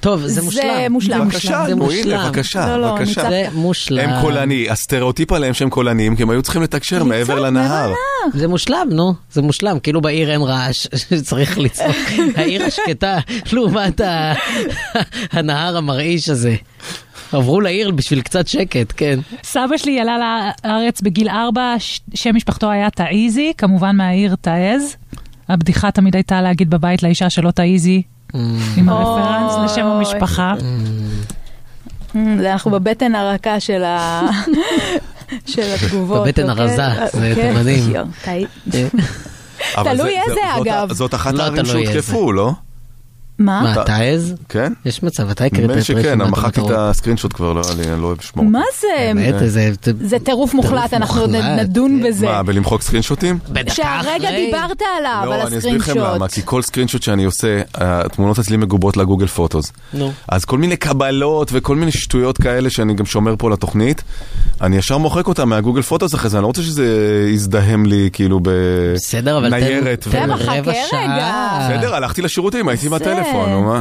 טוב, זה זה מושלם. מושלם. בבקשה, זה מושלם. בבקשה, לא, לא, בבקשה. זה מושלם. הם קולני, הסטריאוטיפ עליהם שהם קולניים, כי הם היו צריכים לתקשר מעבר לנהר. זה מושלם, נו, זה מושלם, כאילו בעיר אין רעש, <laughs> שצריך לצעוק. <laughs> העיר השקטה, לעומת ה- הנהר המרעיש הזה. עברו לעיר בשביל קצת שקט, כן. סבא שלי עלה לארץ בגיל ארבע, שם משפחתו היה תאיזי, כמובן מהעיר תעז. הבדיחה תמיד הייתה להגיד בבית לאישה שלא תאיזי, עם הרפרנס לשם המשפחה. אנחנו בבטן הרכה של ה... <laughs> של התגובות. בבטן אוקיי? הרזה, זה. יואו, טעי- אבל תלוי זה- איזה, אגב. זאת אחת לא הערים תלוי שהותקפו, לא? מה? מה, אתה עז? כן? יש מצב, אתה הקראת נדמה לי את שכן, רשימת מחקתי את המטרות. הסקרינשוט כבר, לא אני לא אוהב לשמור. מה זה? באמת, זה... זה טירוף מוחלט, אנחנו עוד נדון כן. בזה. מה, בלמחוק סקרינשוטים? בדקה שהרגע אחרי. דיברת עליו, על לא, אני אסביר לכם הסקרינשוט. למה, כי כל סקרינשוט שאני עושה, התמונות אצלי מגובות לגוגל פוטוס. נו. אז כל מיני קבלות וכל מיני שטויות כאלה שאני גם שומר פה לתוכנית, אני ישר מוחק אותם מהגוגל פוטוס אחרי זה, אני לא רוצה שזה יזדהם לי כאילו בסדר, אבל תן- בניירת. רבע. שעה. בסדר, הלכתי לשירותים, הייתי זה- בטלפון, נו מה.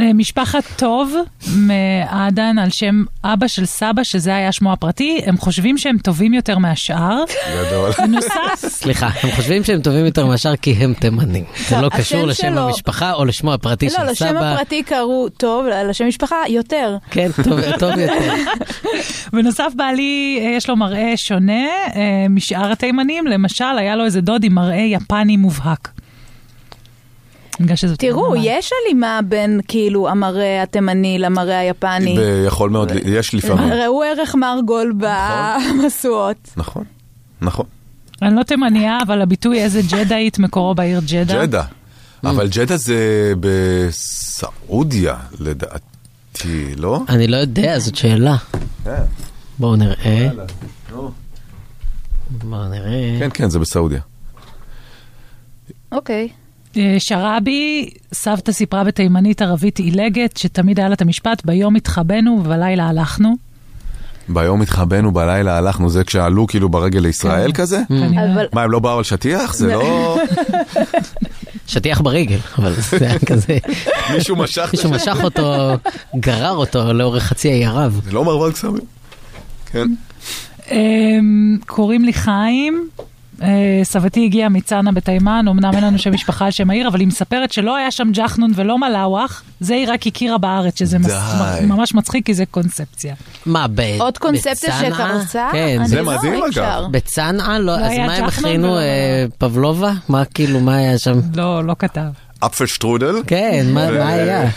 אה, משפחת טוב מעדן על שם אבא של סבא, שזה היה שמו הפרטי, הם חושבים שהם טובים יותר מהשאר. גדול. בנוסף, <laughs> סליחה, הם חושבים שהם טובים יותר מהשאר כי הם תימנים. זה לא קשור לשם. המשפחה או לשמו הפרטי לא, של לשם סבא. הפרטי קראו טוב, לשם משפחה יותר. כן, טוב יותר. <laughs> בנוסף בעלי אה, יש לו מראה שונה אה, משאר התימנים, למשל היה לו איזה דוד עם מראה יפני מובהק. בגלל שזאת תראו. יש הלימה בין כאילו המראה התימני למראה היפני. יכול מאוד, יש לפעמים. ראו ערך מרגול במשואות. נכון, נכון. אני לא תימניה, אבל הביטוי איזה ג'דאית מקורו בעיר ג'דה. ג'דה. אבל ג'דה זה בסעודיה, לדעתי, לא? אני לא יודע, זאת שאלה. כן. בואו נראה. בואו נראה. כן, כן, זה בסעודיה. אוקיי. אה, שרעבי, סבתא סיפרה בתימנית ערבית עילגת, שתמיד היה לה את המשפט, ביום התחבאנו ובלילה הלכנו. ביום התחבאנו, בלילה הלכנו, זה כשעלו כאילו ברגל לישראל כזה? כנראה. אבל מה, הם לא באו על שטיח? זה לא... <laughs> שטיח ברגל, אבל <laughs> זה היה כזה, מישהו משך... מישהו משך אותו, גרר אותו לאורך חצי האי ערב. זה לא מרבד קסמים. כן. אמ, קוראים לי חיים, סבתי הגיעה מצאנה בתימן, אמנם אין לנו שם משפחה על שם העיר, אבל היא מספרת שלא היה שם ג'חנון ולא מלאווח, זה היא רק הכירה בארץ, שזה מס-. ממש מצחיק כי זה קונספציה. מה, ב... עוד קונספציה בצנעא? שקרסה? כן. זה לא, מדהים, אגב. בצנעא? לא, לא אז מה הם הכינו? אה, פבלובה? מה כאילו, מה היה שם? לא, לא כתב. אפל שטרודל. כן, מה היה?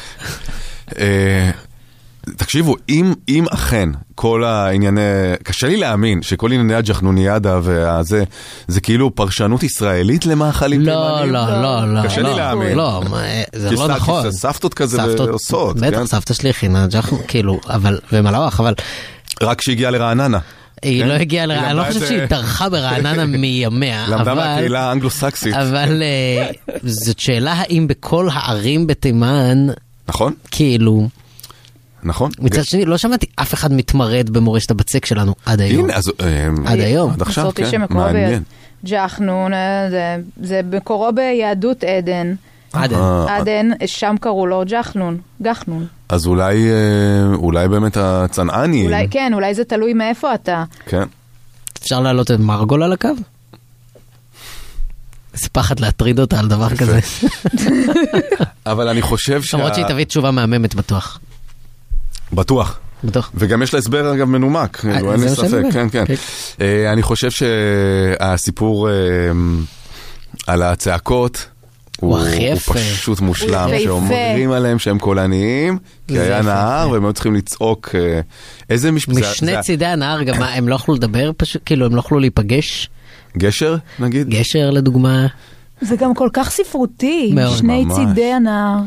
אה, תקשיבו, אם, אם אכן כל הענייני, קשה לי להאמין שכל ענייני הג'חנוניאדה והזה, זה כאילו פרשנות ישראלית למאכלים לא, תימנים? לא, לא, לא. קשה לי לא, להאמין. לא, מה, זה כי לא נכון. סבתות כזה סבתות- עושות, בטח, כן? סבתא שלי הכינה ג'חנון, כאילו, אבל, ומלאווח, אבל רק כשהגיעה לרעננה. היא כן? לא הגיעה, היא לרע- אני לא למדה חושב שהיא זה- דרכה ברעננה <laughs> מימיה, למדה אבל... מהקהילה האנגלו-סקסית. אבל אה, זאת שאלה האם בכל הערים בתימן, נכון? כאילו, נכון? מצד שני, לא שמעתי אף אחד מתמרד במורשת הבצק שלנו עד היום. הנה, אז... אה, עד היום. עד עכשיו, כן, מעניין. ג'חנון, אה, זה- זה מקורו ביהדות עדן. עדן. אה, עדן, שם קראו לו ג'חנון, גחנון. אז אולי, אה, אולי באמת הצנעני. אולי כן, אולי זה תלוי מאיפה אתה. כן. אפשר להעלות את מרגול על הקו? איזה פחד להטריד אותה על דבר כזה. <laughs> אבל אני חושב שה... למרות שהיא תביא תשובה מהממת בטוח. בטוח. בטוח. וגם יש לה הסבר אגב מנומק, כאילו, אין לי ספק. כן, כן. כן. אה, אני חושב שהסיפור אה, על הצעקות הוא הכי יפה. הוא פשוט מושלם. שאומרים עליהם שהם קולניים, כי היה. נהר והם היו צריכים לצעוק אה, איזה משפט, משני צידי הנהר גם מה, הם לא יכלו לדבר פשוט, כאילו הם לא יכלו להיפגש. גשר נגיד? גשר לדוגמה. זה גם כל כך ספרותי. שני. צידי הנהר.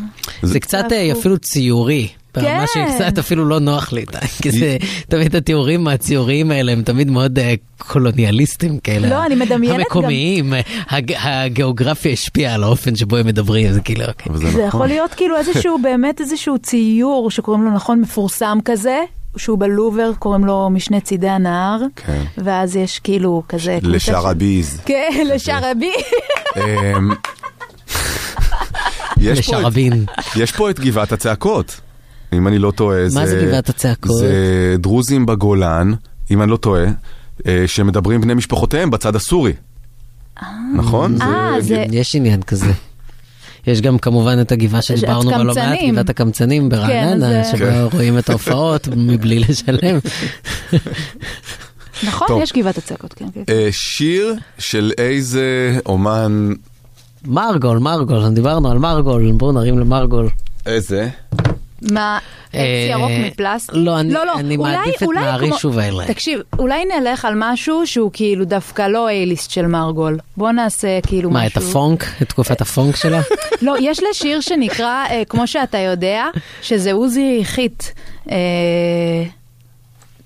זה קצת אה, אפילו ציורי. ברמה כן. שקצת אפילו לא נוח לי איתה, כי זה תמיד התיאורים הציוריים האלה הם תמיד מאוד אה, קולוניאליסטים כאלה. לא, אני מדמיינת גם- המקומיים, הג- הגיאוגרפיה השפיעה על האופן שבו הם מדברים, זה כאילו, אוקיי. אבל זה נכון. יכול להיות כאילו איזשהו, <laughs> באמת איזשהו ציור שקוראים לו נכון מפורסם כזה, שהוא בלובר, קוראים לו משני צידי הנהר, כן. ואז יש כאילו כזה... הביז. כן, לשאר הבי. אמ. <laughs> יש פה את גבעת הצעקות, אם אני לא טועה. מה זה גבעת הצעקות? זה דרוזים בגולן, אם אני לא טועה, אה, שמדברים בני משפחותיהם בצד הסורי. נכון? אה, זה... יש עניין כזה. <laughs> יש גם כמובן את הגבעה שדיברנו בה לא מעט, הקמצנים. גבעת הקמצנים ברעננה, זה- שבה כן. רואים את ההופעות <laughs> מבלי לשלם. <laughs> נכון. יש גבעת הצעקות, כן, כן. אה, שיר של איזה אומן, מרגול, מרגול, דיברנו על מרגול, בואו נרים למרגול. איזה? מה, עץ אה, ירוק מפלסטיק? לא, אני- אני אולי- מעדיף את אולי נהרי כמו- שוב האלה. תקשיב, אולי נלך על משהו שהוא כאילו דווקא לא אייליסט של מרגול. בוא נעשה כאילו מה, משהו... את הפונק? את תקופת הפונק שלה? <laughs> לא, יש לה שיר שנקרא, אה, כמו שאתה יודע, שזה עוזי חיט אה,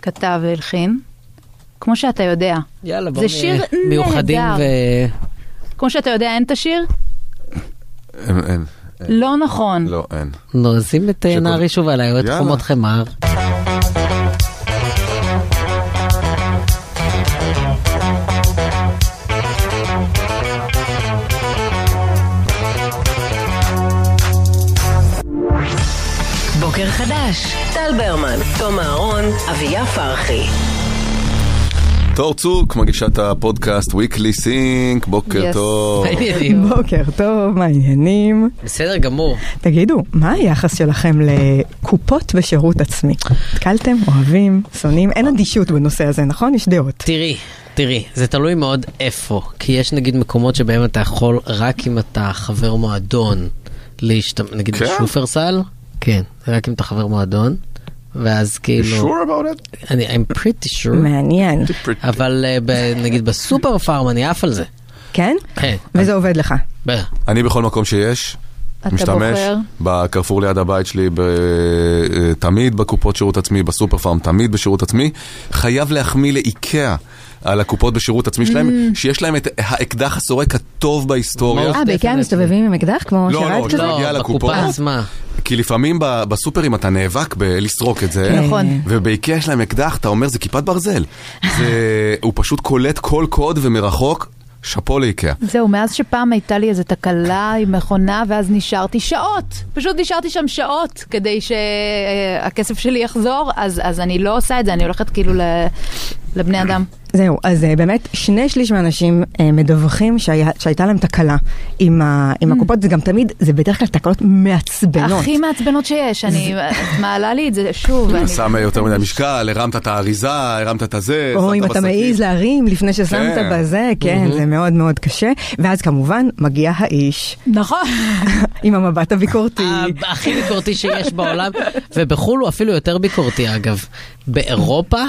כתב והלחין. כמו שאתה יודע. יאללה, זה שיר מיוחדים נהדר. ו... כמו שאתה יודע, אין את השיר? אין, אין. לא נכון. לא, אין. נו, אז שים את אה, נהרי שוב עליי, או את. חומות חמר. בוקר חדש, טל ברמן, תום אהרון, אביה פרחי. תור צוק, מגישת הפודקאסט Weekly Sync, בוקר Yes. טוב. <laughs> בוקר טוב, מה העניינים? בסדר גמור. תגידו, מה היחס שלכם לקופות בשירות עצמי? נתקלתם, אוהבים, שונאים? אין אדישות בנושא הזה, נכון? יש דעות. תראי, תראי, זה תלוי מאוד איפה. כי יש נגיד מקומות שבהם אתה יכול רק אם אתה חבר מועדון להשתמש, נגיד כן? בשופרסל, כן, רק אם אתה חבר מועדון, ואז כאילו... sure about it? אני, I'm pretty sure, מעניין. אבל אה, נגיד בסופר פארם אני עף על זה. כן? כן, וזה עובד לך. אני בכל מקום שיש, משתמש? בקרפור ליד הבית שלי, ב... אה, תמיד בקופות שירות עצמי, בסופר פארם, תמיד בשירות עצמי. חייב להחמיא לאיקאה על הקופות בשירות עצמי שלהם, שיש להם את האקדח הסורק הטוב בהיסטוריה. אה, בעיקר. מסתובבים עם אקדח כמו לא, שראית לא, כזה? לא. מגיע לא, לקופות. בקופה עצמה. כי לפעמים ב- בסופרים אתה נאבק בלסרוק את זה, נכון. ובאיקאה יש להם אקדח, אתה אומר זה כיפת ברזל. <laughs> זה, הוא פשוט קולט כל קוד ומרחוק, שאפו לאיקאה. זהו, מאז שפעם הייתה לי איזו תקלה עם מכונה, ואז נשארתי שעות. פשוט נשארתי שם שעות כדי שהכסף שלי יחזור, אז, אז אני לא עושה את זה, אני הולכת כאילו ל, לבני אדם. זהו, אז אה, באמת שני שליש מהאנשים אה, מדווחים שהיה, שהייתה להם תקלה עם, ה, עם הקופות, זה גם תמיד, זה בדרך כלל תקלות מעצבנות. הכי מעצבנות שיש, אני מעלה לי את זה שוב. ואני- שם יותר מדי משקל, הרמת את האריזה, הרמת את הזה, או אם אתה. מעז להרים לפני ששמת כן. בזה, כן, זה מאוד מאוד קשה. ואז כמובן מגיע האיש נכון. עם המבט הביקורתי. הכי ביקורתי שיש בעולם, ובחו"ל הוא אפילו יותר ביקורתי אגב. באירופה,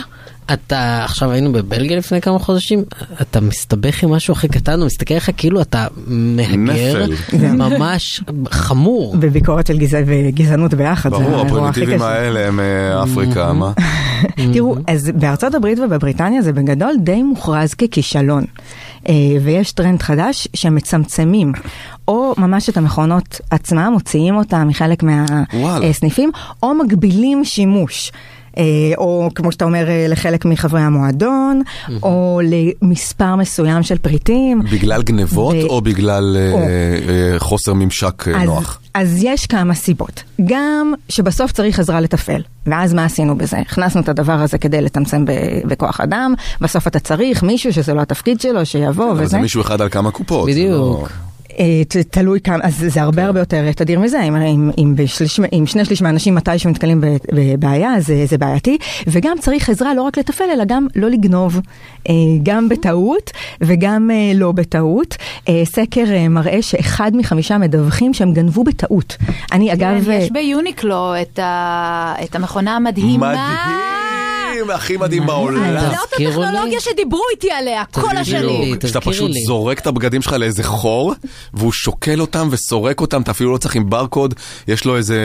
אתה, עכשיו היינו בבלגיה לפני כמה חודשים, אתה מסתבך עם משהו הכי קטן, הוא מסתכל עליך כאילו אתה מהגר. ממש חמור. בביקורת של גזע, וגזענות ביחד, זה ברור, האירוע הכי הפרימיטיבים. האלה הם אה, אפריקה, מה? <laughs> תראו, אז בארצות הברית ובבריטניה זה בגדול די מוכרז ככישלון. אה, ויש טרנד חדש שמצמצמים, או ממש את המכונות עצמם, מוציאים אותם מחלק. מהסניפים, או מגבילים שימוש. אה, או כמו שאתה אומר, אה, לחלק מחברי המועדון, או למספר מסוים של פריטים. בגלל גנבות ו- או בגלל אה, או. חוסר ממשק אז, נוח? אז יש כמה סיבות. גם שבסוף צריך עזרה לתפעל. ואז מה עשינו בזה? הכנסנו את הדבר הזה כדי לצמצם בכוח אדם, בסוף אתה צריך מישהו שזה לא התפקיד שלו, שיבוא אבל וזה. זה מישהו אחד על כמה קופות. זה בדיוק. אה, ת- תלוי כמה, אז זה הרבה הרבה יותר תדיר מזה, אם, אם, אם, בשליש, אם שני שליש מהאנשים מתישהו נתקלים בבעיה, זה, זה בעייתי, וגם צריך עזרה לא רק לתפעל, אלא גם לא לגנוב, אה, גם בטעות וגם אה, לא בטעות. סקר אה, מראה שאחד מחמישה מדווחים שהם גנבו בטעות. אני אגב... כן, אה, יש ביוניקלו את ה- את המכונה המדהימה. מדהים, הכי מדהים בעולם. זאת הטכנולוגיה שדיברו איתי עליה כל השנים. שאתה פשוט זורק את הבגדים שלך לאיזה חור, והוא שוקל אותם וסורק אותם, אתה אפילו לא צריך עם ברקוד, יש לו איזה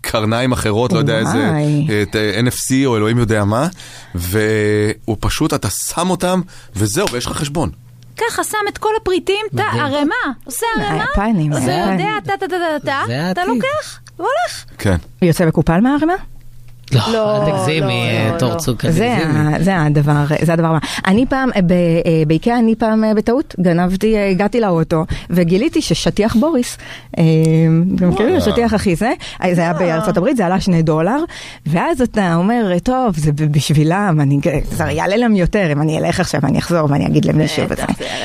קרניים אחרות, לא יודע איזה. את, אה, NFC או אלוהים יודע מה, והוא פשוט, אתה שם אותם, וזהו, ויש לך חשבון. ככה שם את כל הפריטים, אתה ערימה, עושה ערימה, זה יודע, היפנים. טה טה טה טה טה, זה אתה. לוקח והולך. כן. יוצא מקופל מהערימה? לא, אל תגזימי, אה, תור צוקר, זה, תגזימי. זה הדבר, זה הדבר. אני פעם, אה, באיקאה אני פעם אה, בטעות גנבתי, הגעתי לאוטו וגיליתי ששטיח בוריס, אתם מכירים? השטיח הכי זה, זה היה בארצות הברית, זה עלה שני דולר, ואז אתה אומר, טוב, זה בשבילם, אני, זה יעלה להם יותר, אם אני אלך עכשיו, אני אחזור ואני אגיד למישהו.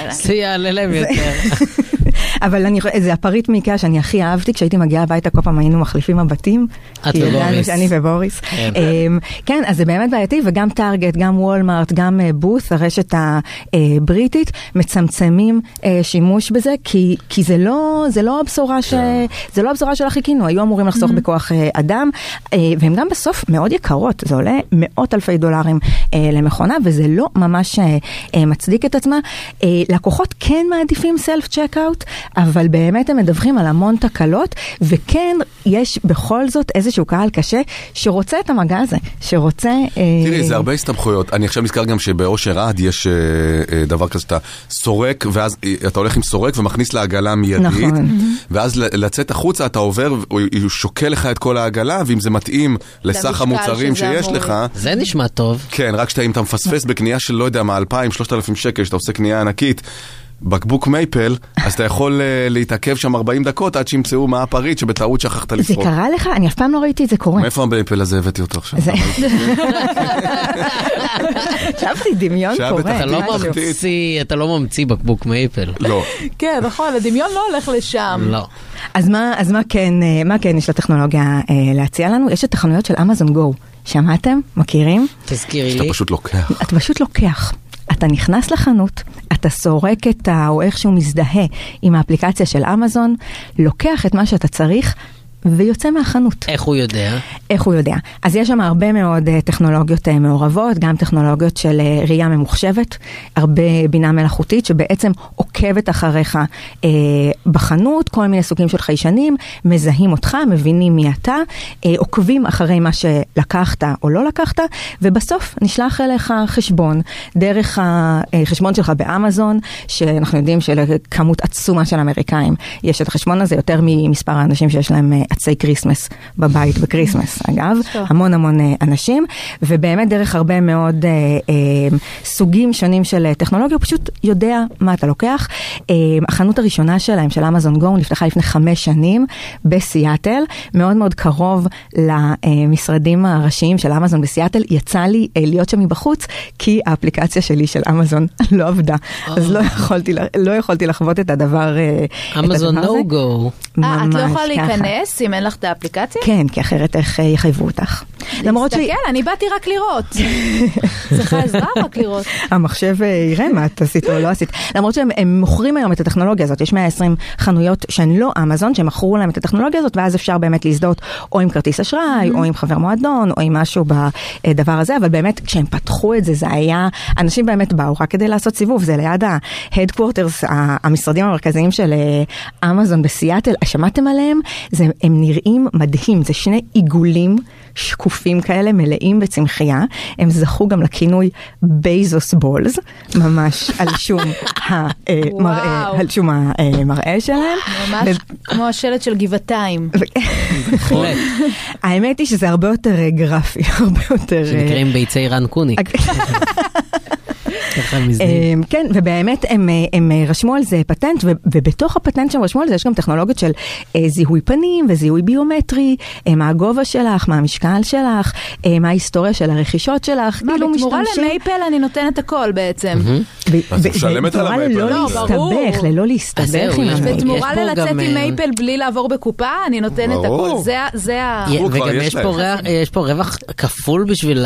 זה יעלה להם יותר. <laughs> אבל אני, זה הפריט מאיקאה שאני הכי אהבתי, כשהייתי מגיעה הביתה כל פעם היינו מחליפים מבטים. את ובוריס. שאני ובוריס. כן. אמ, כן, אז זה באמת בעייתי, וגם טארגט, גם וולמארט, גם אה, בוס, הרשת הבריטית, מצמצמים אה, שימוש בזה, כי, כי זה לא, זה לא הבשורה ש... זה לא הבשורה שלה חיכינו, היו אמורים לחסוך בכוח אה, אדם, אה, והן גם בסוף מאוד יקרות, זה עולה מאות אלפי דולרים אה, למכונה, וזה לא ממש אה, אה, מצדיק את עצמה. אה, לקוחות כן מעדיפים סלף צ'קאוט, אבל באמת הם מדווחים על המון תקלות, וכן, יש בכל זאת איזשהו קהל קשה שרוצה את המגע הזה, שרוצה... אה, תראי, זה הרבה הסתבכויות. אני עכשיו נזכר גם שבאושר עד יש אה, אה, דבר כזה שאתה סורק, ואז אה, אתה הולך עם סורק ומכניס לעגלה מיידית, נכון. ואז לצאת החוצה אתה עובר, הוא שוקל לך את כל העגלה, ואם זה מתאים לסך המוצרים שיש אמור לך... זה נשמע טוב. כן, רק שאתה, אם אתה מפספס בקנייה של לא יודע מה, 2,000, 3,000 שקל, שאתה עושה קנייה ענקית. בקבוק מייפל, אז אתה יכול אה, להתעכב שם 40 דקות עד שימצאו מה הפריט שבטעות שכחת זה לפרוק. קרה לך? אני אף פעם לא ראיתי את זה קורה. מאיפה המייפל הזה הבאתי אותו עכשיו? זה- חשבתי דמיון קורה. אתה לא. ממציא, אתה לא ממציא בקבוק מייפל. לא. כן, נכון, הדמיון לא הולך לשם. לא. אז מה, אז מה כן, אה, מה כן יש לטכנולוגיה אה, להציע לנו? יש את החנויות של אמזון גו. שמעתם? מכירים? תזכירי אתה פשוט לוקח. אתה פשוט לוקח. אתה נכנס לחנות, אתה סורק את ה... או איכשהו מזדהה עם האפליקציה של אמזון, לוקח את מה שאתה צריך ויוצא מהחנות. איך הוא יודע? איך הוא יודע? אז יש שם הרבה מאוד uh, טכנולוגיות uh, מעורבות, גם טכנולוגיות של uh, ראייה ממוחשבת, הרבה בינה מלאכותית שבעצם עוקבת אחריך uh, בחנות, כל מיני סוגים של חיישנים, מזהים אותך, מבינים מי אתה, uh, עוקבים אחרי מה שלקחת או לא לקחת, ובסוף נשלח אליך חשבון דרך החשבון שלך באמזון, שאנחנו יודעים שלכמות עצומה של אמריקאים יש את החשבון הזה, יותר ממספר האנשים שיש להם עצי Christmas בבית ב Christmas, אגב. המון המון אה, אנשים, ובאמת דרך הרבה מאוד אה, אה, סוגים שונים של אה, טכנולוגיה, הוא פשוט יודע מה אתה לוקח. אה, החנות הראשונה שלהם, של אמזון גו, נפתחה לפני חמש שנים בסיאטל, מאוד מאוד קרוב למשרדים הראשיים של אמזון בסיאטל, יצא לי אה, להיות שם מבחוץ, כי האפליקציה שלי של אמזון <laughs> לא עבדה, אז לא יכולתי, ל- לא יכולתי לחוות את הדבר, אה, את אמזון הדבר הזה. נו גו. אה, את לא ממש יכולה. להיכנס אם אין לך את האפליקציה? כן, כי אחרת איך אה, יחייבו אותך. למרות תסתכל, אני באתי רק לראות. <laughs> צריכה עזרה רק לראות. המחשב אה, יראה מה את עשית או לא עשית. למרות שהם הם מוכרים היום את הטכנולוגיה הזאת, יש 120 חנויות שהן לא אמזון, שהם מכרו להם את הטכנולוגיה הזאת, ואז אפשר באמת להזדהות או עם כרטיס אשראי, או עם חבר מועדון, או עם משהו בדבר הזה, אבל באמת כשהם פתחו את זה, זה היה, אנשים באמת באו רק כדי לעשות סיבוב, זה ליד ה-headquarters, ה- המשרדים המרכזיים של אה, אמזון בסיאטל, שמעתם עליהם? זה, הם נראים מדהים, זה שני עיגולים. שקופים כאלה מלאים בצמחייה, הם זכו גם לכינוי בייזוס בולס, ממש על שום <laughs> המראה, וואו. על שום המראה שלהם. ממש כמו השלט של גבעתיים. <laughs> האמת היא שזה הרבה יותר אה, גרפי, <laughs> הרבה יותר... אה, שנקראים ביצי רן קוניק. אה, כן, ובאמת הם, אה, הם אה, רשמו על זה פטנט, ובתוך הפטנט שהם רשמו על זה יש גם טכנולוגיות של אה, זיהוי פנים וזיהוי ביומטרי, מה הגובה שלך, מה המשקל שלך, מה ההיסטוריה של הרכישות שלך, מה, כאילו בתמורה משתמשים... למייפל אני נותנת הכל בעצם. ב- אז משלמת על בתמורה המייפל. ללא לא, להסתבך, ללא להסתבך עם המייפל. בתמורה ללצאת עם מייפל בלי לעבור בקופה, אני נותנת. הכל. זה ה- וגם יש פה, רווח, כפול בשביל,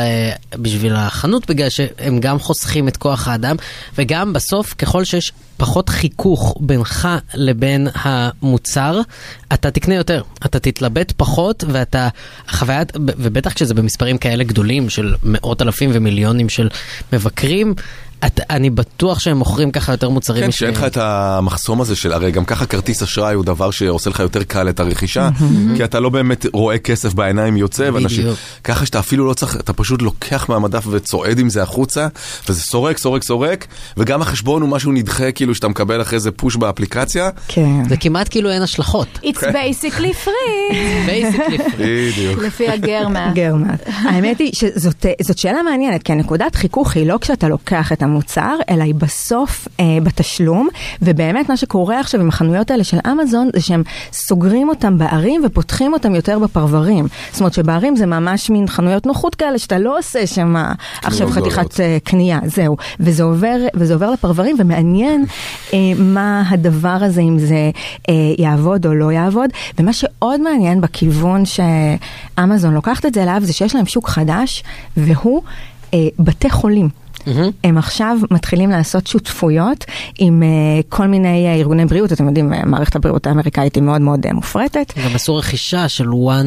בשביל החנות, בגלל שהם גם חוסכים את כוח האדם, וגם בסוף, ככל שיש פחות חיכוך בינך לבין המוצר, אתה תקנה יותר. אתה תתלבט פחות, ואתה, חוויית, ובטח כשזה במספרים כאלה גדולים של מאות אלפים ומיליונים של מבקרים, את, אני בטוח שהם מוכרים ככה יותר מוצרים. כן, מש- שאין לך את המחסום הזה של, הרי גם ככה כרטיס אשראי הוא דבר שעושה לך יותר קל את הרכישה. כי אתה לא באמת רואה כסף בעיניים יוצא, ואנשים. ככה שאתה אפילו לא צריך, אתה פשוט לוקח מהמדף וצועד עם זה החוצה, וזה סורק, סורק, סורק, וגם החשבון הוא משהו נדחה, כאילו שאתה מקבל אחרי זה פוש באפליקציה. כן. זה כמעט כאילו אין השלכות. It's basically free. בדיוק. לפי הגרמה. גרמה. האמת היא שזאת זאת שאלה מעניינת, כי הנקודת חיכוך היא לא כשאתה לוקח את המוצר, אלא היא בסוף אה, בתשלום, ובאמת מה שקורה עכשיו עם החנויות האלה של אמזון, זה שהם סוגרים אותם בערים ופותחים אותם יותר בפרברים. זאת אומרת שבערים זה ממש מין חנויות נוחות כאלה, שאתה לא עושה שם עכשיו גדולות. חתיכת אה, קנייה, זהו. וזה עובר, וזה עובר לפרברים, ומעניין אה, מה הדבר הזה, אם זה אה, יעבוד או לא יעבוד. ומה שעוד מעניין בכיוון שאמזון לוקחת את זה אליו, זה שיש להם שוק חדש, והוא אה, בתי חולים. הם עכשיו מתחילים לעשות שותפויות עם אה, כל מיני אה, ארגוני בריאות, אתם יודעים, אה, מערכת הבריאות האמריקאית היא מאוד מאוד מופרטת. גם עשו רכישה של one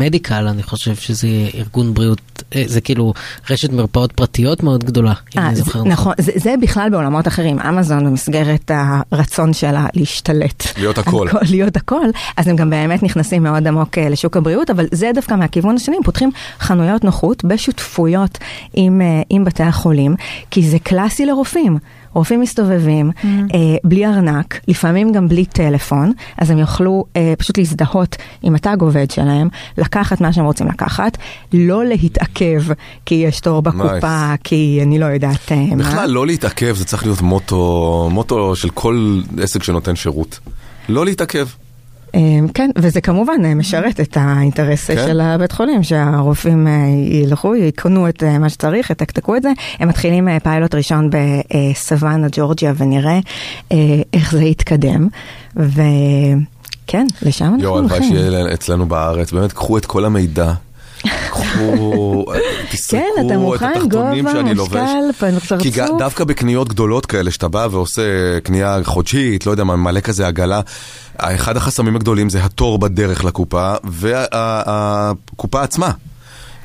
medical, אני חושב שזה ארגון בריאות, זה כאילו רשת מרפאות פרטיות מאוד גדולה, אם אני זה- זוכר נכון, זה, זה בכלל בעולמות אחרים. אמזון במסגרת הרצון שלה להשתלט. להיות הכל. על להיות הכל, אז הם גם באמת נכנסים מאוד עמוק לשוק הבריאות, אבל זה דווקא מהכיוון השני, הם פותחים חנויות נוחות בשותפויות עם, עם בתי החולים, כי זה קלאסי לרופאים. רופאים מסתובבים Mm. אה, בלי ארנק, לפעמים גם בלי טלפון, אז הם יוכלו אה, פשוט להזדהות עם התג עובד שלהם, לקחת מה שהם רוצים לקחת, לא להתעכב כי יש תור בקופה, כי אני לא יודעת אה, מה. בכלל, לא להתעכב, זה צריך להיות מוטו, מוטו של כל עסק שנותן שירות. לא להתעכב. אה, כן, וזה כמובן אה, משרת את האינטרס כן. של הבית חולים, שהרופאים אה, ילכו, יקנו את אה, מה שצריך, יתקתקו את זה. הם מתחילים פיילוט ראשון בסוואנה, ג'ורג'יה, ונראה אה, איך זה יתקדם. וכן, לשם אנחנו יואו, הלוואי הולכים. שיהיה אצלנו בארץ, באמת, קחו את כל המידע. קחו, <laughs> כן, אתה תסרקו את התחתונים גובה, שאני לובש. משקל, כי ג- פרצוף. דווקא בקניות גדולות כאלה, שאתה בא ועושה קנייה חודשית, לא יודע מה, מלא כזה עגלה, אחד החסמים הגדולים זה התור בדרך לקופה, והקופה עצמה.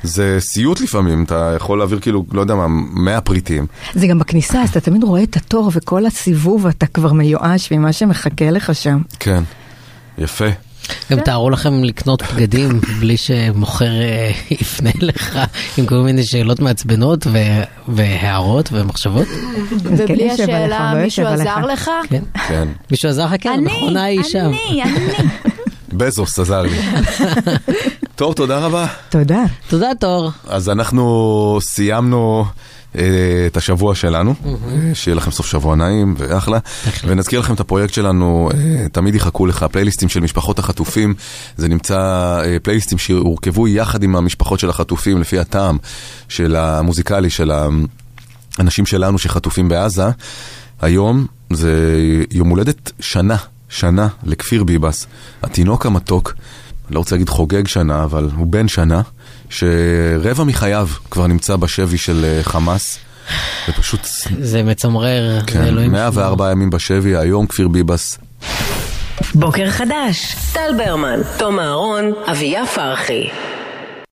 זה סיוט לפעמים, אתה יכול להעביר כאילו, לא יודע מה, 100 פריטים. זה גם בכניסה, אז אתה תמיד רואה את התור וכל הסיבוב, אתה כבר מיואש ממה שמחכה לך שם. כן, יפה. גם תארו לכם לקנות בגדים בלי שמוכר אה, <laughs> יפנה לך עם כל מיני שאלות מעצבנות והערות ומחשבות. ובלי השאלה, מישהו עזר לך? כן. כן. מישהו עזר לך? כן, המכונה היא שם. אני, אני. בזוס עזר לי. <laughs> תור, תודה רבה. תודה. תודה, תור. אז אנחנו סיימנו את השבוע שלנו, אה, שיהיה לכם סוף שבוע נעים ואחלה. ונזכיר לכם את הפרויקט שלנו, אה, תמיד יחכו לך, פלייליסטים של משפחות החטופים. זה נמצא, אה, פלייליסטים שהורכבו יחד עם המשפחות של החטופים, לפי הטעם של המוזיקלי של האנשים שלנו שחטופים בעזה. היום זה יום הולדת שנה, שנה לכפיר ביבס, התינוק המתוק. לא רוצה להגיד חוגג שנה, אבל הוא בן שנה, שרבע מחייו כבר נמצא בשבי של אה, חמאס. זה פשוט... זה מצמרר, זה כן, אלוהים 104 ימים בשבי, היום כפיר ביבס. בוקר חדש, טל ברמן, תום אהרון, אביה פרחי.